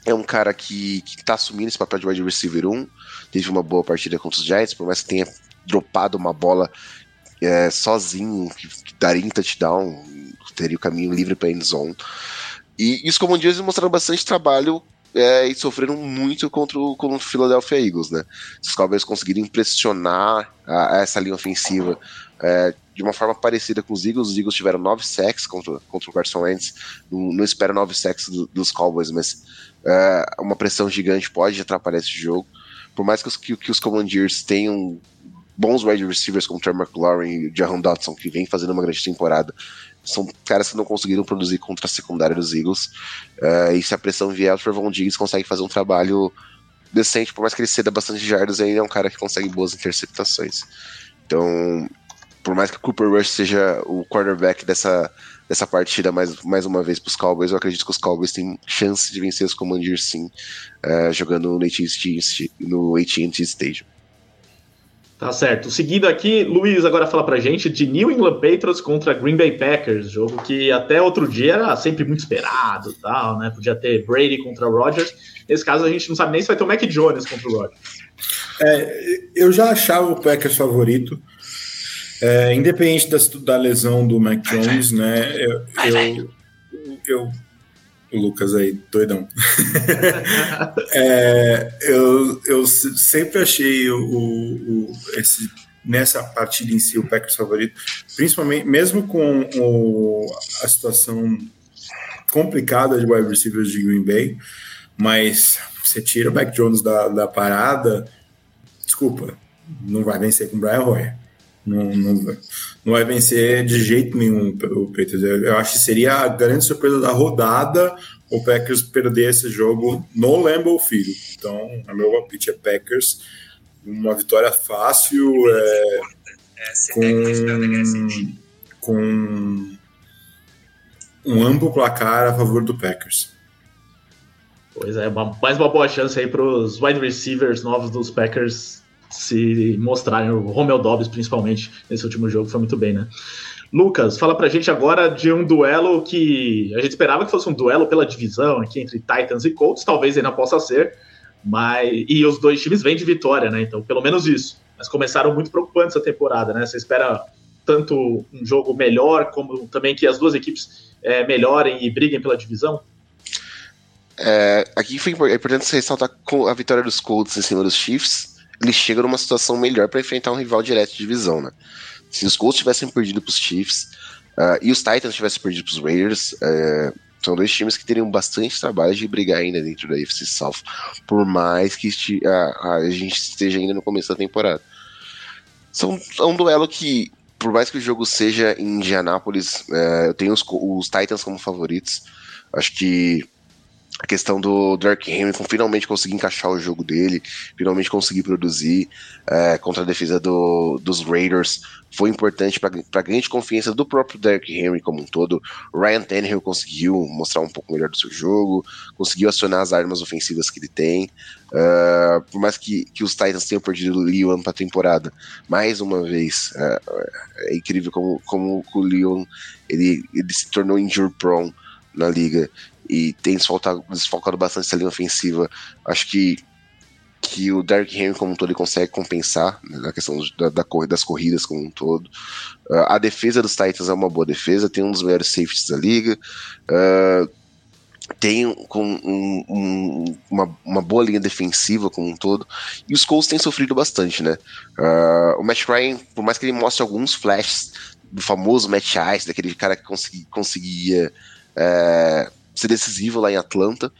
é um cara que está assumindo esse papel de wide receiver 1, teve uma boa partida contra os Giants, por mais que tenha dropado uma bola é, sozinho, que, que daria em touchdown, teria o caminho livre para end zone. E, e os Commanders mostraram bastante trabalho é, e sofreram muito contra o, contra o Philadelphia Eagles, né? Os Cowboys conseguiram impressionar a, a essa linha ofensiva é, de uma forma parecida com os Eagles. Os Eagles tiveram nove sacks contra, contra o Carson Wentz. Não, não espero nove sacks do, dos Cowboys, mas é, uma pressão gigante pode atrapalhar esse jogo. Por mais que os, que, que os Commanders tenham bons wide receivers como o Trey McLaurin e o Jaron Dotson, que vem fazendo uma grande temporada, são caras que não conseguiram produzir contra a secundária dos Eagles. Uh, e se a pressão vier, o Trevon Diggs consegue fazer um trabalho decente, por mais que ele ceda bastante jardas, ainda é um cara que consegue boas interceptações. Então, por mais que o Cooper Rush seja o quarterback dessa, dessa partida mais, mais uma vez para os Cowboys, eu acredito que os Cowboys têm chance de vencer os Commanders sim, uh, jogando no AT&T no AT&T Stadium. Tá certo. Seguindo aqui, Luiz agora fala pra gente de New England Patriots contra Green Bay Packers, jogo que até outro dia era sempre muito esperado, tal, né? Podia ter Brady contra Rodgers. Nesse caso a gente não sabe nem se vai ter o Mac Jones contra o Rodgers. É, eu já achava o Packers favorito. É, independente da, da, lesão do Mac Jones, né? Eu, eu, eu, o Lucas aí, doidão. é, eu, eu sempre achei o, o, esse, nessa partida em si o Packers favorito, principalmente mesmo com o, a situação complicada de wide receivers de Green Bay, mas você tira o Mac Jones da, da parada, desculpa, não vai vencer com o Brian Hoyer. Não, não, não vai vencer de jeito nenhum o Patriots. Eu acho que seria a grande surpresa da rodada o Packers perder esse jogo no Lambeau Field. Então, a meu palpite é Packers. Uma vitória fácil, é, com, com um amplo placar a favor do Packers. Pois é, mais uma boa chance aí para os wide receivers novos dos Packers se mostrarem, o Romeo Dobbs principalmente, nesse último jogo, foi muito bem, né? Lucas, fala pra gente agora de um duelo que a gente esperava que fosse um duelo pela divisão aqui entre Titans e Colts, talvez ainda possa ser, mas e os dois times vêm de vitória, né? Então, pelo menos isso. Mas começaram muito preocupantes a temporada, né? Você espera tanto um jogo melhor, como também que as duas equipes é, melhorem e briguem pela divisão? É, aqui foi é importante ressaltar a vitória dos Colts em cima dos Chiefs, ele chega numa situação melhor para enfrentar um rival direto de divisão, né? Se os Colts tivessem perdido para os Chiefs uh, e os Titans tivessem perdido para os Raiders, uh, são dois times que teriam bastante trabalho de brigar ainda dentro da AFC South, por mais que uh, a gente esteja ainda no começo da temporada. São, é um duelo que, por mais que o jogo seja em Indianápolis, uh, eu tenho os, os Titans como favoritos. Acho que a questão do Dark Hamilton finalmente conseguir encaixar o jogo dele, finalmente conseguir produzir é, contra a defesa do, dos Raiders foi importante para ganhar de confiança do próprio Derrick Henry como um todo. Ryan Tannehill conseguiu mostrar um pouco melhor do seu jogo, conseguiu acionar as armas ofensivas que ele tem. Uh, por mais que, que os Titans tenham perdido o Leon para a temporada, mais uma vez, uh, é incrível como, como o Leon ele, ele se tornou injury prone na liga e tem desfalcado, bastante essa linha ofensiva. Acho que que o Derrick Henry como um todo ele consegue compensar né, na questão da, da, das corridas como um todo. Uh, a defesa dos Titans é uma boa defesa, tem um dos melhores safeties da liga. Uh, tem com um, um, uma, uma, boa linha defensiva como um todo. E os Colts têm sofrido bastante, né? Uh, o Matt Ryan, por mais que ele mostre alguns flashes do famoso Matt Ice, daquele cara que consegui, conseguia é, ser decisivo lá em Atlanta.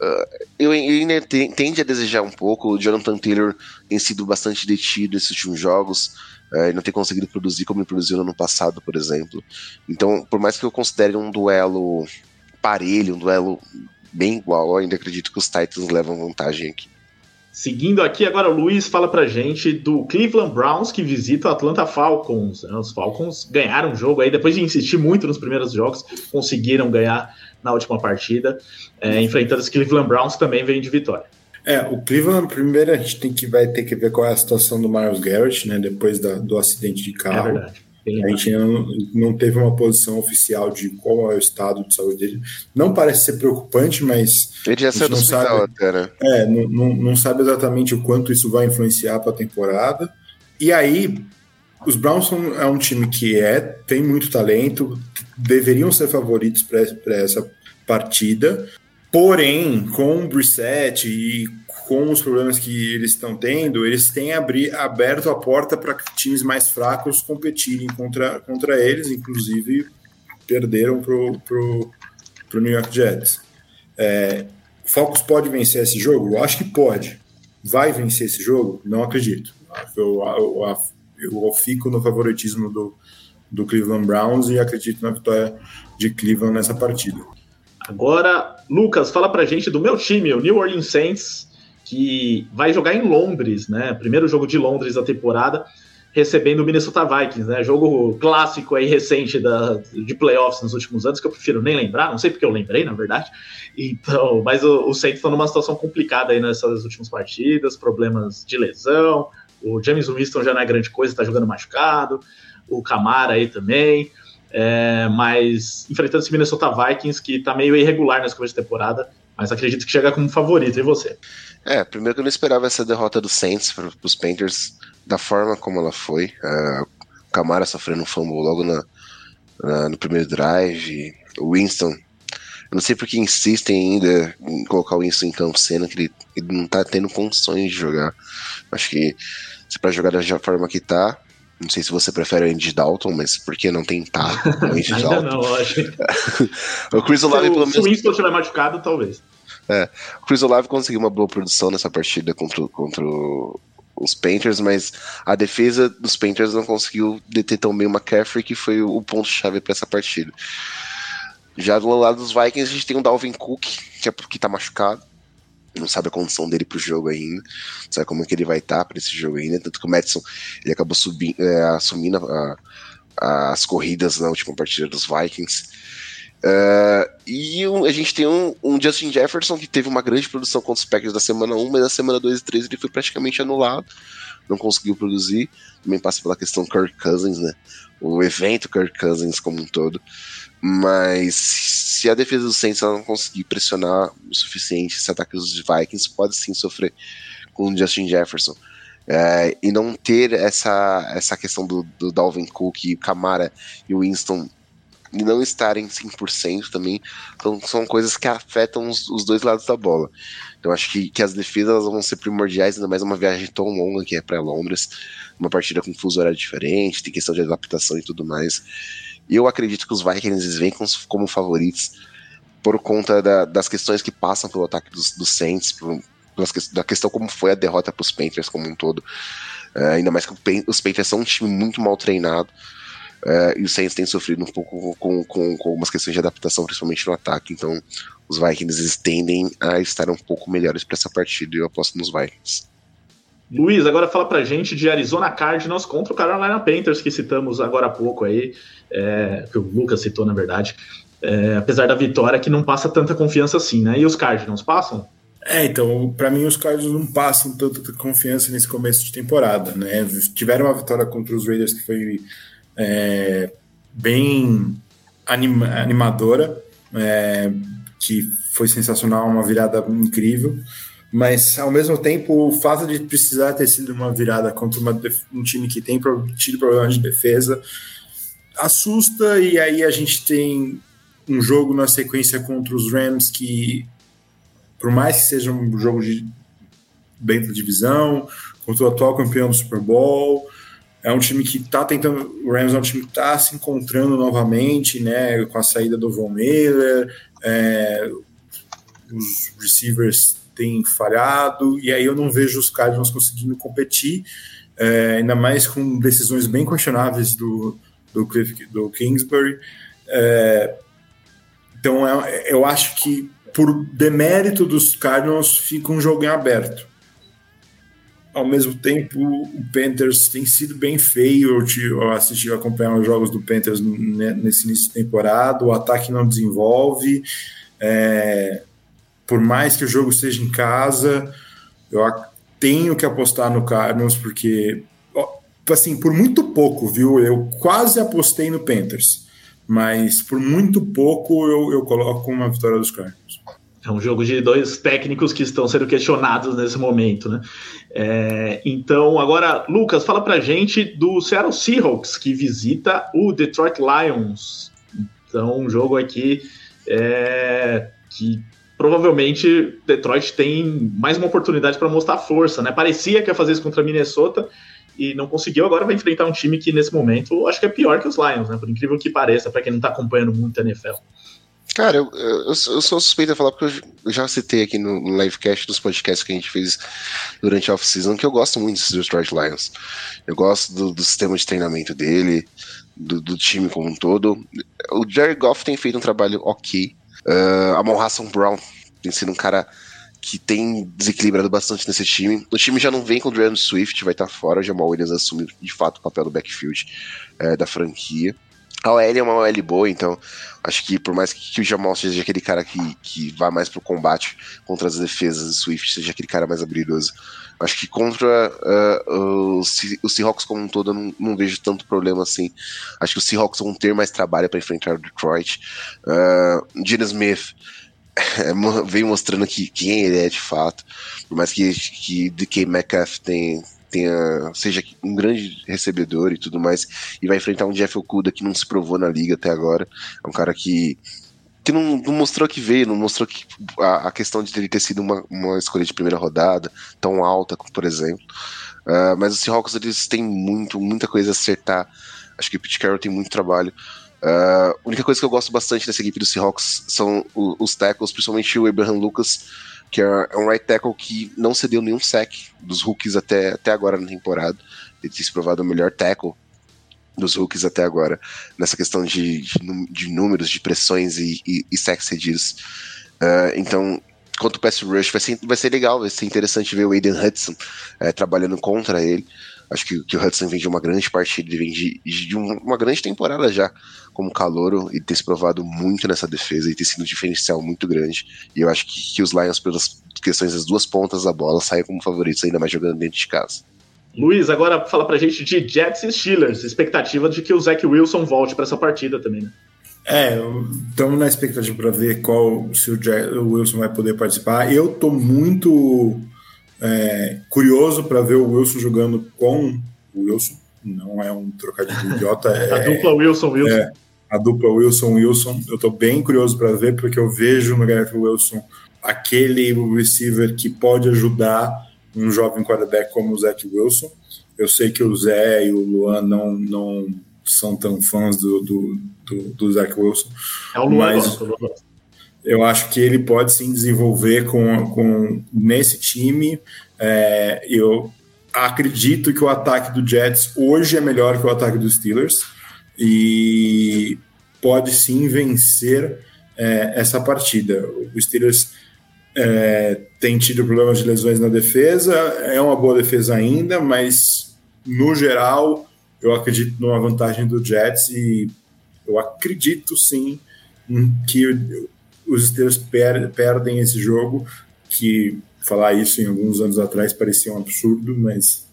Uh, eu ainda tende a desejar um pouco. O Jonathan Taylor tem sido bastante detido nesses últimos jogos uh, e não tem conseguido produzir como ele produziu no ano passado, por exemplo. Então, por mais que eu considere um duelo parelho, um duelo bem igual, eu ainda acredito que os Titans levam vantagem aqui. Seguindo aqui, agora o Luiz fala pra gente do Cleveland Browns que visita o Atlanta Falcons. Os Falcons ganharam o jogo aí, depois de insistir muito nos primeiros jogos, conseguiram ganhar na última partida, é, enfrentando os Cleveland Browns, que também vem de vitória. É, o Cleveland, primeiro a gente tem que, vai ter que ver qual é a situação do Miles Garrett, né, depois da, do acidente de carro. É verdade. a gente não, não teve uma posição oficial de qual é o estado de saúde dele. Não parece ser preocupante, mas. Ele já saiu do hospital até, né? É, não, não, não sabe exatamente o quanto isso vai influenciar para a temporada. E aí, os Browns são, é um time que é, tem muito talento, deveriam ser favoritos para essa partida. Porém, com o Brissett e com os problemas que eles estão tendo, eles têm abri, aberto a porta para times mais fracos competirem contra, contra eles, inclusive perderam para o New York Jets. É, Falcons pode vencer esse jogo? Eu acho que pode. Vai vencer esse jogo? Não acredito. Eu, eu, eu, eu fico no favoritismo do, do Cleveland Browns e acredito na vitória de Cleveland nessa partida. Agora, Lucas, fala pra gente do meu time, o New Orleans Saints, que vai jogar em Londres, né? Primeiro jogo de Londres da temporada, recebendo o Minnesota Vikings, né? Jogo clássico aí recente da, de playoffs nos últimos anos, que eu prefiro nem lembrar, não sei porque eu lembrei, na verdade. Então, mas o, o Saints está numa situação complicada aí nessas últimas partidas, problemas de lesão. O James Winston já não é grande coisa, está jogando machucado. O Camara aí também. É, mas enfrentando esse Minnesota Vikings que tá meio irregular nessa começo de temporada, mas acredito que chega como favorito. E você? É, primeiro que eu não esperava essa derrota do Saints para os Panthers da forma como ela foi. Uh, Camara sofrendo um fumble logo na, na, no primeiro drive. O Winston. Eu não sei porque insistem ainda em colocar o Winston em campo, sendo que ele, ele não tá tendo condições de jogar. Acho que se para jogar da forma que tá, não sei se você prefere o Andy Dalton, mas por que não tentar o Andy Ainda Dalton? não, acho. o Chris Olave, pelo Se o menos. Winston estiver machucado, talvez. É, o Chris Olave conseguiu uma boa produção nessa partida contra, contra os Painters, mas a defesa dos Painters não conseguiu deter tão bem o McCaffrey, que foi o, o ponto-chave para essa partida. Já do lado dos Vikings, a gente tem o Dalvin Cook, que, é, que tá machucado. Não sabe a condição dele pro jogo ainda. Não sabe como é que ele vai estar para esse jogo ainda. Tanto que o Madison ele acabou subindo, é, assumindo a- as corridas na última partida dos Vikings. Uh, e um- a gente tem um, um Justin Jefferson que teve uma grande produção contra os Packers da semana 1, mas na semana 2 e 3 ele foi praticamente anulado, não conseguiu produzir. Também passa pela questão Kirk Cousins, né? O evento Kirk Cousins como um todo. Mas se a defesa do Saints não conseguir pressionar o suficiente esse ataque dos Vikings, pode sim sofrer com o Justin Jefferson. É, e não ter essa, essa questão do, do Dalvin Cook e Camara e Winston e não estarem 100% também, então são coisas que afetam os, os dois lados da bola. Então acho que, que as defesas vão ser primordiais, ainda mais uma viagem tão longa que é para Londres, uma partida com fuso horário diferente, tem questão de adaptação e tudo mais. Eu acredito que os Vikings vêm com- como favoritos por conta da- das questões que passam pelo ataque dos, dos Saints, por- da questão como foi a derrota para os Panthers como um todo. É, ainda mais que os Panthers são um time muito mal treinado. É, e os Saints têm sofrido um pouco com, com, com algumas questões de adaptação, principalmente no ataque. Então, os Vikings tendem a estar um pouco melhores para essa partida e eu aposto nos Vikings. Luiz, agora fala pra gente de Arizona Cardinals contra o Carolina Panthers, que citamos agora há pouco aí, é, que o Lucas citou, na verdade. É, apesar da vitória, que não passa tanta confiança assim, né? E os Cardinals passam? É, então, pra mim os Cardinals não passam tanta confiança nesse começo de temporada, né? Tiveram uma vitória contra os Raiders que foi é, bem anima- animadora, é, que foi sensacional, uma virada incrível, mas ao mesmo tempo o fato de precisar ter sido uma virada contra uma um time que tem tido problemas de defesa assusta. E aí a gente tem um jogo na sequência contra os Rams que por mais que seja um jogo de dentro da divisão, contra o atual campeão do Super Bowl, é um time que está tentando, o Rams é um time que está se encontrando novamente, né, com a saída do Von Miller, é, os receivers têm falhado, e aí eu não vejo os Cardinals conseguindo competir, é, ainda mais com decisões bem questionáveis do, do, Cliff, do Kingsbury. É, então é, eu acho que por demérito dos Cardinals fica um jogo em aberto. Ao mesmo tempo, o Panthers tem sido bem feio. Eu assisti acompanhar os jogos do Panthers nesse início de temporada. O ataque não desenvolve. É, por mais que o jogo esteja em casa, eu tenho que apostar no Cardinals, porque, assim, por muito pouco, viu? Eu quase apostei no Panthers, mas por muito pouco eu, eu coloco uma vitória dos Cardinals. É um jogo de dois técnicos que estão sendo questionados nesse momento, né? É, então, agora, Lucas, fala pra gente do Seattle Seahawks, que visita o Detroit Lions. Então, um jogo aqui é, que provavelmente Detroit tem mais uma oportunidade para mostrar força, né? Parecia que ia fazer isso contra Minnesota e não conseguiu. Agora vai enfrentar um time que nesse momento acho que é pior que os Lions, né? Por incrível que pareça, para quem não está acompanhando muito a NFL. Cara, eu, eu, eu sou suspeito a falar porque eu já citei aqui no, no livecast dos podcasts que a gente fez durante a off-season que eu gosto muito dos Detroit Lions. Eu gosto do, do sistema de treinamento dele, do, do, time como um todo. O Jerry Goff tem feito um trabalho ok. Uh, a Monhason Brown tem sido um cara que tem desequilibrado bastante nesse time. O time já não vem com o Dream Swift, vai estar fora. O Jamal Williams assume de fato o papel do backfield uh, da franquia. A OL é uma OL boa, então acho que por mais que, o Jamal seja aquele cara que, que vá mais pro combate contra as defesas do Swift, seja aquele cara mais habilidoso, acho que contra uh, os, Seahawks como um todo eu não, não, vejo tanto problema assim. Acho que os Seahawks vão ter mais trabalho para enfrentar o Detroit. Uh, Gina Smith vem mostrando que, quem ele é de fato, por mais que, que DK Metcalf tem, tenha, seja um grande recebedor e tudo mais, e vai enfrentar um Jeff Okuda que não se provou na liga até agora. É um cara que que não, não, mostrou que veio, não mostrou que a, a, questão de ele ter sido uma, uma escolha de primeira rodada tão alta, por exemplo. Uh, mas os Seahawks eles têm muito, muita coisa a acertar. Acho que o Pete Carroll tem muito trabalho. Uh, a única coisa que eu gosto bastante dessa equipe dos Seahawks são os, os tackles, principalmente o Abraham Lucas, que é, é um right tackle que não cedeu nenhum sack dos rookies até, até agora na temporada. Ele tem se provado o melhor tackle dos rookies até agora, nessa questão de, de, de números, de pressões e, e, e sacks cedidos. Uh, então, quanto o pass rush, vai ser, vai ser legal, vai ser interessante ver o Aiden Hudson uh, trabalhando contra ele. Acho que, que, o Hudson vem de uma grande partida, ele vem de, de uma grande temporada já como calouro e tem se provado muito nessa defesa e tem sido um diferencial muito grande. E eu acho que, que os Lions, pelas questões das duas pontas da bola, saem como favoritos, ainda mais jogando dentro de casa. Luiz, agora fala pra gente de Jets e Steelers, expectativa de que o Zach Wilson volte para essa partida também, né? É, estamos na expectativa para ver qual se o, Jack, o, Wilson vai poder participar. Eu tô muito é, curioso para ver o Wilson jogando com o Wilson. Não é um trocadilho idiota. É, a dupla Wilson Wilson. É, a dupla Wilson Wilson. Eu tô bem curioso para ver porque eu vejo no Gareth Wilson aquele receiver que pode ajudar um jovem quarterback como o Zach Wilson. Eu sei que o Zé e o Luan não, não são tão fãs do, do, do, do Zach Wilson. É o Luan, mas eu acho que ele pode sim desenvolver com, com nesse time. É, eu acredito que o ataque do Jets hoje é melhor que o ataque dos Steelers e pode sim vencer é, essa partida. O Steelers é, tem tido problemas de lesões na defesa, é uma boa defesa ainda, mas no geral eu acredito numa vantagem do Jets e eu acredito sim que os Steelers per perdem esse jogo, que falar isso em alguns anos atrás parecia um absurdo, mas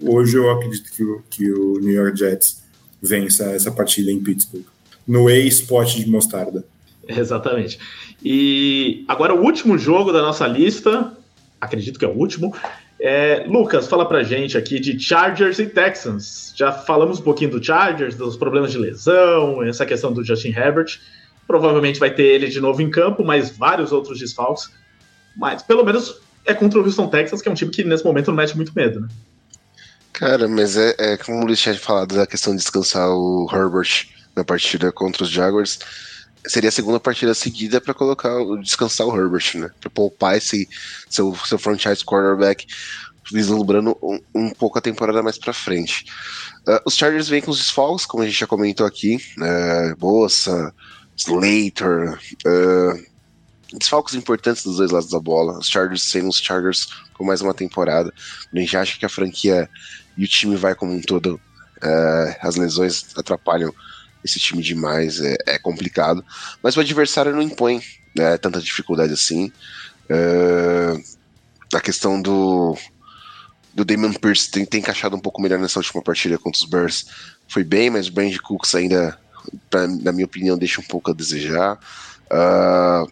hoje eu acredito que o, que o New York Jets vença essa partida em Pittsburgh, no ex-spot de mostarda. Exatamente. E agora o último jogo da nossa lista, acredito que é o último. É, Lucas, fala pra gente aqui de Chargers e Texans. Já falamos um pouquinho do Chargers, dos problemas de lesão, essa questão do Justin Herbert. Provavelmente vai ter ele de novo em campo, mas vários outros desfalques. Mas pelo menos é contra o Houston Texans, que é um time que nesse momento não mete muito medo, né? Cara, mas é, é como o Luiz tinha falado da questão de descansar o Herbert na partida contra os Jaguars seria a segunda partida seguida para colocar, descansar o Herbert, né? Para poupar esse seu, seu franchise quarterback, vislumbrando um, um pouco a temporada mais para frente. Uh, os Chargers vêm com os desfalques, como a gente já comentou aqui, né? Bossa, Slater, uh, desfalques importantes dos dois lados da bola. Os Chargers sendo os Chargers com mais uma temporada. A gente acha que a franquia e o time vai como um todo. Uh, as lesões atrapalham esse time demais é, é complicado. Mas o adversário não impõe né, tanta dificuldade assim. Uh, a questão do, do Damon Pierce tem, tem encaixado um pouco melhor nessa última partida contra os Bears. Foi bem, mas o Brand Cooks ainda, pra, na minha opinião, deixa um pouco a desejar. Uh,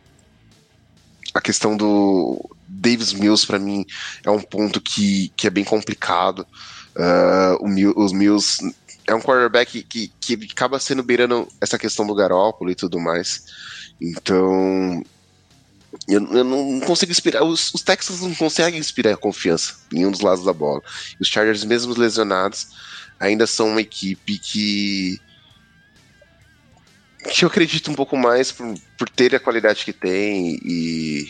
a questão do Davis Mills, para mim, é um ponto que, que é bem complicado. Uh, o, os Mills é um quarterback que, que, que acaba sendo beirando essa questão do Garópolo e tudo mais. Então, eu, eu, não consigo inspirar. Os, os, Texans não conseguem inspirar confiança em um dos lados da bola. E os Chargers, mesmo lesionados, ainda são uma equipe que. que eu acredito um pouco mais por, por ter a qualidade que tem e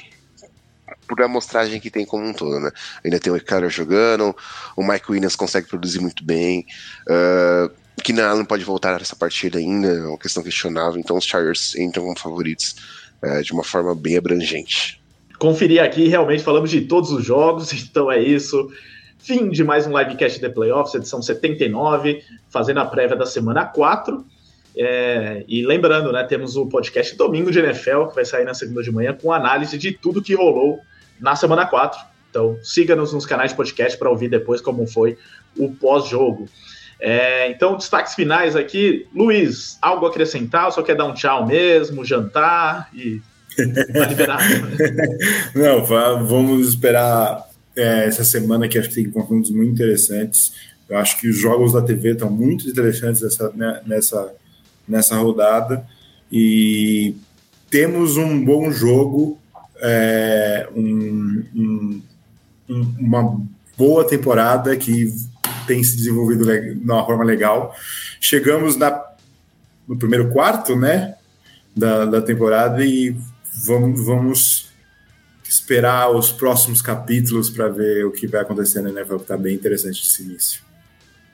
por amostragem que tem como um todo, né? Ainda tem o Ricardo jogando, o Mike Williams consegue produzir muito bem, uh, Keenan Allen pode voltar nessa partida ainda, é uma questão questionável, então os Chargers entram como favoritos uh, de uma forma bem abrangente. Conferir aqui, realmente falamos de todos os jogos, então é isso. Fim de mais um livecast de Playoffs, edição 79, fazendo a prévia da semana 4. É, e lembrando, né, temos o podcast Domingo de NFL, que vai sair na segunda de manhã, com análise de tudo que rolou na semana 4. Então, siga-nos nos canais de podcast para ouvir depois como foi o pós-jogo. É, então, destaques finais aqui. Luiz, algo a acrescentar? Só quer dar um tchau mesmo, jantar e. Não, vamos esperar é, essa semana que acho que tem confrontos muito interessantes. Eu acho que os jogos da TV estão muito interessantes nessa, né, nessa, nessa rodada. E temos um bom jogo, é, um, um, uma boa temporada que tem se desenvolvido de uma forma legal. Chegamos na, no primeiro quarto né, da, da temporada e vamos, vamos esperar os próximos capítulos para ver o que vai acontecer na NFL, que está bem interessante esse início.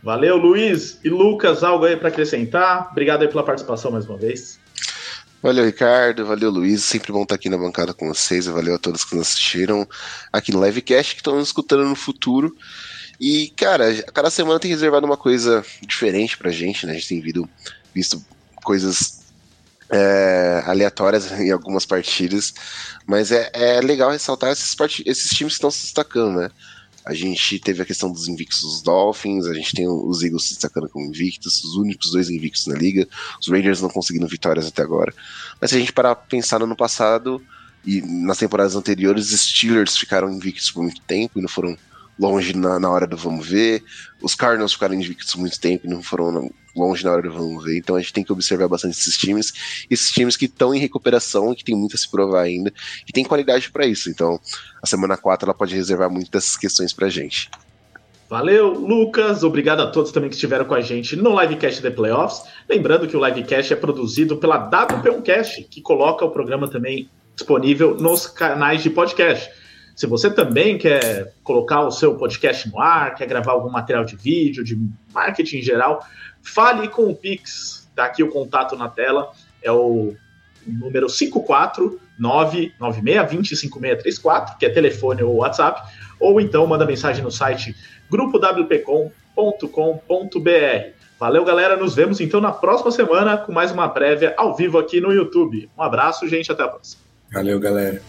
Valeu, Luiz e Lucas, algo aí para acrescentar? Obrigado aí pela participação mais uma vez. Valeu, Ricardo. Valeu, Luiz. Sempre bom estar aqui na bancada com vocês. Valeu a todos que nos assistiram aqui no livecast, que estão nos escutando no futuro. E, cara, cada semana tem reservado uma coisa diferente pra gente, né? A gente tem visto, visto coisas é, aleatórias em algumas partidas, mas é, é legal ressaltar esses, esses times que estão se destacando, né? A gente teve a questão dos invictos dos Dolphins, a gente tem os Eagles se destacando como invictos, os únicos dois invictos na liga, os Raiders não conseguindo vitórias até agora. Mas se a gente parar pra pensar no ano passado e nas temporadas anteriores, os Steelers ficaram invictos por muito tempo e não foram longe na, na hora do vamos ver. Os Cardinals ficaram invictos muito tempo e não foram longe na hora do vamos ver. Então a gente tem que observar bastante esses times, esses times que estão em recuperação e que tem muito a se provar ainda e tem qualidade para isso. Então a semana 4 ela pode reservar muitas questões pra gente. Valeu, Lucas. Obrigado a todos também que estiveram com a gente no Livecast The Playoffs. Lembrando que o Livecast é produzido pela WP1Cast, que coloca o programa também disponível nos canais de podcast. Se você também quer colocar o seu podcast no ar, quer gravar algum material de vídeo, de marketing em geral, fale com o Pix. Tá aqui o contato na tela, é o número 54996205634, que é telefone ou WhatsApp, ou então manda mensagem no site grupowpcom.com.br. Valeu, galera. Nos vemos então na próxima semana com mais uma prévia ao vivo aqui no YouTube. Um abraço, gente. Até a próxima. Valeu, galera.